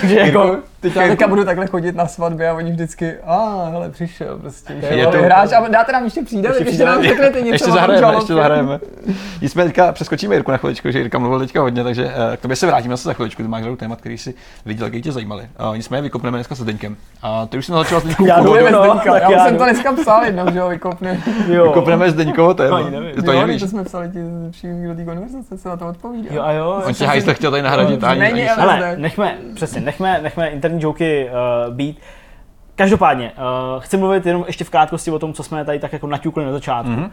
Takže jako, Teď já teďka budu takhle chodit na svatbě a oni vždycky, a ah, hele, přišel prostě. Je to, hráč a dáte nám ještě přijde, ještě, ještě nám řeknete něco. Ještě zahrajeme, ještě zahrajeme. Nicméně teďka přeskočíme Jirku na chviličku, že Jirka mluvil teďka hodně, takže uh, k tobě se vrátíme zase za chviličku, ty máš řadu témat, který si viděl, jak tě zajímali. Uh, nicméně vykopneme dneska se Zdeňkem. A ty už jsem začal s Zdeňkou já, no, já, já, já jsem to dneska psal jednou, že jo, vykopneme. Vykopneme Zdeňkovo téma. To jo, to jsme psali ti přímý do té konverzace, se na to odpovídá. Jo a jo. On tě hajsle chtěl tady nahradit. Ale nechme, přesně, nechme, nechme interní joky uh, být. Každopádně, uh, chci mluvit jenom ještě v krátkosti o tom, co jsme tady tak jako naťukli na začátku. Mm-hmm. Uh,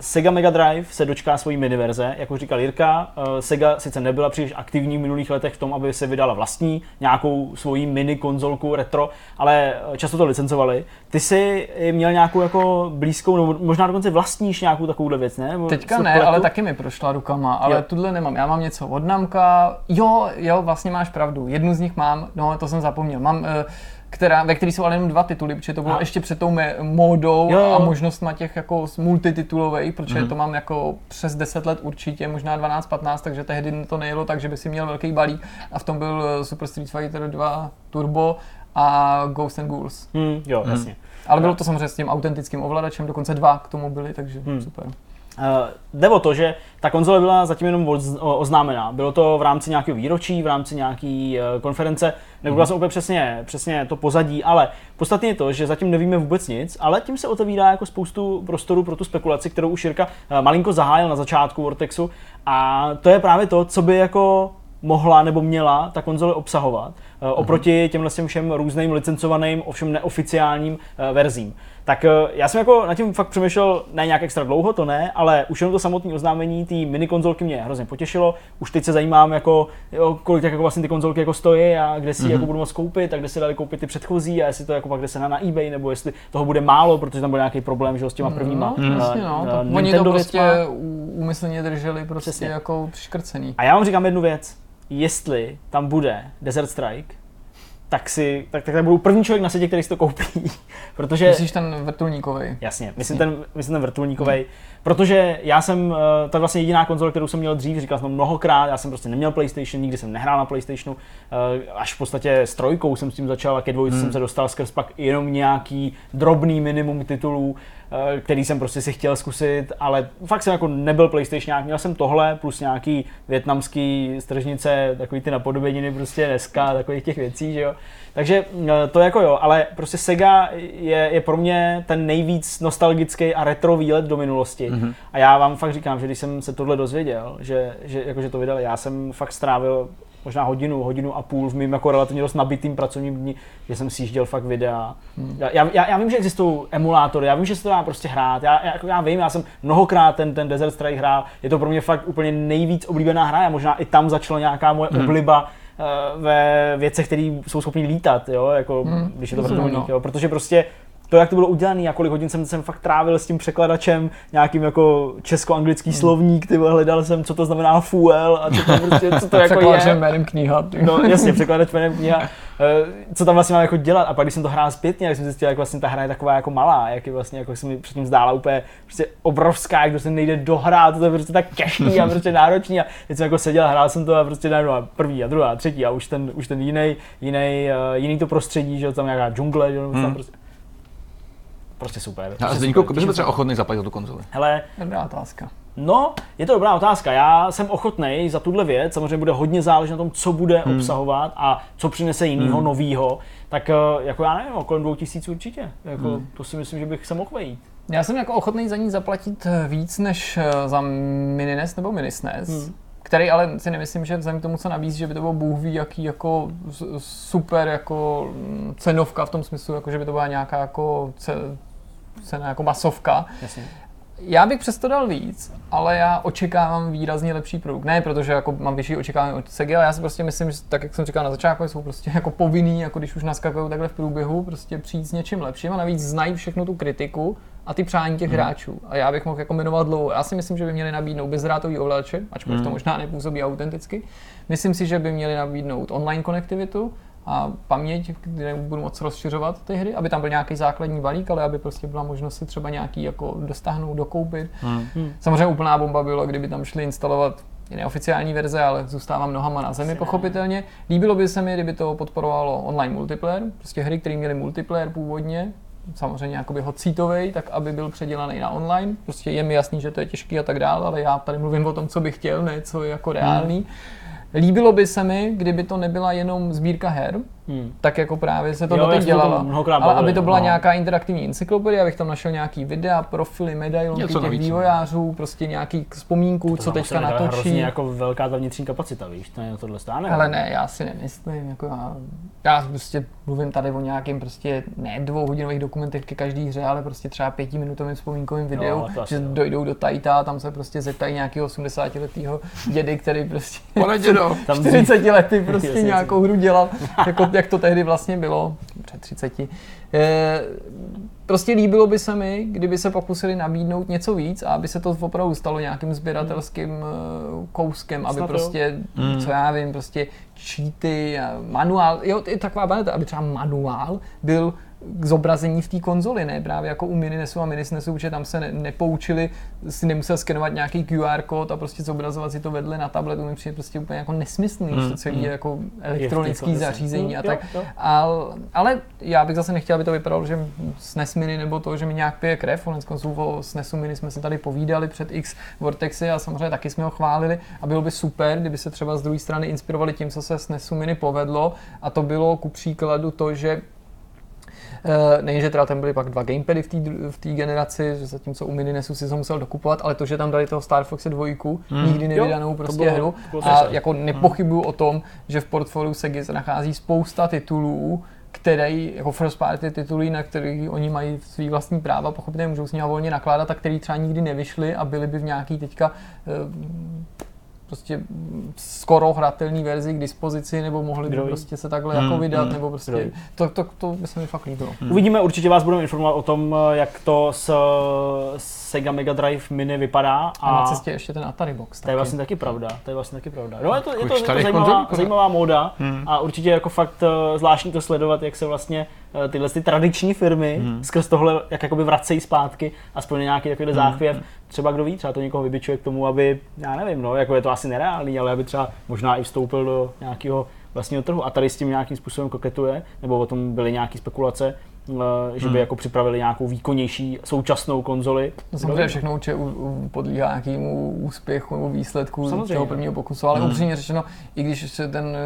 Sega Mega Drive se dočká svojí miniverze, jako říkal Jirka. Uh, Sega sice nebyla příliš aktivní v minulých letech v tom, aby se vydala vlastní nějakou svoji mini konzolku retro, ale často to licencovali. Ty jsi měl nějakou jako blízkou, nebo možná dokonce vlastníš nějakou takovouhle věc, ne? Teďka ne, ale taky mi prošla rukama, ale jo. tuhle nemám. Já mám něco od Namka. Jo, jo, vlastně máš pravdu. Jednu z nich mám, no to jsem zapomněl. Mám uh, která, ve které jsou ale jenom dva tituly, protože to bylo a. ještě před tou módou jo, a možnostma těch jako multititulových, protože mm. to mám jako přes 10 let určitě, možná 12-15, takže tehdy to nejelo tak, že by si měl velký balík a v tom byl eh, Super Street Fighter 2 Turbo a Ghost and Ghouls. Mm, jo, mm. jasně. Ale bylo to samozřejmě s tím autentickým ovladačem, dokonce dva k tomu byly, takže mm. super. Uh, jde o to, že ta konzole byla zatím jenom oznámená. Bylo to v rámci nějakého výročí, v rámci nějaké uh, konference, nebyla jsem úplně přesně, přesně to pozadí, ale podstatně je to, že zatím nevíme vůbec nic, ale tím se otevírá jako spoustu prostoru pro tu spekulaci, kterou už Jirka uh, malinko zahájil na začátku Vortexu a to je právě to, co by jako mohla nebo měla ta konzole obsahovat oproti těmhle všem různým licencovaným, ovšem neoficiálním verzím. Tak uh, já jsem jako na tím fakt přemýšlel ne nějak extra dlouho, to ne, ale už jenom to samotné oznámení té mini konzolky mě hrozně potěšilo. Už teď se zajímám, jako, jo, kolik jako vlastně ty konzolky jako stojí a kde si mm-hmm. jako budu moct koupit a kde si dali koupit ty předchozí a jestli to jako pak jde se na, na eBay nebo jestli toho bude málo, protože tam byl nějaký problém že, s těma prvníma. No, uh, jasně, no. Uh, Oni to prostě úmyslně drželi prostě Přesně. jako přiškrcený. A já vám říkám jednu věc jestli tam bude Desert Strike, tak si, tak, tak, tak budu první člověk na světě, který si to koupí. protože... Myslíš ten vrtulníkový? Jasně, myslím ten, myslím ten vrtulníkový. Hmm. Protože já jsem, eh, to je vlastně jediná konzole, kterou jsem měl dřív, říkal jsem mnohokrát, já jsem prostě neměl PlayStation, nikdy jsem nehrál na PlayStationu, eh, až v podstatě s trojkou jsem s tím začal a ke dvojce hmm. jsem se dostal skrz pak jenom nějaký drobný minimum titulů, který jsem prostě si chtěl zkusit, ale fakt jsem jako nebyl PlayStation, měl jsem tohle plus nějaký větnamský stržnice, takový ty napodobeniny prostě dneska, takových těch věcí, že jo. Takže to jako jo, ale prostě Sega je, je pro mě ten nejvíc nostalgický a retro výlet do minulosti. Mm-hmm. A já vám fakt říkám, že když jsem se tohle dozvěděl, že, že, jako, že to vydali, já jsem fakt strávil možná hodinu, hodinu a půl v mým jako relativně dost nabitým pracovním dní, že jsem si dělal fakt videa. Hmm. Já, já, já, vím, že existují emulátory, já vím, že se to dá prostě hrát, já, já, jako já vím, já jsem mnohokrát ten, ten Desert Strike hrál, je to pro mě fakt úplně nejvíc oblíbená hra a možná i tam začala nějaká moje hmm. obliba uh, ve věcech, které jsou schopné lítat, jo, jako, hmm. když je to vrtulník, jo, protože prostě to, jak to bylo udělané, a kolik hodin jsem, jsem fakt trávil s tím překladačem, nějakým jako česko-anglický hmm. slovník, ty hledal jsem, co to znamená fuel a co to, prostě, co to jako je. jménem kniha. Ty. No jasně, překladač jménem kniha. Eh, co tam vlastně mám jako dělat a pak když jsem to hrál zpětně, jak jsem zjistil, jak vlastně ta hra je taková jako malá, jak je vlastně, jako se mi předtím zdála úplně prostě obrovská, jak se nejde dohrát, to je prostě tak těžký a prostě náročný a teď jsem jako seděl, hrál jsem to a prostě najednou první a druhá a třetí a už ten, už ten jiný, jiný, uh, jiný to prostředí, že tam nějaká džungle, že hmm. tam prostě prostě super. A Zdeňko, bys třeba ochotný zaplatit za tu konzoli? Hele, dobrá otázka. No, je to dobrá otázka. Já jsem ochotný za tuhle věc, samozřejmě bude hodně záležet na tom, co bude hmm. obsahovat a co přinese jiného, hmm. nového. Tak eh, jako já nevím, kolem dvou tisíc určitě. Jako, hmm. To si myslím, že bych se mohl vejít. Já jsem jako ochotný za ní zaplatit eh, víc než eh, za Minines nebo Minisnes. Hmm který ale si nemyslím, že vzhledem k tomu, co nabízí, že by to bylo bůh ví, jaký jako super jako mm, cenovka v tom smyslu, jako že by to byla nějaká jako cena jako masovka. Jasně. Já bych přesto dal víc, ale já očekávám výrazně lepší produkt. Ne, protože jako mám vyšší očekávání od Segi, ale já si prostě myslím, že tak, jak jsem říkal na začátku, jsou prostě jako povinný, jako když už naskakují takhle v průběhu, prostě přijít s něčím lepším a navíc znají všechnu tu kritiku a ty přání těch hmm. hráčů. A já bych mohl jako jmenovat dlouho. Já si myslím, že by měli nabídnout bezdrátový ovladače, ačkoliv hmm. to možná nepůsobí autenticky. Myslím si, že by měli nabídnout online konektivitu, a paměť, kde budu moc rozšiřovat ty hry, aby tam byl nějaký základní balík, ale aby prostě byla možnost si třeba nějaký jako dostahnout, dokoupit. Hmm. hmm. Samozřejmě úplná bomba bylo, kdyby tam šli instalovat neoficiální verze, ale zůstávám nohama na zemi, pochopitelně. Líbilo by se mi, kdyby to podporovalo online multiplayer, prostě hry, které měly multiplayer původně, samozřejmě jakoby hocítovej, tak aby byl předělaný na online. Prostě je mi jasný, že to je těžký a tak dále, ale já tady mluvím o tom, co bych chtěl, ne co je jako reálný. Hmm. Líbilo by se mi, kdyby to nebyla jenom sbírka her, Hmm. Tak jako právě se to jo, doteď dělala. Ale aby to byla no. nějaká interaktivní encyklopedie, abych tam našel nějaký videa, profily, medailonky těch navíc, no. vývojářů, prostě nějaký vzpomínku, to co teďka natočí. hrozně jako velká ta vnitřní kapacita, víš, to je tohle stáne. Ale ne, já si nemyslím, jako já, já prostě mluvím tady o nějakým prostě ne dvouhodinových dokumentech ke každý hře, ale prostě třeba pětiminutovým vzpomínkovým videu, jo, že jo. dojdou do Tajta a tam se prostě zeptají nějakého 80 letého dědy, který prostě 40 lety prostě nějakou hru dělal, jako jak to tehdy vlastně bylo, před 30. Eh, prostě líbilo by se mi, kdyby se pokusili nabídnout něco víc a aby se to opravdu stalo nějakým sběratelským hmm. kouskem, aby Snad prostě, hmm. co já vím, prostě cheaty, manuál, jo, taková baneta, aby třeba manuál byl k zobrazení v té konzoli, ne právě jako u Mininesu a Minisnesu, protože tam se ne, nepoučili, si nemusel skenovat nějaký QR kód a prostě zobrazovat si to vedle na tabletu, mi přijde prostě úplně jako nesmyslný, mm, to celé mm. jako elektronické zařízení a tak. Jo, jo. Ale, ale já bych zase nechtěl, aby to vypadalo, že SNES Mini nebo to, že mi nějak pije krev, konec konců o SNESu Mini jsme si tady povídali před X Vortexy a samozřejmě taky jsme ho chválili a bylo by super, kdyby se třeba z druhé strany inspirovali tím, co se SNESu Mini povedlo a to bylo ku příkladu to, že Uh, nejen, že teda tam byly pak dva gamepady v té generaci, že zatímco u Mininesu si to musel dokupovat, ale to, že tam dali toho Star Foxe 2, hmm. nikdy nevydanou jo, prostě bylo, hru. Bylo a jako nepochybuju hmm. o tom, že v portfoliu Sega se nachází spousta titulů, který, jako first party tituly, na který oni mají svý vlastní práva, pochopitelně můžou s nimi volně nakládat a který třeba nikdy nevyšly a byly by v nějaký teďka uh, prostě skoro hratelný verzi k dispozici, nebo mohli by prostě se takhle hmm, jako vydat, hmm, nebo prostě, to, to, to by se mi fakt líbilo. Hmm. Uvidíme, určitě vás budeme informovat o tom, jak to s Sega Mega Drive Mini vypadá. A, a na cestě ještě ten Atari Box. To je vlastně taky pravda, to je vlastně taky pravda. No je to, je to, je to zajímavá, zajímavá móda hmm. a určitě jako fakt eh, zvláštní to sledovat, jak se vlastně tyhle ty tradiční firmy hmm. skrz tohle jak jakoby vracejí zpátky, aspoň nějaký takový hmm. záchvěv. Třeba kdo ví, třeba to někoho vybičuje k tomu, aby, já nevím, no, jako je to asi nereálný, ale aby třeba možná i vstoupil do nějakého vlastního trhu a tady s tím nějakým způsobem koketuje, nebo o tom byly nějaké spekulace, Eh, že by hmm. jako připravili nějakou výkonnější současnou konzoli. No, samozřejmě všechno určitě podlíhá nějakému úspěchu nebo výsledku samozřejmě. toho prvního pokusu, ale hmm. upřímně řečeno, i když se ten,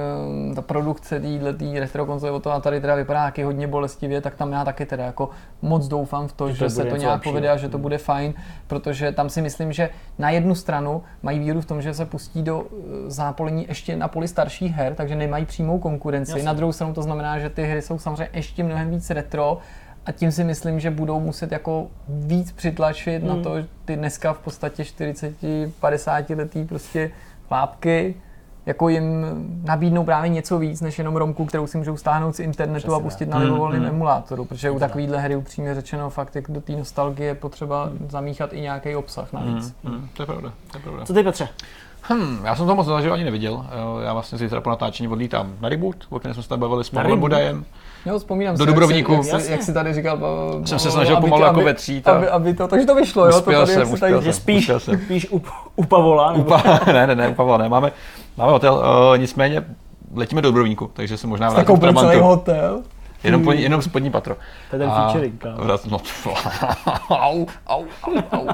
eh, ta produkce této retro konzole od toho tady teda vypadá nějaký hodně bolestivě, tak tam já taky teda jako moc doufám v to, že, že to se to nějak povede a že to bude fajn, protože tam si myslím, že na jednu stranu mají výhodu v tom, že se pustí do eh, zápolení ještě na poli starších her, takže nemají přímou konkurenci. Jasně. Na druhou stranu to znamená, že ty hry jsou samozřejmě ještě mnohem víc retro, a tím si myslím, že budou muset jako víc přitlačit hmm. na to, ty dneska v podstatě 40-50 letý prostě chlápky, jako jim nabídnou právě něco víc, než jenom romku, kterou si můžou stáhnout z internetu Přesně. a pustit na libovolném hmm. emulátoru, protože u takovýhle hry upřímně řečeno fakt jak do té nostalgie je potřeba hmm. zamíchat i nějaký obsah navíc. Hmm. Hmm. To je pravda, to je pravda. Co ty Petře? Hmm, já jsem to moc zažil ani neviděl. Já vlastně zítra po natáčení odlítám na reboot, o kterém jsme se bavili s Pavlem Budajem. Jo, vzpomínám do Dubrovníku. Jak, jak, jak, jsi tady říkal, jsem se snažil pomalu jako vetřít. Aby, aby, to, takže to vyšlo, jo? Uspěl to tady, jsem, uspěl jsem, spíš, jsem. spíš u, u Pavola. Nebo? Upa, ne, ne, ne, u Pavola ne. Máme, máme hotel, uh, nicméně letíme do Dubrovníku, takže se možná vrátím v Trabantu. celý hotel? Jenom, po, jenom spodní patro. To je ten featuring. No, au, au, au, au.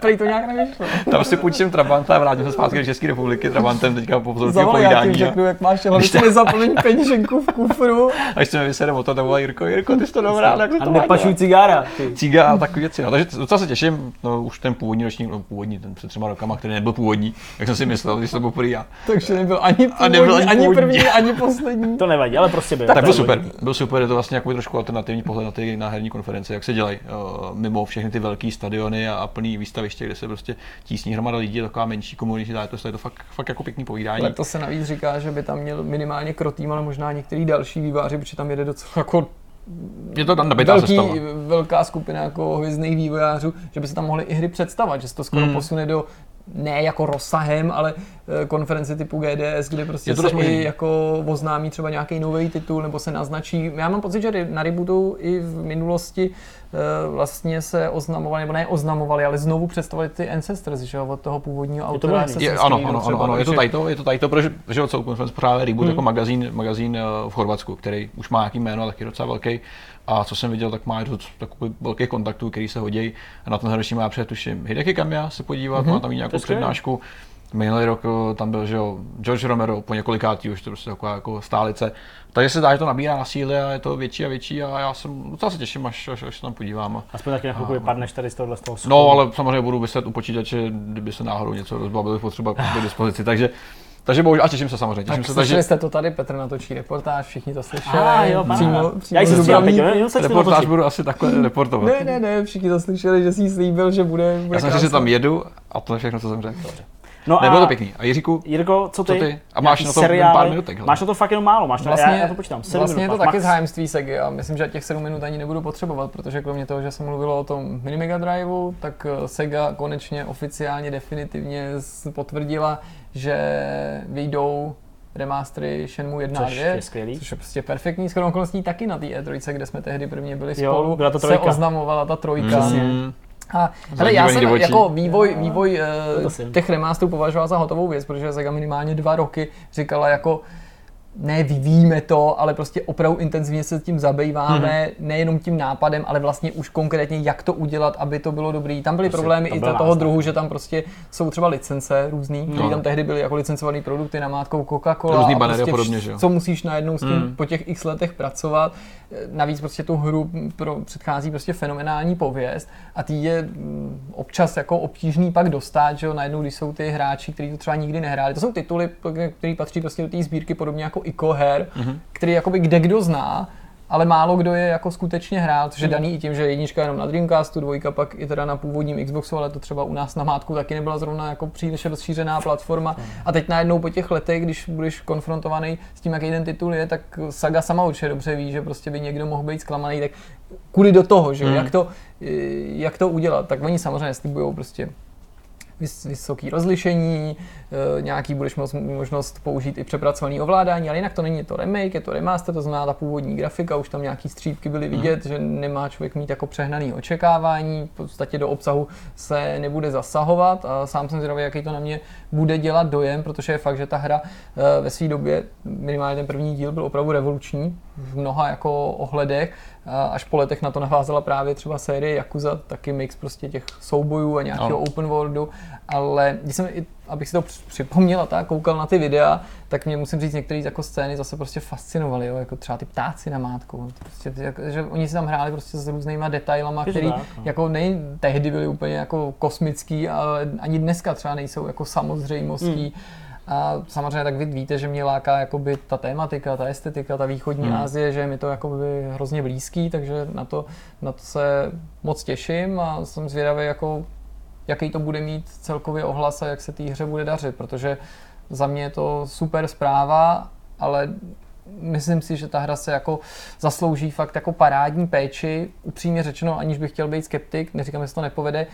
Prý to nějak nevyšlo. Tam si půjčím Trabanta a vrátím se zpátky do České republiky Trabantem teďka po vzoru povídání. Já řeknu, jak máš, hlavně si nezapomeň peněženku v kufru. Až se mi vysede o to, tam volá Jirko, Jirko, ty jsi to dobrá, jak to A nepašuj cigára. Cigára a takové věci. No. Takže docela se těším, no, už ten původní ročník, no, původní, ten před třema rokama, který nebyl původní, jak jsem si myslel, když to byl první já. Takže nebyl ani původní, a nebyl ani, ani první, ani poslední. To nevadí, ale prostě byl. Tak byl super, byl super, je to vlastně jako trošku alternativní pohled na ty na herní konference, jak se dělají uh, mimo všechny ty velké stadiony a, a plný výstaviště, kde se prostě tísní hromada lidí, taková menší komunita, je to, je to fakt, fakt jako pěkný povídání. Ale to se navíc říká, že by tam měl minimálně krotým, ale možná některý další výváři, protože tam jede docela jako je to tam velký, sestava. velká skupina jako hvězdných vývojářů, že by se tam mohly i hry představovat, že se to skoro hmm. posune do ne jako rozsahem, ale eh, konference typu GDS, kde prostě je to se i jako oznámí třeba nějaký nový titul nebo se naznačí. Já mám pocit, že na rebootu i v minulosti eh, vlastně se oznamovali, nebo ne oznamovali, ale znovu představili ty Ancestors, že od toho původního autora. Je, je, ano, ano, ano, ano, je to tajto, je to tajto, protože, protože celou konferenci pořádá reboot hmm. jako magazín, magazín eh, v Chorvatsku, který už má nějaký jméno, taky docela velký. A co jsem viděl, tak má takový velkých kontaktů, který se hodí. A na ten hroční má tuším Hideki Kamiya se podívat, mm-hmm. má tam i nějakou přednášku. Minulý rok eh, tam byl že jo, George Romero po několikátý, už to prostě taková jako stálice. Takže se dá, že to nabírá na síly a je to větší a větší a já jsem docela se těším, až, až, až se tam podívám. Aspoň taky na chvilku vypadneš tady z tohohle z toho No, ale samozřejmě budu vyset u počítače, kdyby se náhodou něco rozbavilo, potřeba k dispozici. Takže takže bohužel, a těším se samozřejmě. Těším tak se, takže... jste to tady, Petr natočí reportáž, všichni to slyšeli. A jo, přímo, přímo Já jsem si reportáž budu asi takhle reportovat. Ne, ne, ne, všichni to slyšeli, že jsi slíbil, že bude, bude Já jsem že tam jedu a to je všechno, co jsem řekl. No Nebylo to pěkný. A Jiříku? Jirko, co ty? Co ty? A máš na to seriály? pár minutek. Máš na to fakt jenom málo, máš to, vlastně, já, já to počítám. Vlastně minut, je to taky z hájemství Segy a myslím, že těch 7 minut ani nebudu potřebovat, protože kromě toho, že se mluvilo o tom Mini Mega Driveu, tak eh, Sega konečně oficiálně definitivně potvrdila, že vyjdou remastery Shenmue 1 což a 2, je skvělý. což je prostě perfektní. Skoro okolností taky na té E3, kde jsme tehdy prvně byli jo, spolu, byla to se oznamovala ta trojka. Mm. A hele, já jsem divočí. jako vývoj, vývoj uh, těch remasterů považoval za hotovou věc, protože Sega minimálně dva roky říkala jako ne vyvíjíme to, ale prostě opravdu intenzivně se tím zabýváme, mm-hmm. nejenom tím nápadem, ale vlastně už konkrétně jak to udělat, aby to bylo dobrý. Tam byly prostě problémy to i toho druhu, že tam prostě jsou třeba licence různý, no. tam tehdy byly jako licencované produkty na mátkou Coca-Cola. Různý prostě, a podobně, že jo? Co musíš najednou s tím mm. po těch x letech pracovat. Navíc prostě tu hru pro, předchází prostě fenomenální pověst a ty je mm, občas jako obtížný pak dostat, že jo, najednou, když jsou ty hráči, kteří to třeba nikdy nehráli. To jsou tituly, které patří prostě do té sbírky podobně jako Ico her, mm-hmm. který jakoby kde kdo zná, ale málo kdo je jako skutečně hrál, což je daný i tím, že jednička jenom na Dreamcastu, dvojka pak i teda na původním Xboxu, ale to třeba u nás na mátku taky nebyla zrovna jako příliš rozšířená platforma. A teď najednou po těch letech, když budeš konfrontovaný s tím, jaký ten titul je, tak Saga sama určitě dobře ví, že prostě by někdo mohl být zklamaný, tak kudy do toho, že hmm. jak, to, jak to udělat, tak oni samozřejmě slibují prostě vysoké rozlišení, nějaký budeš mít možnost použít i přepracovaný ovládání, ale jinak to není to remake, je to remaster, to znamená ta původní grafika, už tam nějaký střípky byly mhm. vidět, mm. že nemá člověk mít jako přehnaný očekávání, v podstatě do obsahu se nebude zasahovat a sám jsem zvědavý, jaký to na mě bude dělat dojem, protože je fakt, že ta hra e, ve své době, minimálně ten první díl byl opravdu revoluční v mnoha jako ohledech, až po letech na to navázala právě třeba série Yakuza, taky mix prostě těch soubojů a nějakého no. open worldu, ale když jsem, abych si to připomněl a tak, koukal na ty videa, tak mě musím říct, některé jako scény zase prostě fascinovaly, jo, jako třeba ty ptáci na mátku, prostě, že oni si tam hráli prostě s různýma detailama, které no. jako nej, tehdy byly úplně jako kosmický, ale ani dneska třeba nejsou jako samozřejmostí. Hmm a samozřejmě tak vy víte, že mě láká jakoby ta tématika, ta estetika, ta východní hmm. Asie, že je mi to jakoby hrozně blízký, takže na to, na to se moc těším a jsem zvědavý, jako, jaký to bude mít celkově ohlas a jak se té hře bude dařit, protože za mě je to super zpráva, ale myslím si, že ta hra se jako zaslouží fakt jako parádní péči, upřímně řečeno, aniž bych chtěl být skeptik, neříkám, že to nepovede,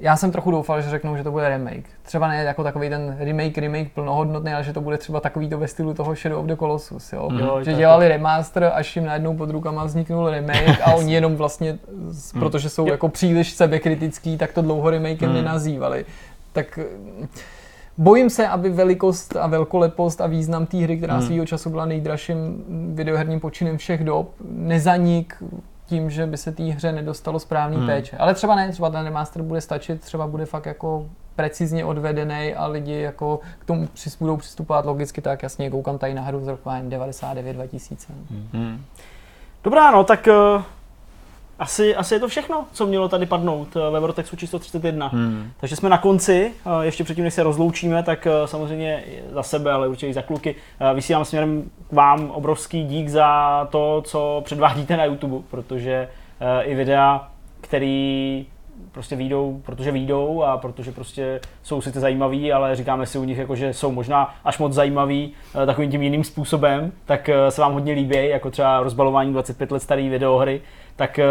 já jsem trochu doufal, že řeknou, že to bude remake. Třeba ne jako takový ten remake, remake plnohodnotný, ale že to bude třeba takový to ve stylu toho Shadow of the Colossus, jo? Mm. jo že dělali remaster, až jim najednou pod rukama vzniknul remake a oni jenom vlastně, mm. protože jsou jako příliš sebekritický, tak to dlouho remakem mm. nenazývali. Tak Bojím se, aby velikost a velkolepost a význam té hry, která hmm. svýho času byla nejdražším videoherním počinem všech dob, nezanik tím, že by se té hře nedostalo správný hmm. péče. Ale třeba ne, třeba ten remaster bude stačit, třeba bude fakt jako precizně odvedený a lidi jako k tomu budou přistupovat logicky tak, jasně koukám tady na hru z roku 99-2000. Hmm. Dobrá, no tak uh, asi, asi je to všechno, co mělo tady padnout uh, ve Vortexu číslo 31. Hmm. Takže jsme na konci, uh, ještě předtím, než se rozloučíme, tak uh, samozřejmě za sebe, ale určitě i za kluky, vysílám směrem k vám obrovský dík za to, co předvádíte na YouTube, protože i videa, který prostě výjdou, protože výjdou a protože prostě jsou sice zajímaví, ale říkáme si u nich, jako, že jsou možná až moc zajímaví eh, takovým tím jiným způsobem, tak eh, se vám hodně líbí, jako třeba rozbalování 25 let staré videohry, tak eh,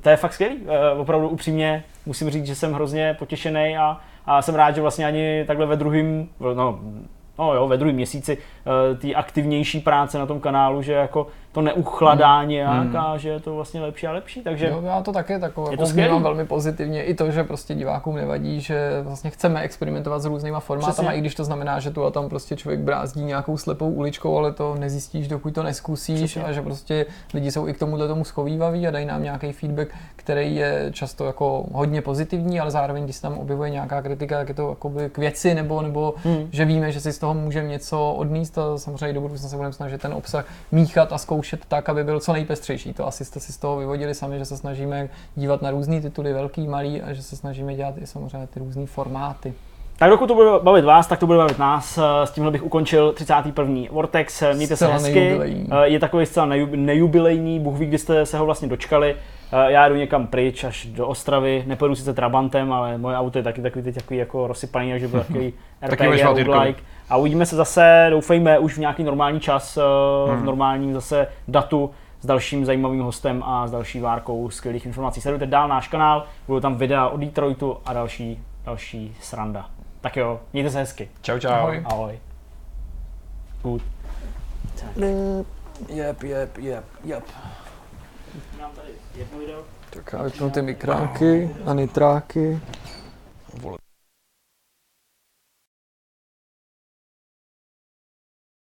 to je fakt skvělý. Opravdu upřímně musím říct, že jsem hrozně potěšený a, a jsem rád, že vlastně ani takhle ve druhém, no, no jo, ve druhém měsíci ty aktivnější práce na tom kanálu, že jako to neuchladá hmm. nějak hmm. a že je to vlastně lepší a lepší. Takže jo, já to také takové jako vnímám velmi pozitivně. I to, že prostě divákům nevadí, že vlastně chceme experimentovat s různýma formátama, i když to znamená, že tu a tam prostě člověk brázdí nějakou slepou uličkou, ale to nezjistíš, dokud to neskusíš Přesně. a že prostě lidi jsou i k tomuhle tomu schovývaví a dají nám nějaký feedback, který je často jako hodně pozitivní, ale zároveň, když se tam objevuje nějaká kritika, tak je to k věci nebo, nebo hmm. že víme, že si z toho můžeme něco odníst a samozřejmě do budoucna se budeme snažit ten obsah míchat a zkoušet zkoušet tak, aby byl co nejpestřejší. To asi jste si z toho vyvodili sami, že se snažíme dívat na různé tituly, velký, malý a že se snažíme dělat i samozřejmě ty různé formáty. Tak dokud to bude bavit vás, tak to bude bavit nás. S tímhle bych ukončil 31. Vortex. Mějte se hezky. Je takový zcela nejubilejní, Bůh ví, kdy jste se ho vlastně dočkali. Já jdu někam pryč, až do Ostravy. Nepojedu sice Trabantem, ale moje auto je taky takový teď takový jako rozsypaný, takže bude takový RPG like. A uvidíme se zase, doufejme, už v nějaký normální čas, eh, hmm. v normálním zase datu s dalším zajímavým hostem a s další várkou skvělých informací. Sledujte dál náš kanál, budou tam videa o Detroitu a další, další sranda. Tak jo, mějte se hezky. Čau, čau. Ahoj. Ahoj. Good. Jep, jep, jep, jep. Mám tady jedno video. Tak já vypnu ty mikránky a nitráky.